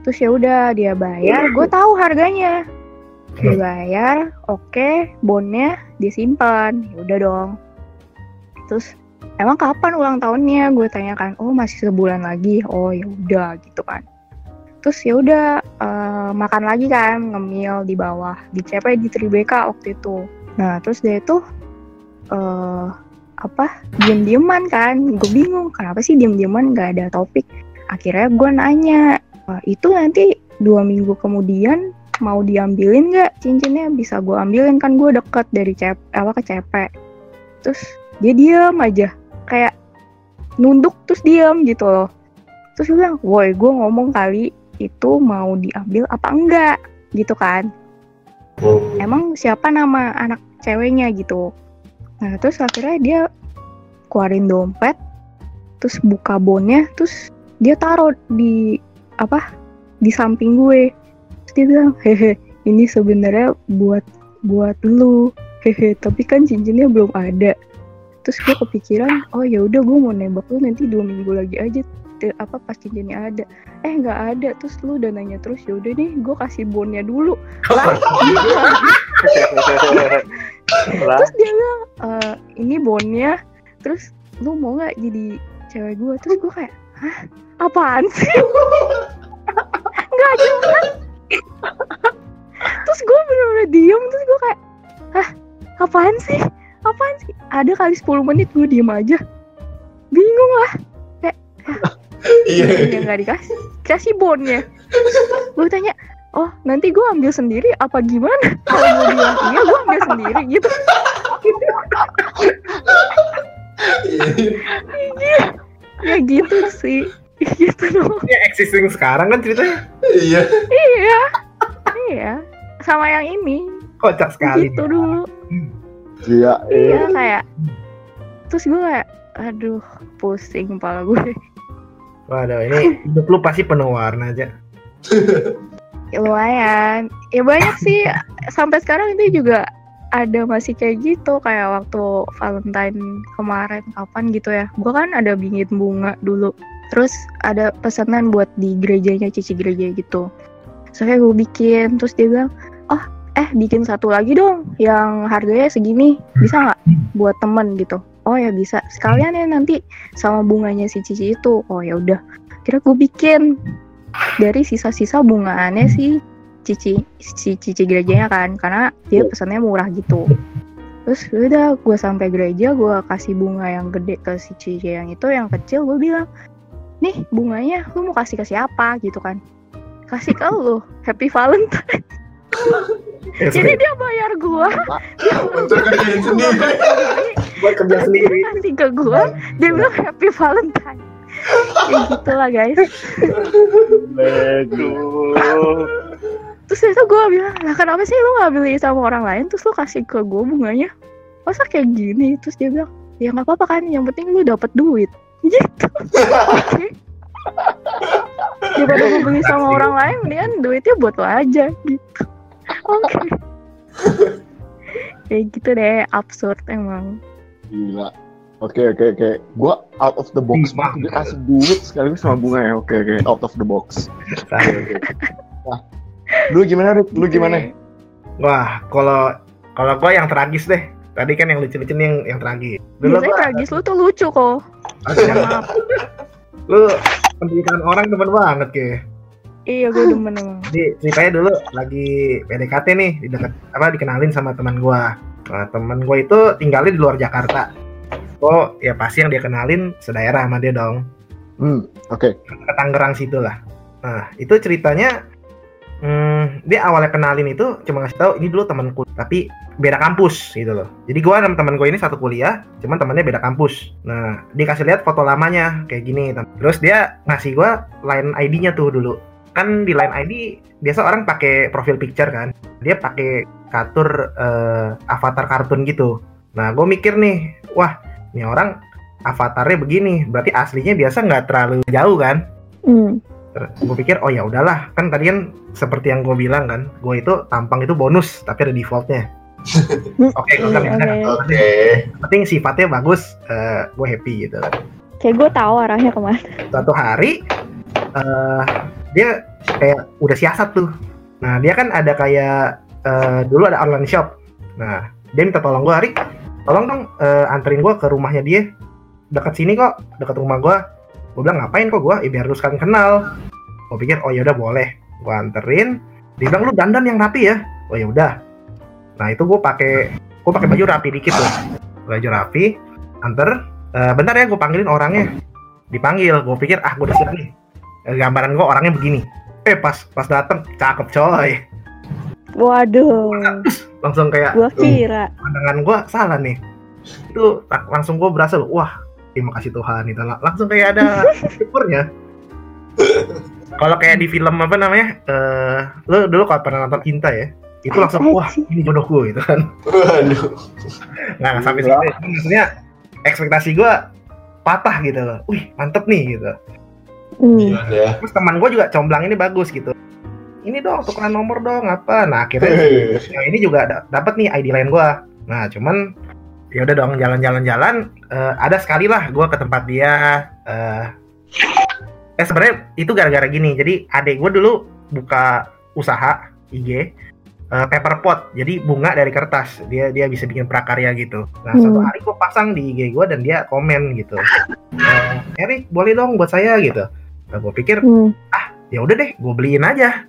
Terus ya udah dia bayar gue tahu harganya. Dia bayar oke bonnya disimpan. Ya udah dong. Terus emang kapan ulang tahunnya? Gue tanyakan oh masih sebulan lagi? Oh ya udah gitu kan terus ya udah eh, makan lagi kan ngemil di bawah di CP di Tribeka waktu itu. Nah terus dia itu eh apa diem-dieman kan. Gue bingung kenapa sih diem-dieman gak ada topik. Akhirnya gue nanya "Wah, itu nanti dua minggu kemudian mau diambilin nggak cincinnya? Bisa gue ambilin kan gue deket dari cep apa ke CP terus dia diem aja kayak nunduk terus diem gitu loh. Terus gue bilang woi gue ngomong kali itu mau diambil apa enggak gitu kan. Oh. emang siapa nama anak ceweknya gitu. Nah terus akhirnya dia keluarin dompet terus buka bonnya terus dia taruh di apa di samping gue. Terus dia bilang hehe ini sebenarnya buat buat lu. Hehe tapi kan cincinnya belum ada. Terus gue kepikiran oh ya udah gue mau nembak lu nanti dua minggu lagi aja apa pas cincinnya ada. Eh nggak ada. Terus lu udah nanya terus ya udah nih gue kasih bonnya dulu. Terus dia bilang "Eh, ini bonnya. Terus lu mau nggak jadi cewek gue terus gue kayak hah? Apaan sih? Nggak jelas. Terus gue bener-bener diem. Terus gue kayak hah? Apaan sih? Apaan sih? Ada kali 10 menit gue diem aja. Bingung lah Iya. ya nggak dikasih kasih bonnya. Gue tanya oh nanti gue ambil sendiri apa gimana? Kalau gue bilang iya gue ambil sendiri gitu. Ya gitu sih. Gitu dong. Ini existing sekarang kan ceritanya. Iya. iya. Iya. Sama yang ini. Kocak sekali. gitu dulu. Iya, iya. Eh. kayak terus gue kayak aduh pusing kepala gue Waduh, ini hidup lu pasti penuh warna aja. <laughs> Ya, lumayan. Ya banyak sih. Sampai sekarang itu juga ada masih kayak gitu kayak waktu Valentine kemarin kapan gitu ya. Gue kan ada bingit bunga dulu. Terus ada pesanan buat di gerejanya cici gereja gitu. Soalnya gue bikin. Terus dia bilang oh eh bikin satu lagi dong yang harganya segini. Bisa nggak buat temen gitu oh ya bisa. Sekalian ya nanti sama bunganya si cici itu. Oh ya udah. Kira gue bikin dari sisa-sisa bungaannya si cici si cici gerejanya kan. Karena dia pesannya murah gitu. Terus ya udah gue sampai gereja gue kasih bunga yang gede ke si cici yang itu yang kecil. Gue bilang nih bunganya lu mau kasih ke siapa? Gitu kan. Kasih ke lu. Happy valentine <laughs> jadi dia bayar gue Untuk kerjain sendiri. buat kerja sendiri. kasih ke gue dia bilang happy valentine. Ya gitulah guys. Aduh. terus itu gue bilang lah kenapa sih lu nggak beli sama orang lain? Terus lu kasih ke gue bunganya. Masa kayak gini? Terus dia bilang ya nggak apa-apa kan yang penting lu dapat duit. Gitu. Oke. Daripada gue beli sama orang lain mendingan duitnya buat lo aja gitu oke kayak gitu deh absurd emang Gila. Oke oke oke. Gua out of the box banget. Dia kasih duit sekaligus sama bunga ya. Oke oke. Out of the box. Lu gimana Rik? Lu gimana? Wah, kalau kalau gue yang tragis deh. Tadi kan yang lucu-lucu nih yang yang tragis. Dulu biasanya gua, tragis lu tuh lucu kok maaf lu pendidikan orang temen banget ke. Iya gue demen emang <gasps> Jadi ceritanya dulu lagi PDKT nih di dekat apa dikenalin sama teman gua. Nah, teman gua itu tinggalnya di luar Jakarta. Oh, ya pasti yang dia kenalin sedaerah sama dia dong. Hmm. Oke. Ke Tangerang situ lah. Nah, itu ceritanya hmm, dia awalnya kenalin itu cuma ngasih tahu ini dulu temanku, tapi beda kampus gitu loh. Jadi gua sama teman gue ini satu kuliah, cuman temannya beda kampus. Nah, dia kasih lihat foto lamanya kayak gini. Terus dia ngasih gua line ID-nya tuh dulu. Kan di line ID biasa orang pakai profil picture kan. Dia pakai katur eh, avatar kartun gitu. Nah, gue mikir nih, wah, ini orang avatarnya begini, berarti aslinya biasa nggak terlalu jauh kan? hmm. gue pikir oh ya udahlah kan tadi kan seperti yang gue bilang kan gue itu tampang itu bonus tapi ada defaultnya <laughs> oke gue udah, Oke. Penting sifatnya bagus eh, gue happy gitu kayak gue tahu arahnya ke mana suatu hari eh, dia kayak udah siasat tuh. Nah dia kan ada kayak eh, dulu ada online shop. Nah dia minta tolong gue hari tolong dong eh, anterin gue ke rumahnya dia. Dekat sini kok dekat rumah gue gue bilang ngapain kok gue ya biar lu sekalian kenal. Gue pikir oh ya udah boleh. Gue anterin. Dia bilang lu dandan yang rapi ya. Oh ya udah. Nah itu gue pakai gue pakai baju rapi dikit tuh. Baju rapi anter. Eh, bentar ya gue panggilin orangnya. Dipanggil gue pikir ah gue udah siap nih. Gambaran gue orangnya begini eh pas pas dateng cakep coy. Waduh. <clears throat> Langsung kayak gue kira. pandangan gue salah nih. Itu lang- langsung gue berasa wah terima kasih Tuhan. Itu Lang- langsung kayak ada <laughs> syukurnya. Kalau kayak di film apa namanya eh lu dulu kalau pernah nonton cinta ya itu langsung wah ini jodohku gitu kan. Waduh. nggak sampai situ. Cuma maksudnya ekspektasi gue patah gitu loh. Wih mantep nih gitu Hmm. Iya ya. terus teman gue juga comblang ini bagus gitu. Ini dong tukeran nomor dong apa. Nah akhirnya yang ini juga da- dapat nih ID lain gue nah cuman ya udah dong jalan-jalan-jalan eh, ada sekali lah gue ke tempat dia eh. Eh sebenarnya itu gara-gara gini jadi adik gue dulu buka usaha IG eh, paper pot jadi bunga dari kertas. Dia dia bisa bikin prakarya gitu. Nah Hmm. suatu hari gue pasang di IG gue dan dia komen gitu. <laughs> Eh, Erik boleh dong buat saya gitu nah, gue pikir Hmm. ya udah deh gue beliin aja.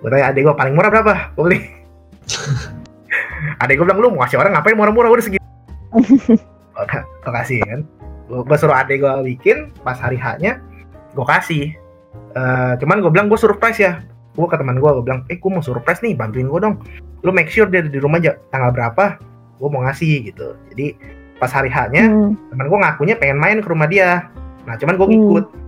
Gue tanya adek gue paling murah berapa? Gue beli. <laughs> Adek gue bilang lu mau kasih orang ngapain murah-murah? Udah segitu <laughs> gue kasih kan? Gue suruh adek gue bikin pas hari haknya gue kasih. Eh, cuman gue bilang gue surprise ya. Gue ke teman gue gue bilang eh gue mau surprise nih bantuin gue dong. Lu make sure dia di rumah aja tanggal berapa gue mau ngasih gitu. Jadi pas hari haknya Hmm. teman gue ngakunya pengen main ke rumah dia. Nah cuman gue Hmm. ngikut. gue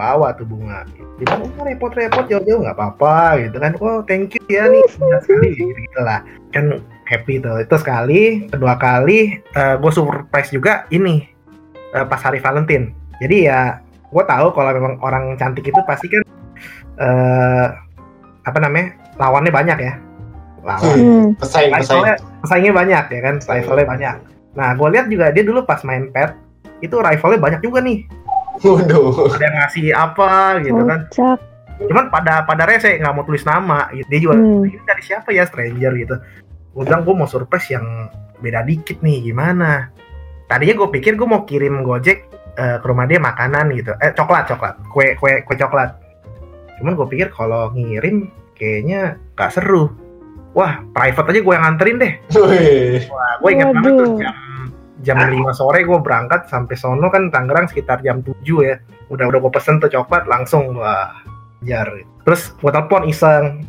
bawa tuh bunga. Dia bilang oh repot-repot jauh-jauh nggak apa-apa gitu kan. Oh thank you ya nih sekali gitu gitulah kan happy tuh. Itu sekali kedua kali gue surprise juga ini eh, pas hari Valentine. Jadi ya gue tahu kalau memang orang cantik itu pasti kan eh apa namanya lawannya banyak ya. Lawan. Hmm. Pesaing, pesaing. rivalnya pesaingnya banyak ya kan rivalnya banyak. Nah gue lihat juga dia dulu pas main pet itu rivalnya banyak juga nih Waduh. ada yang ngasih apa gitu kan Kocak. cuman pada pada rese nggak mau tulis nama gitu dia juga Hmm. ini dari siapa ya stranger gitu gue bilang gue mau surprise yang beda dikit nih gimana tadinya gue pikir gue mau kirim gojek eh, ke rumah dia makanan gitu eh coklat coklat kue kue kue coklat cuman gue pikir kalau ngirim kayaknya gak seru wah private aja gue yang nganterin deh Wih. Wah, gue inget banget tuh Waduh. jam jam 5 sore gue berangkat sampai sono kan Tangerang sekitar jam 7 ya. Udah udah gue pesen tuh coklat langsung wah jar. Terus gue telepon iseng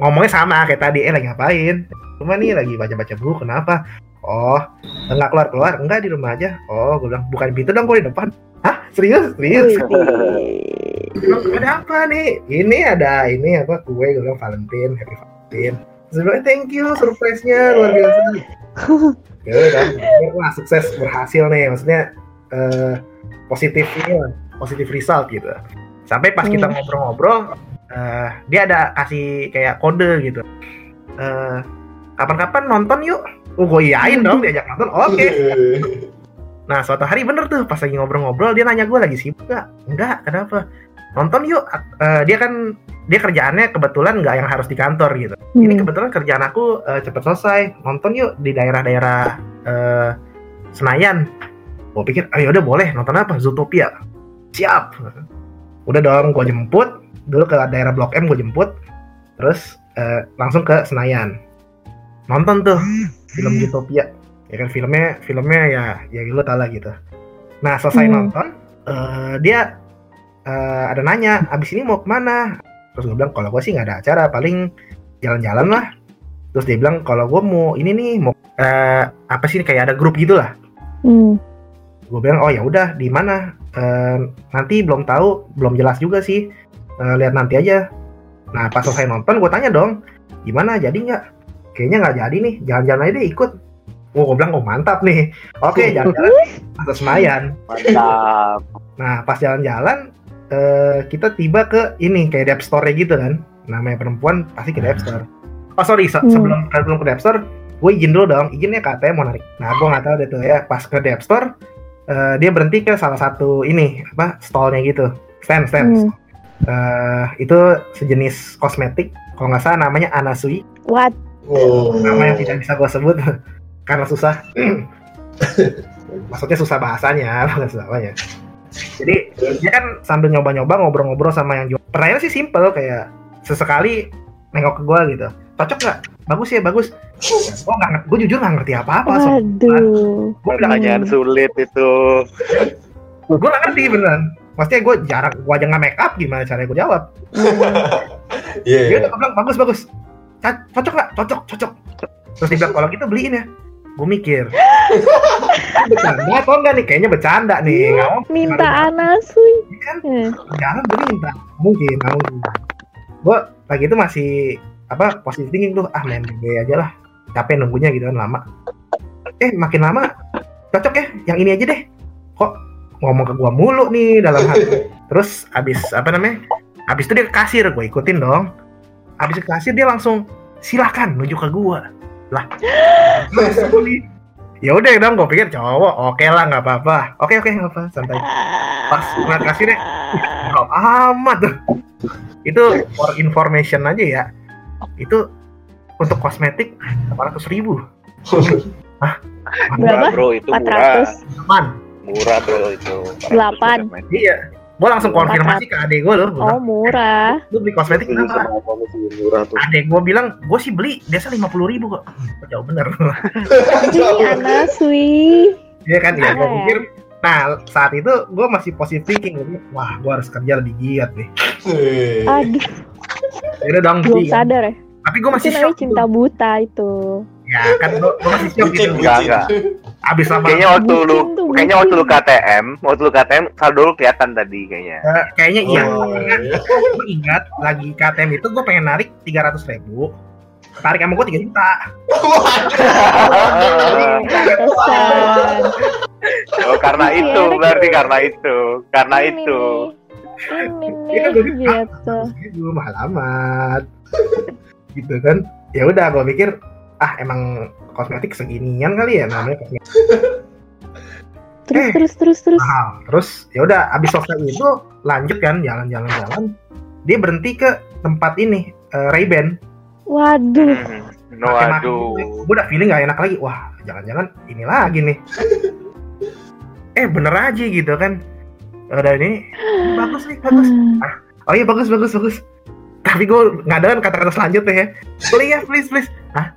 ngomongnya sama kayak tadi eh lagi ngapain? Cuma nih lagi baca-baca buku kenapa? Oh nggak keluar keluar enggak di rumah aja. Oh gue bilang bukan pintu dong gue di depan. Hah serius serius? Bilang, ada apa nih? Ini ada ini apa kue gue bilang Valentine Happy Valentine. "Eh, thank you surprise-nya luar biasa. <laughs> ya udah wah sukses berhasil nih. Maksudnya eh, positif ini lah, positif result gitu. Sampai pas kita Hmm. ngobrol-ngobrol eh, dia ada kasih kayak kode gitu. Eh, kapan-kapan nonton yuk. Oh gue iyain dong diajak nonton. Oke. <laughs> Nah suatu hari bener tuh pas lagi ngobrol-ngobrol dia nanya gue lagi sibuk gak enggak kenapa nonton yuk. Eh, dia kan dia kerjaannya kebetulan nggak yang harus di kantor gitu. Ini Hmm. kebetulan kerjaan aku eh, cepet selesai. Nonton yuk di daerah-daerah eh, Senayan. Gue pikir ayo udah boleh. Nonton apa? Zootopia. Siap. Udah dong gue jemput. Dulu ke daerah Blok M gue jemput. Terus eh, langsung ke Senayan. Nonton tuh film Zootopia. Ya kan filmnya filmnya ya ya lu tau lah gitu. Nah selesai Hmm. nonton eh, dia eh, ada nanya abis ini mau ke mana terus gue bilang kalau gue sih nggak ada acara paling jalan-jalan lah terus dia bilang kalau gue mau ini nih mau eh, apa sih kayak ada grup gitu lah Hmm. gue bilang oh ya udah di mana Eh, nanti belum tahu belum jelas juga sih Eh, lihat nanti aja nah pas selesai nonton gue tanya dong gimana jadi nggak kayaknya nggak jadi nih jalan-jalan aja deh ikut Oh, gue bilang, oh mantap nih. Oke, jalan-jalan <laughs> ke Senayan. Mantap. Nah, pas jalan-jalan, eh, kita tiba ke ini, kayak Dep Store gitu kan. Namanya perempuan, pasti ke Dep Store. Oh, sorry, se- Hmm. sebelum sebelum ke Dep Store, gue izin dulu dong. Izinnya katanya mau narik. Nah, gue nggak tahu deh tuh ya. Pas ke Dep Store, eh, dia berhenti ke salah satu ini, apa, stallnya gitu. Stand, stand. Hmm. Eh, itu sejenis kosmetik. Kalau nggak salah namanya Anasui. What? Oh. Nama yang tidak bisa gue sebut <laughs> karena susah. <clears throat> Maksudnya susah bahasanya, <laughs> susah apanya. Jadi dia kan sambil nyoba-nyoba ngobrol-ngobrol sama yang jual. Pertanyaan sih simple kayak sesekali nengok ke gue gitu. Cocok nggak? Bagus ya bagus. Gue nggak, ngerti- gue jujur nggak ngerti apa-apa. soal Waduh. Gue bilang aja, Pertanyaan sulit itu. gue nggak ngerti beneran. Maksudnya gue jarang, gue aja nggak make up gimana caranya gue jawab. <laughs> Iya. Dia iya. udah bilang bagus bagus. Cocok nggak? Cocok cocok. Terus dia bilang kalau gitu beliin ya. Gue mikir. bercanda atau enggak nih? Kayaknya bercanda nih. Nggak mau. Minta anasui. Ya kan? Eh, jalan gue minta. Mungkin nggak mungkin. Gue lagi itu masih apa positif thinking tuh ah main BG aja lah. Capek nunggunya gitu kan lama. Eh makin lama cocok ya yang ini aja deh. Kok ngomong ke gua mulu nih dalam hati. Terus abis apa namanya abis itu dia ke kasir gue ikutin dong. Abis ke kasir dia langsung silakan menuju ke gua lah nih <gasps> ya udah dong gue pikir cowok oke lah nggak apa-apa oke oke nggak apa santai pas ngeliat kasirnya <laughs> Bro, amat tuh. Itu for information aja ya. Itu untuk kosmetik 800 ribu. <laughs> Berapa? Murah, bro itu murah 400 Aman. murah bro itu Delapan. Iya. Gue langsung konfirmasi ke adek gue loh. Gua Oh murah. Lu beli kosmetik kenapa? murah tuh. Adek gue bilang, gue sih beli biasa 50 ribu kok. Hmm, Jauh bener. <laughs> Ini Anaswi. Iya kan? Ya, gue pikir Nah, saat itu gue masih positive thinking. Pikir, Wah, gue harus kerja lebih giat nih. Eh, Aduh, Yaudah dong, belum beli. sadar ya. Tapi gue masih shock. cinta buta itu. Ya kan, gue masih bucin, gitu. Enggak. Abis lama kayaknya waktu lu kayaknya waktu lu. KTM waktu lu KTM saldo lu kelihatan tadi kayaknya Eh, kayaknya iya. Oh, Karena iya. gue ingat lagi KTM itu gue pengen narik 300 ribu tarik sama gue 3 juta oh karena Iya, itu berarti karena itu karena Ini itu. Ini Iya, nih, gua pikir, gitu. mahal amat gitu kan ya udah gue pikir ah emang kosmetik seginian kali ya namanya kosmetik. <laughs> Terus, Eh. terus, terus, terus. mahal. Terus ya udah abis selesai itu lanjut kan jalan-jalan jalan. Dia berhenti ke tempat ini uh, Ray-Ban Waduh. Hmm, no aduh gue udah feeling gak enak lagi. Wah jangan-jangan ini lagi nih. <laughs> Eh bener aja gitu kan. Udah ini bagus nih bagus. Hmm. oh iya bagus bagus bagus tapi gue nggak ada kan kata-kata selanjutnya ya. Ya please please. Ah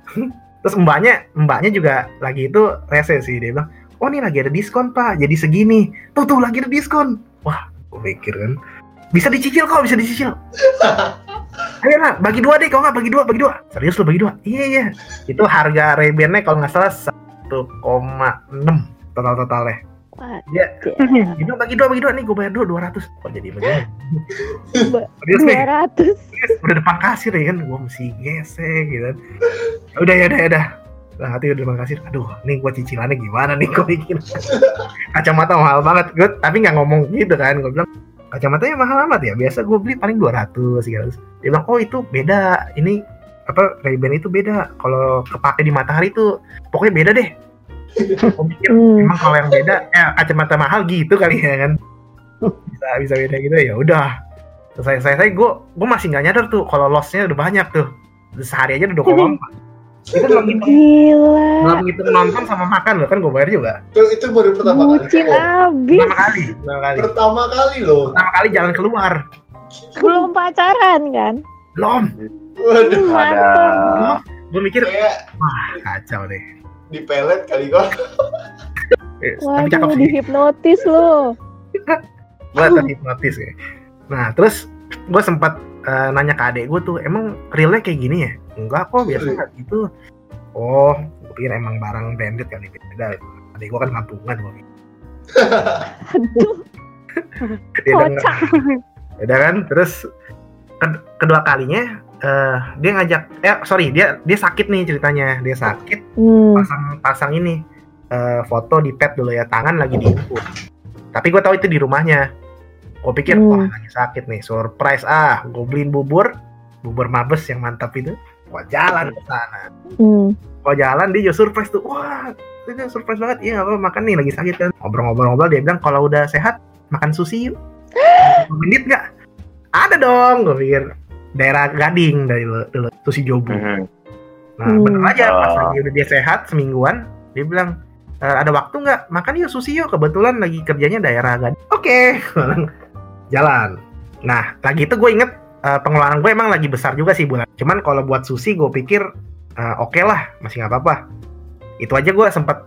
terus mbaknya mbaknya juga lagi itu rese sih dia bilang oh ini lagi ada diskon pak. Jadi segini. Tuh tuh lagi ada diskon. Wah gue pikir kan. Bisa dicicil kok bisa dicicil. <laughs> Ayo lah bagi dua deh kalau nggak bagi dua bagi dua. Serius lo bagi dua? Iya iya. Itu harga Ray-Ban-nya kalau nggak salah 1,6 total totalnya Wah, dia ya. dia bilang <laughs> bagi dua bagi dua. Nih gue bayar dua 200 kok jadi begini? Nih? 200. udah depan kasir ya kan? Gue mesti gesek gitu kan. Ya udah ya udah ya udah. Nah hati udah depan kasir. Aduh nih gue cicilannya gimana nih gue bikin? <laughs> Kacamata mahal banget. Gue tapi nggak ngomong gitu kan. Gue bilang kacamatanya mahal amat ya? Biasa gue beli paling 200 300 dia bilang oh itu beda. Ini apa Ray-Ban itu beda. Kalau kepake di matahari itu pokoknya beda deh gue pikir Hmm. emang kalau yang beda eh kacamata mahal gitu kali ya kan bisa bisa beda gitu ya udah selesai selesai gue gue masih nggak nyadar tuh kalau lossnya udah banyak tuh sehari aja udah dua koma empat itu belum Gila. belum ngitung nonton sama makan loh kan gue bayar juga Itu, itu baru pertama kali. Bucin abis. pertama kali pertama kali Pertama kali loh. pertama kali jalan keluar Belum pacaran kan? belum Waduh, Mantap. gue mikir kayak wah kacau deh di pelet kali kok. Eh, tapi cakep Waduh, sih. dihipnotis lo. <laughs> gue terhipnotis ya. Nah terus gue sempat eh, nanya ke adek gue tuh emang realnya kayak gini ya? Enggak kok biasa nggak gitu. Oh gue pikir emang barang branded kali beda adek gue kan kampungan gue Aduh, <laughs> kocak. udah kan? Terus ke- kedua kalinya eh, dia ngajak eh sorry dia dia sakit nih ceritanya. Dia sakit Hmm. pasang pasang ini eh, foto di pet dulu ya. Tangan lagi diinput tapi gue tahu itu di rumahnya. Gue pikir Hmm. wah lagi sakit nih. Surprise ah gue beliin bubur. Bubur mabes yang mantap itu. Gue jalan ke sana. Hmm. gue jalan dia juga surprise tuh. Wah itu surprise banget. Iya apa makan nih lagi sakit kan. Ngobrol-ngobrol-ngobrol dia bilang kalau udah sehat makan sushi yuk. <gasps> Menit nggak? Ada dong gue pikir daerah Gading dari dulu, dulu sushi Jobu Mhm. Nah, Hmm. bener aja pas Oh. lagi udah dia sehat semingguan, dia bilang "E, ada waktu nggak makan yuk sushi yuk kebetulan lagi kerjanya daerah Gading. Oke, <laughs> jalan. Nah, lagi itu gue inget eh, pengeluaran gue emang lagi besar juga sih bulan. Cuman kalau buat sushi gue pikir eh, oke lah, masih nggak apa-apa. Itu aja gue sempet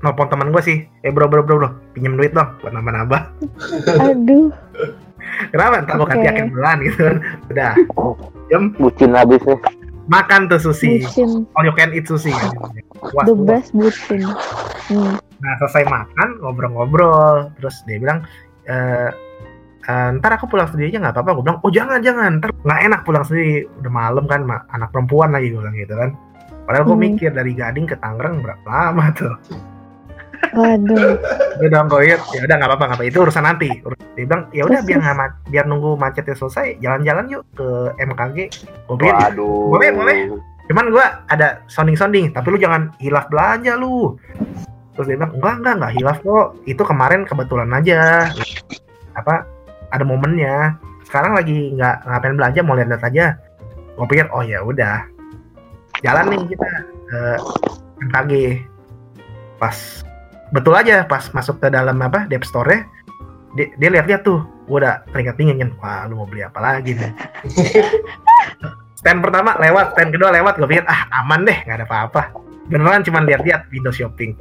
nelpon teman gue sih, eh bro bro bro bro, pinjem duit dong buat nambah-nambah. Aduh. Kenapa? Ntar gue Oke. ganti akhir bulan gitu kan. <laughs> Udah, jam bucin habis nih makan tuh sushi. Bucin. All you can eat sushi <laughs> kan. Puas, The puas. best bucin. Hmm. Nah selesai makan ngobrol-ngobrol terus dia bilang e, "Eh, ntar aku pulang sendiri aja nggak apa-apa gue bilang oh jangan jangan ntar nggak enak pulang sendiri udah malam kan ma- anak perempuan lagi gue bilang gitu kan padahal gue Hmm. mikir dari Gading ke Tangerang berapa lama tuh Waduh. udah dong gue ya udah nggak apa-apa nggak apa itu urusan nanti. Dia bilang ya udah biar nggak biar nunggu macetnya selesai jalan-jalan yuk ke MKG gue Waduh. Boleh, boleh. cuman gue ada sounding sounding tapi lu jangan hilaf belanja lu. Terus dia bilang enggak enggak enggak hilaf kok. Itu kemarin kebetulan aja. Apa ada momennya. Sekarang lagi nggak ngapain belanja mau lihat-lihat aja. Gue pikir oh ya udah. Jalan nih kita ke MKG pas betul aja pas masuk ke dalam apa Dep Store dia, dia lihat-lihat tuh gue udah keringat dingin kan. Wah lu mau beli apa lagi nih <laughs> stand pertama lewat stand kedua lewat gue pikir ah aman deh nggak ada apa-apa. Beneran cuma lihat-lihat window shopping.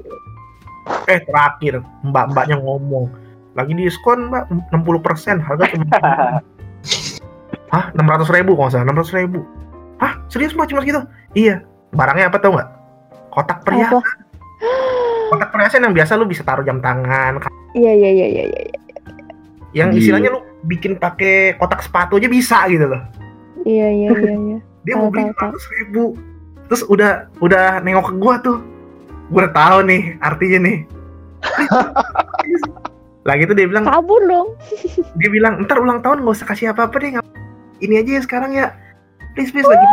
Eh terakhir mbak-mbaknya ngomong lagi diskon mbak 60% harga cuma <laughs> hah 600 ribu kalau salah 600 ribu. Hah serius mbak cuma segitu? Iya. Barangnya apa tau nggak? Kotak perhiasan? Kotak perhiasan yang biasa lu bisa taruh jam tangan Iya iya iya iya iya. yang istilahnya lu bikin pakai kotak sepatu aja bisa gitu loh Iya iya iya iya. <laughs> dia mau beli. 100 ribu terus udah udah nengok ke gua tuh gua udah tahu nih artinya nih <laughs> lagi tuh dia bilang Kabur dong. <laughs> dia bilang ntar ulang tahun nggak usah kasih apa apa deh ini aja ya sekarang ya please please lagi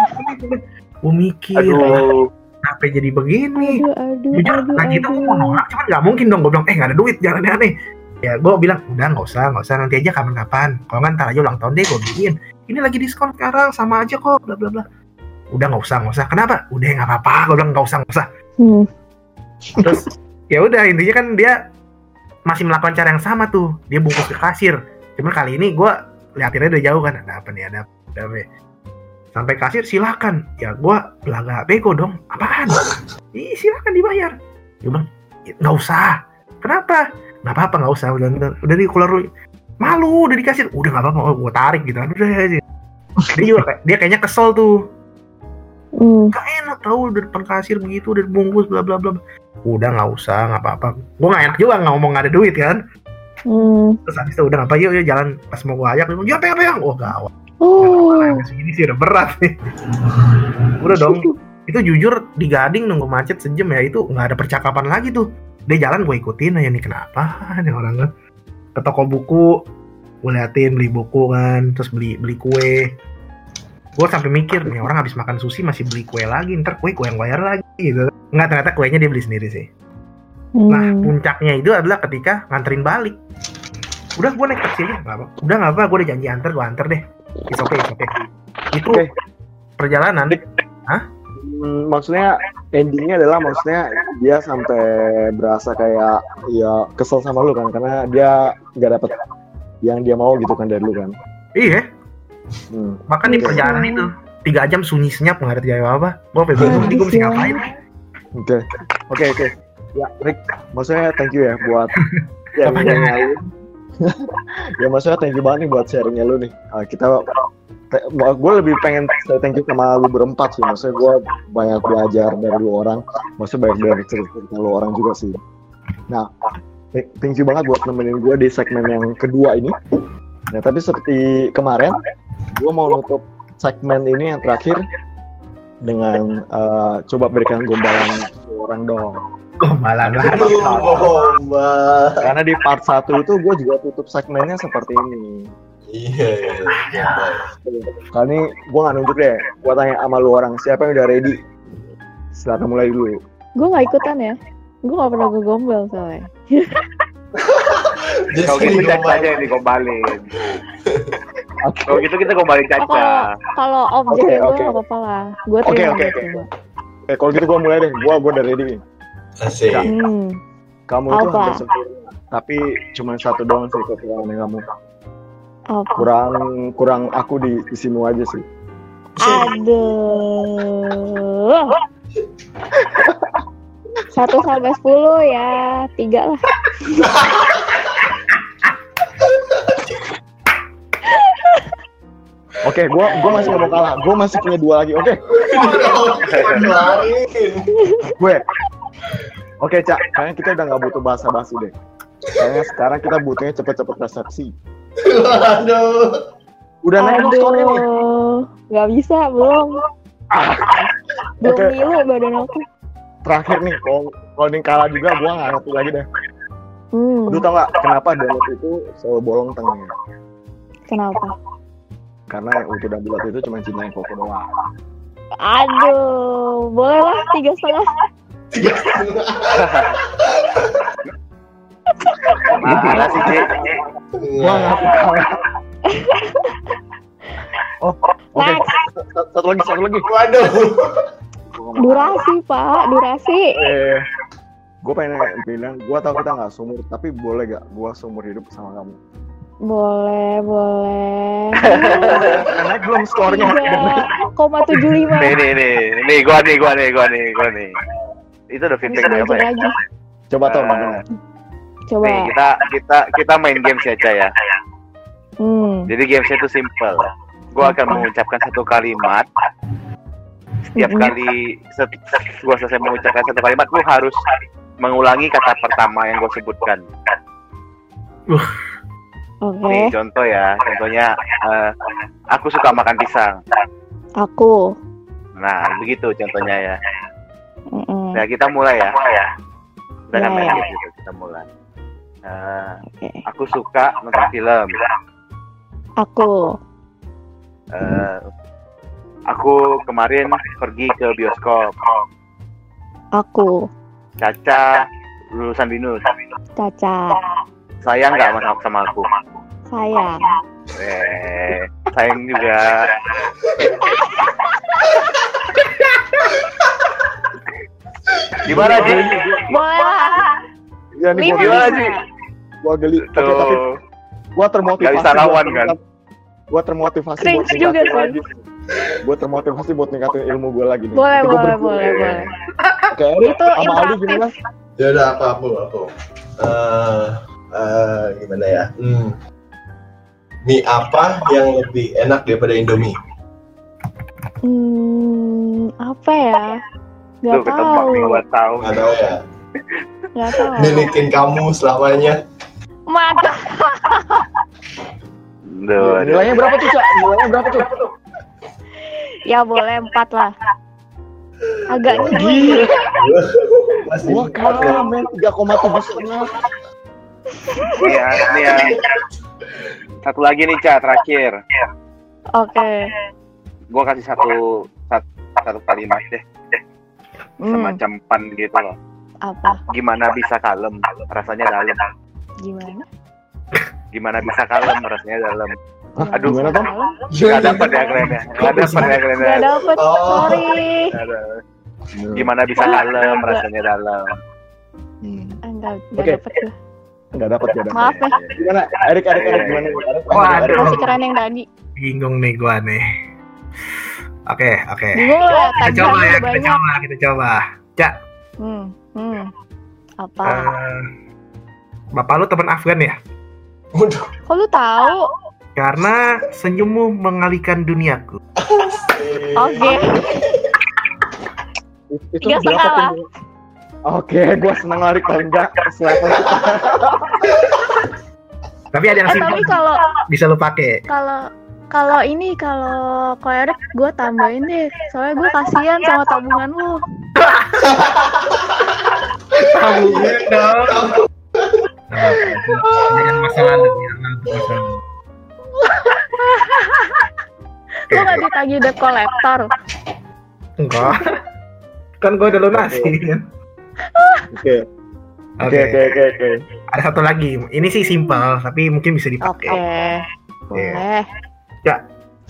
gue mikir Aduh. Kenapa jadi begini? Aduh aduh jujur aduh lagi tuh gue mau nolak cuman nggak mungkin dong gue bilang eh nggak ada duit jangan aneh ya gue bilang udah nggak usah nggak usah nanti aja kapan-kapan. Kalau nggak ntar aja ulang tahun deh gue beliin. Ini lagi diskon sekarang sama aja kok bla bla bla. Udah nggak usah nggak usah. Kenapa? Udah nggak apa-apa gue bilang nggak usah nggak usah. Hmm. terus ya udah intinya kan dia masih melakukan cara yang sama tuh. Dia bungkus ke kasir. Cuman kali ini gue liatinnya dari jauh kan. Ada apa nih ada apa, ada apa ya? Sampai kasir silakan. Ya gue belaga bego dong. Apaan? <laughs> Ih, silakan dibayar. Dia bilang "Ya, nggak usah. Kenapa? Nggak apa-apa nggak usah. Udah udah, udah di keluar malu udah dikasih udah nggak apa-apa gue tarik gitu. Udah aja dia juga kayak- dia kayaknya kesel tuh. Hmm. gak enak tau udah depan kasir begitu udah dibungkus bla bla bla. Udah nggak usah nggak apa-apa. Gue nggak enak juga nggak ngomong nggak ada duit kan? Hmm. terus habis itu udah ngapa yuk yuk jalan. Pas mau gue ajak dia bilang ya pegang pegang. Oh gawat Oh. Nah, segini sih udah berat nih. Udah dong. Itu jujur di Gading nunggu macet sejam ya itu nggak ada percakapan lagi tuh. Dia jalan gue ikutin aja nih kenapa? <laughs> Nih orang kan. Ke toko buku gue liatin beli buku kan terus beli beli kue. Gue sampai mikir nih orang habis makan sushi masih beli kue lagi ntar kue gue yang bayar lagi gitu. Nggak ternyata kuenya dia beli sendiri sih. Nah Hmm. puncaknya itu adalah ketika nganterin balik udah gue naik taksi aja. Nggak apa udah nggak apa gue udah janji anter gue anter deh. It's okay it's okay. Itu Oke. perjalanan. Hmm, maksudnya endingnya adalah maksudnya dia sampai berasa kayak ya kesel sama lu kan? Karena dia nggak dapet yang dia mau gitu kan dari lu kan. iya. Hmm. bahkan di perjalanan itu tiga jam sunyi senyap nggak ada jawab apa gue bingung Habis nih gue mesti ya. ngapain? Oke, oke, oke. Ya, Rick, maksudnya thank you ya buat <laughs> ya, Apanya? <laughs> ya maksudnya thank you banget nih buat sharingnya lu nih. Ah, kita, gue lebih pengen thank you sama lu berempat sih. Maksudnya gue banyak belajar dari lu orang. Maksudnya banyak dari cerita lu orang juga sih. Nah, th- thank you banget buat nemenin gue di segmen yang kedua ini. Nah, tapi seperti kemarin, gue mau nutup segmen ini yang terakhir dengan eh, coba berikan gombalan orang dong. Gombalan lah Aduh, bomba. Karena di part 1 itu gue juga tutup segmennya seperti ini. Iya, iya, iya. Kali ini gue gak nunjuk deh. Gue tanya sama lu orang, siapa yang udah ready? Silakan mulai dulu. Gue nggak ikutan ya. Gue nggak pernah gue gombal soalnya. <laughs> Kalau gitu Caca aja yang digombalin. Oke, <laughs> Kalau gitu kita gombalin Oh, kalau Caca. kalau objek Oke, ya gue oke. nggak apa-apa lah. Gue Oke, terima. oke, oke. Oke, kalau gitu gue mulai deh. Gue gue udah ready nih. Asik. Hmm. Kamu itu Apa? hampir sempurna. Tapi cuma satu doang sih kekurangan kamu. Apa? Kurang kurang aku di isimu aja sih. Aduh. Satu sampai sepuluh ya, tiga lah. Oke, gue gue masih gak mau kalah. Gue masih punya dua lagi. Oke, Kelarin. gue. Oke, Cak. Kayaknya kita udah nggak butuh bahasa basi deh. Kayaknya sekarang kita butuhnya cepet-cepet resepsi. Waduh. Udah naik dong skornya nih. Aduh, nggak bisa belum. <laughs> belum Oke. ngilu badan aku. Terakhir nih, kalau kalau ini kalah juga gua nggak ngerti lagi deh. Hmm, Lu tau nggak kenapa donut itu selalu bolong tengahnya? kenapa? Karena yang utuh dan bulat itu cuma cinta yang koko doang. Aduh, boleh lah tiga setengah. Mana sih, Ci? Gua. Oh, oke. Next. Satu- lagi, satu lagi. Waduh. Durasi pak, durasi. Eh, gue pengen bilang, gue tau kita nggak sumur, tapi boleh gak gue sumur hidup sama kamu? Boleh, boleh. Naik belum skornya? Koma tujuh lima. Nih, nih, nih. Nih, gua nih, gua nih, gua nih, gua nih. Itu udah feedback apa ya? Coba tau Eh, gimana? Coba. Nih, kita kita kita main games ya, Ca ya. Hmm. Jadi gamesnya itu simple. Gua akan mengucapkan satu kalimat. Setiap Mhm. kali set, gua selesai mengucapkan satu kalimat, lu harus mengulangi kata pertama yang gue sebutkan. Oke. Nih, contoh ya. Contohnya, eh, aku suka makan pisang. Aku. Nah, begitu contohnya ya. Mm-mm. Nah, kita mulai ya. Ya, ya. games itu. Kita mulai. Eh, Oke. aku suka nonton film. Aku. Eh, aku kemarin pergi ke bioskop. Aku. Caca lulusan binus. Caca. Sayang nggak sama, sama aku? Sayang. Eh, sayang juga. <laughs> Gimana sih? Boleh lah. Ya nih Lima. gue Gimana geli, sih? gue geli. Tapi Tuh. gue termotivasi. Nggak bisa lawan, kan? Gue termotivasi buat juga lagi. Gue termotivasi buat ningkatin ilmu gue lagi nih. Boleh, gua boleh, boleh, boleh. Oke, Itu sama Aldi gimana? Ya udah aku aku aku. Eh eh, gimana ya? Hmm. Mie apa yang lebih enak daripada Indomie? Hmm, apa ya? Tuh Gak ketebak tahu. nih buat tahu. Nggak tahu ya. Gak tahu. Milikin kamu selamanya. Mata. Duh. Nilainya berapa tuh, Cak? Nilainya berapa tuh? Ya boleh empat lah. Agak Gila. nyebelin. Masih Gua kalah, men. 3,7 setengah. Nih ya, nih ya. Satu lagi nih, Ca, terakhir. Oke. Gua kasih satu satu, satu kalimat deh, Hmm, semacam pan gitu loh. apa? Gimana bisa kalem? Rasanya dalam. Gimana? Gimana bisa kalem? Rasanya dalam. Aduh. Gimana, Tom? Gak dapat ya kerennya. Gak dapat ya kerennya. Gak dapet. Oh. Sorry. Gimana bisa kalem? Rasanya dalam. Hmm. Enggak, enggak Oke. dapet gue. Nggak dapat ya. Maaf ya. Gimana? Erik, Erik, Erik, gimana? Erik, Waduh. Erik. Masih keren yang tadi. Bingung nih gua nih. Oke, oke. Lah, Kita coba ya, kita coba, kita coba. Cak, Hmm, hmm. Apa? eh, bapak lu teman Afgan ya? Waduh. Kok lu tahu? Karena senyummu mengalihkan duniaku. Oke. Itu Tiga berapa setengah? Oke, gua seneng lari paling enggak selevel Tapi ada yang Eh simpel tapi kalau bisa lu pakai. kalau kalau ini kalau koerek gue tambahin deh soalnya gue kasihan sama tabungan lu Tabungan dong. Jangan masa lalu, jangan untuk masa lalu. lu gak ditagih debt collector Enggak. Kan gua udah lunasin. Oke, oke, Oke. oke, oke. Ada satu lagi. Ini sih simpel, tapi mungkin bisa oke dipakai. boleh Ya,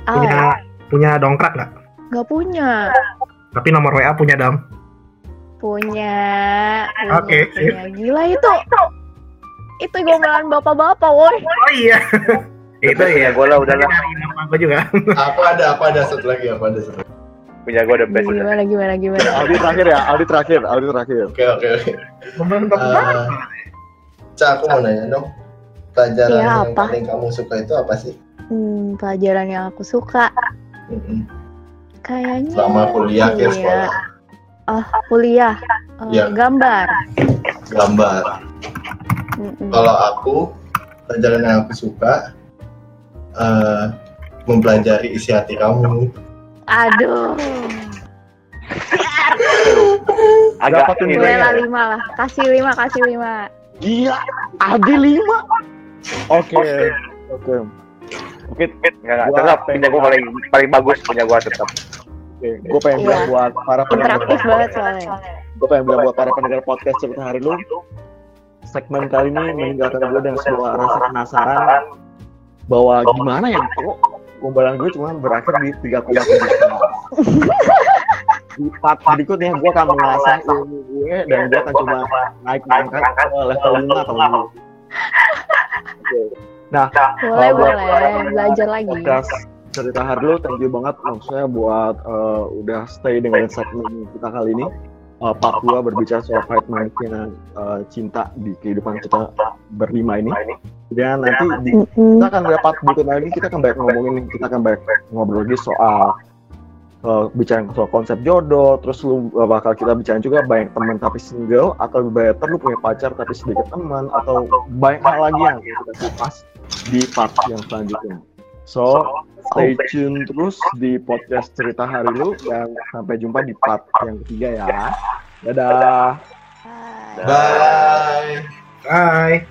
Ah, Punya punya dongkrak nggak? nggak punya Tapi nomor WA punya dong. punya punya, Oke, sip. punya. gila itu itu gombalan bapak-bapak woi Oh iya. Itu ya. gue lah, udah lah. Nama gua juga. Apa ada apa ada satu lagi apa ada satu lagi. Punya gue the best. gimana gimana gimana Aldi terakhir ya, Aldi terakhir, Aldi terakhir. Oke oke oke. Membantu Eh, Cak aku mau nanya dong. Pelajaran Iya, yang apa? paling kamu suka itu apa sih? Hmm, pelajaran yang aku suka Mm-mm. kayaknya Selama kuliah iya. ke sekolah. ah kuliah Eh, Iya. gambar Gambar. Mm-mm. Kalau aku pelajaran yang aku suka eh, mempelajari isi hati kamu. Aduh. Agak Berapa tuh nilainya? Lah lima lah. Kasih lima, kasih lima. Gila, Adi lima. Oke, oke, oke. Enggak, enggak, Gua tetap punya gua paling paling bagus punya gua tetap. Gue pengen bilang Iya. buat para pendengar, soalnya. gue pengen bilang buat para pendengar podcast cerita hari lu. Segmen kali ini meninggalkan gue dengan sebuah rasa penasaran bahwa gimana ya kok gombalan gue cuma berakhir di 3,7 di part berikutnya gue akan mengasah ilmu gue dan gue akan coba naik mengangkat ke level 5 atau 6 <laughs> Oke. Nah, Boleh, Oh, buat- boleh. Belajar lagi. podcast cerita hari lu thank you banget maksudnya buat eh, udah stay dengan segmen kita kali ini Eh, part 2 berbicara soal pahit manisnya eh, cinta di kehidupan kita berlima ini dan nanti di, kita akan part berikutnya lagi kita akan banyak ngomongin kita akan banyak ngobrol lagi soal eh, bicara soal konsep jodoh terus lu eh, bakal kita bicara juga banyak teman tapi single atau lebih better lu punya pacar tapi sedikit teman atau banyak hal lagi yang kita kupas di part yang selanjutnya so stay tune terus di podcast cerita hari lu dan sampai jumpa di part yang ketiga ya dadah Bye. Bye.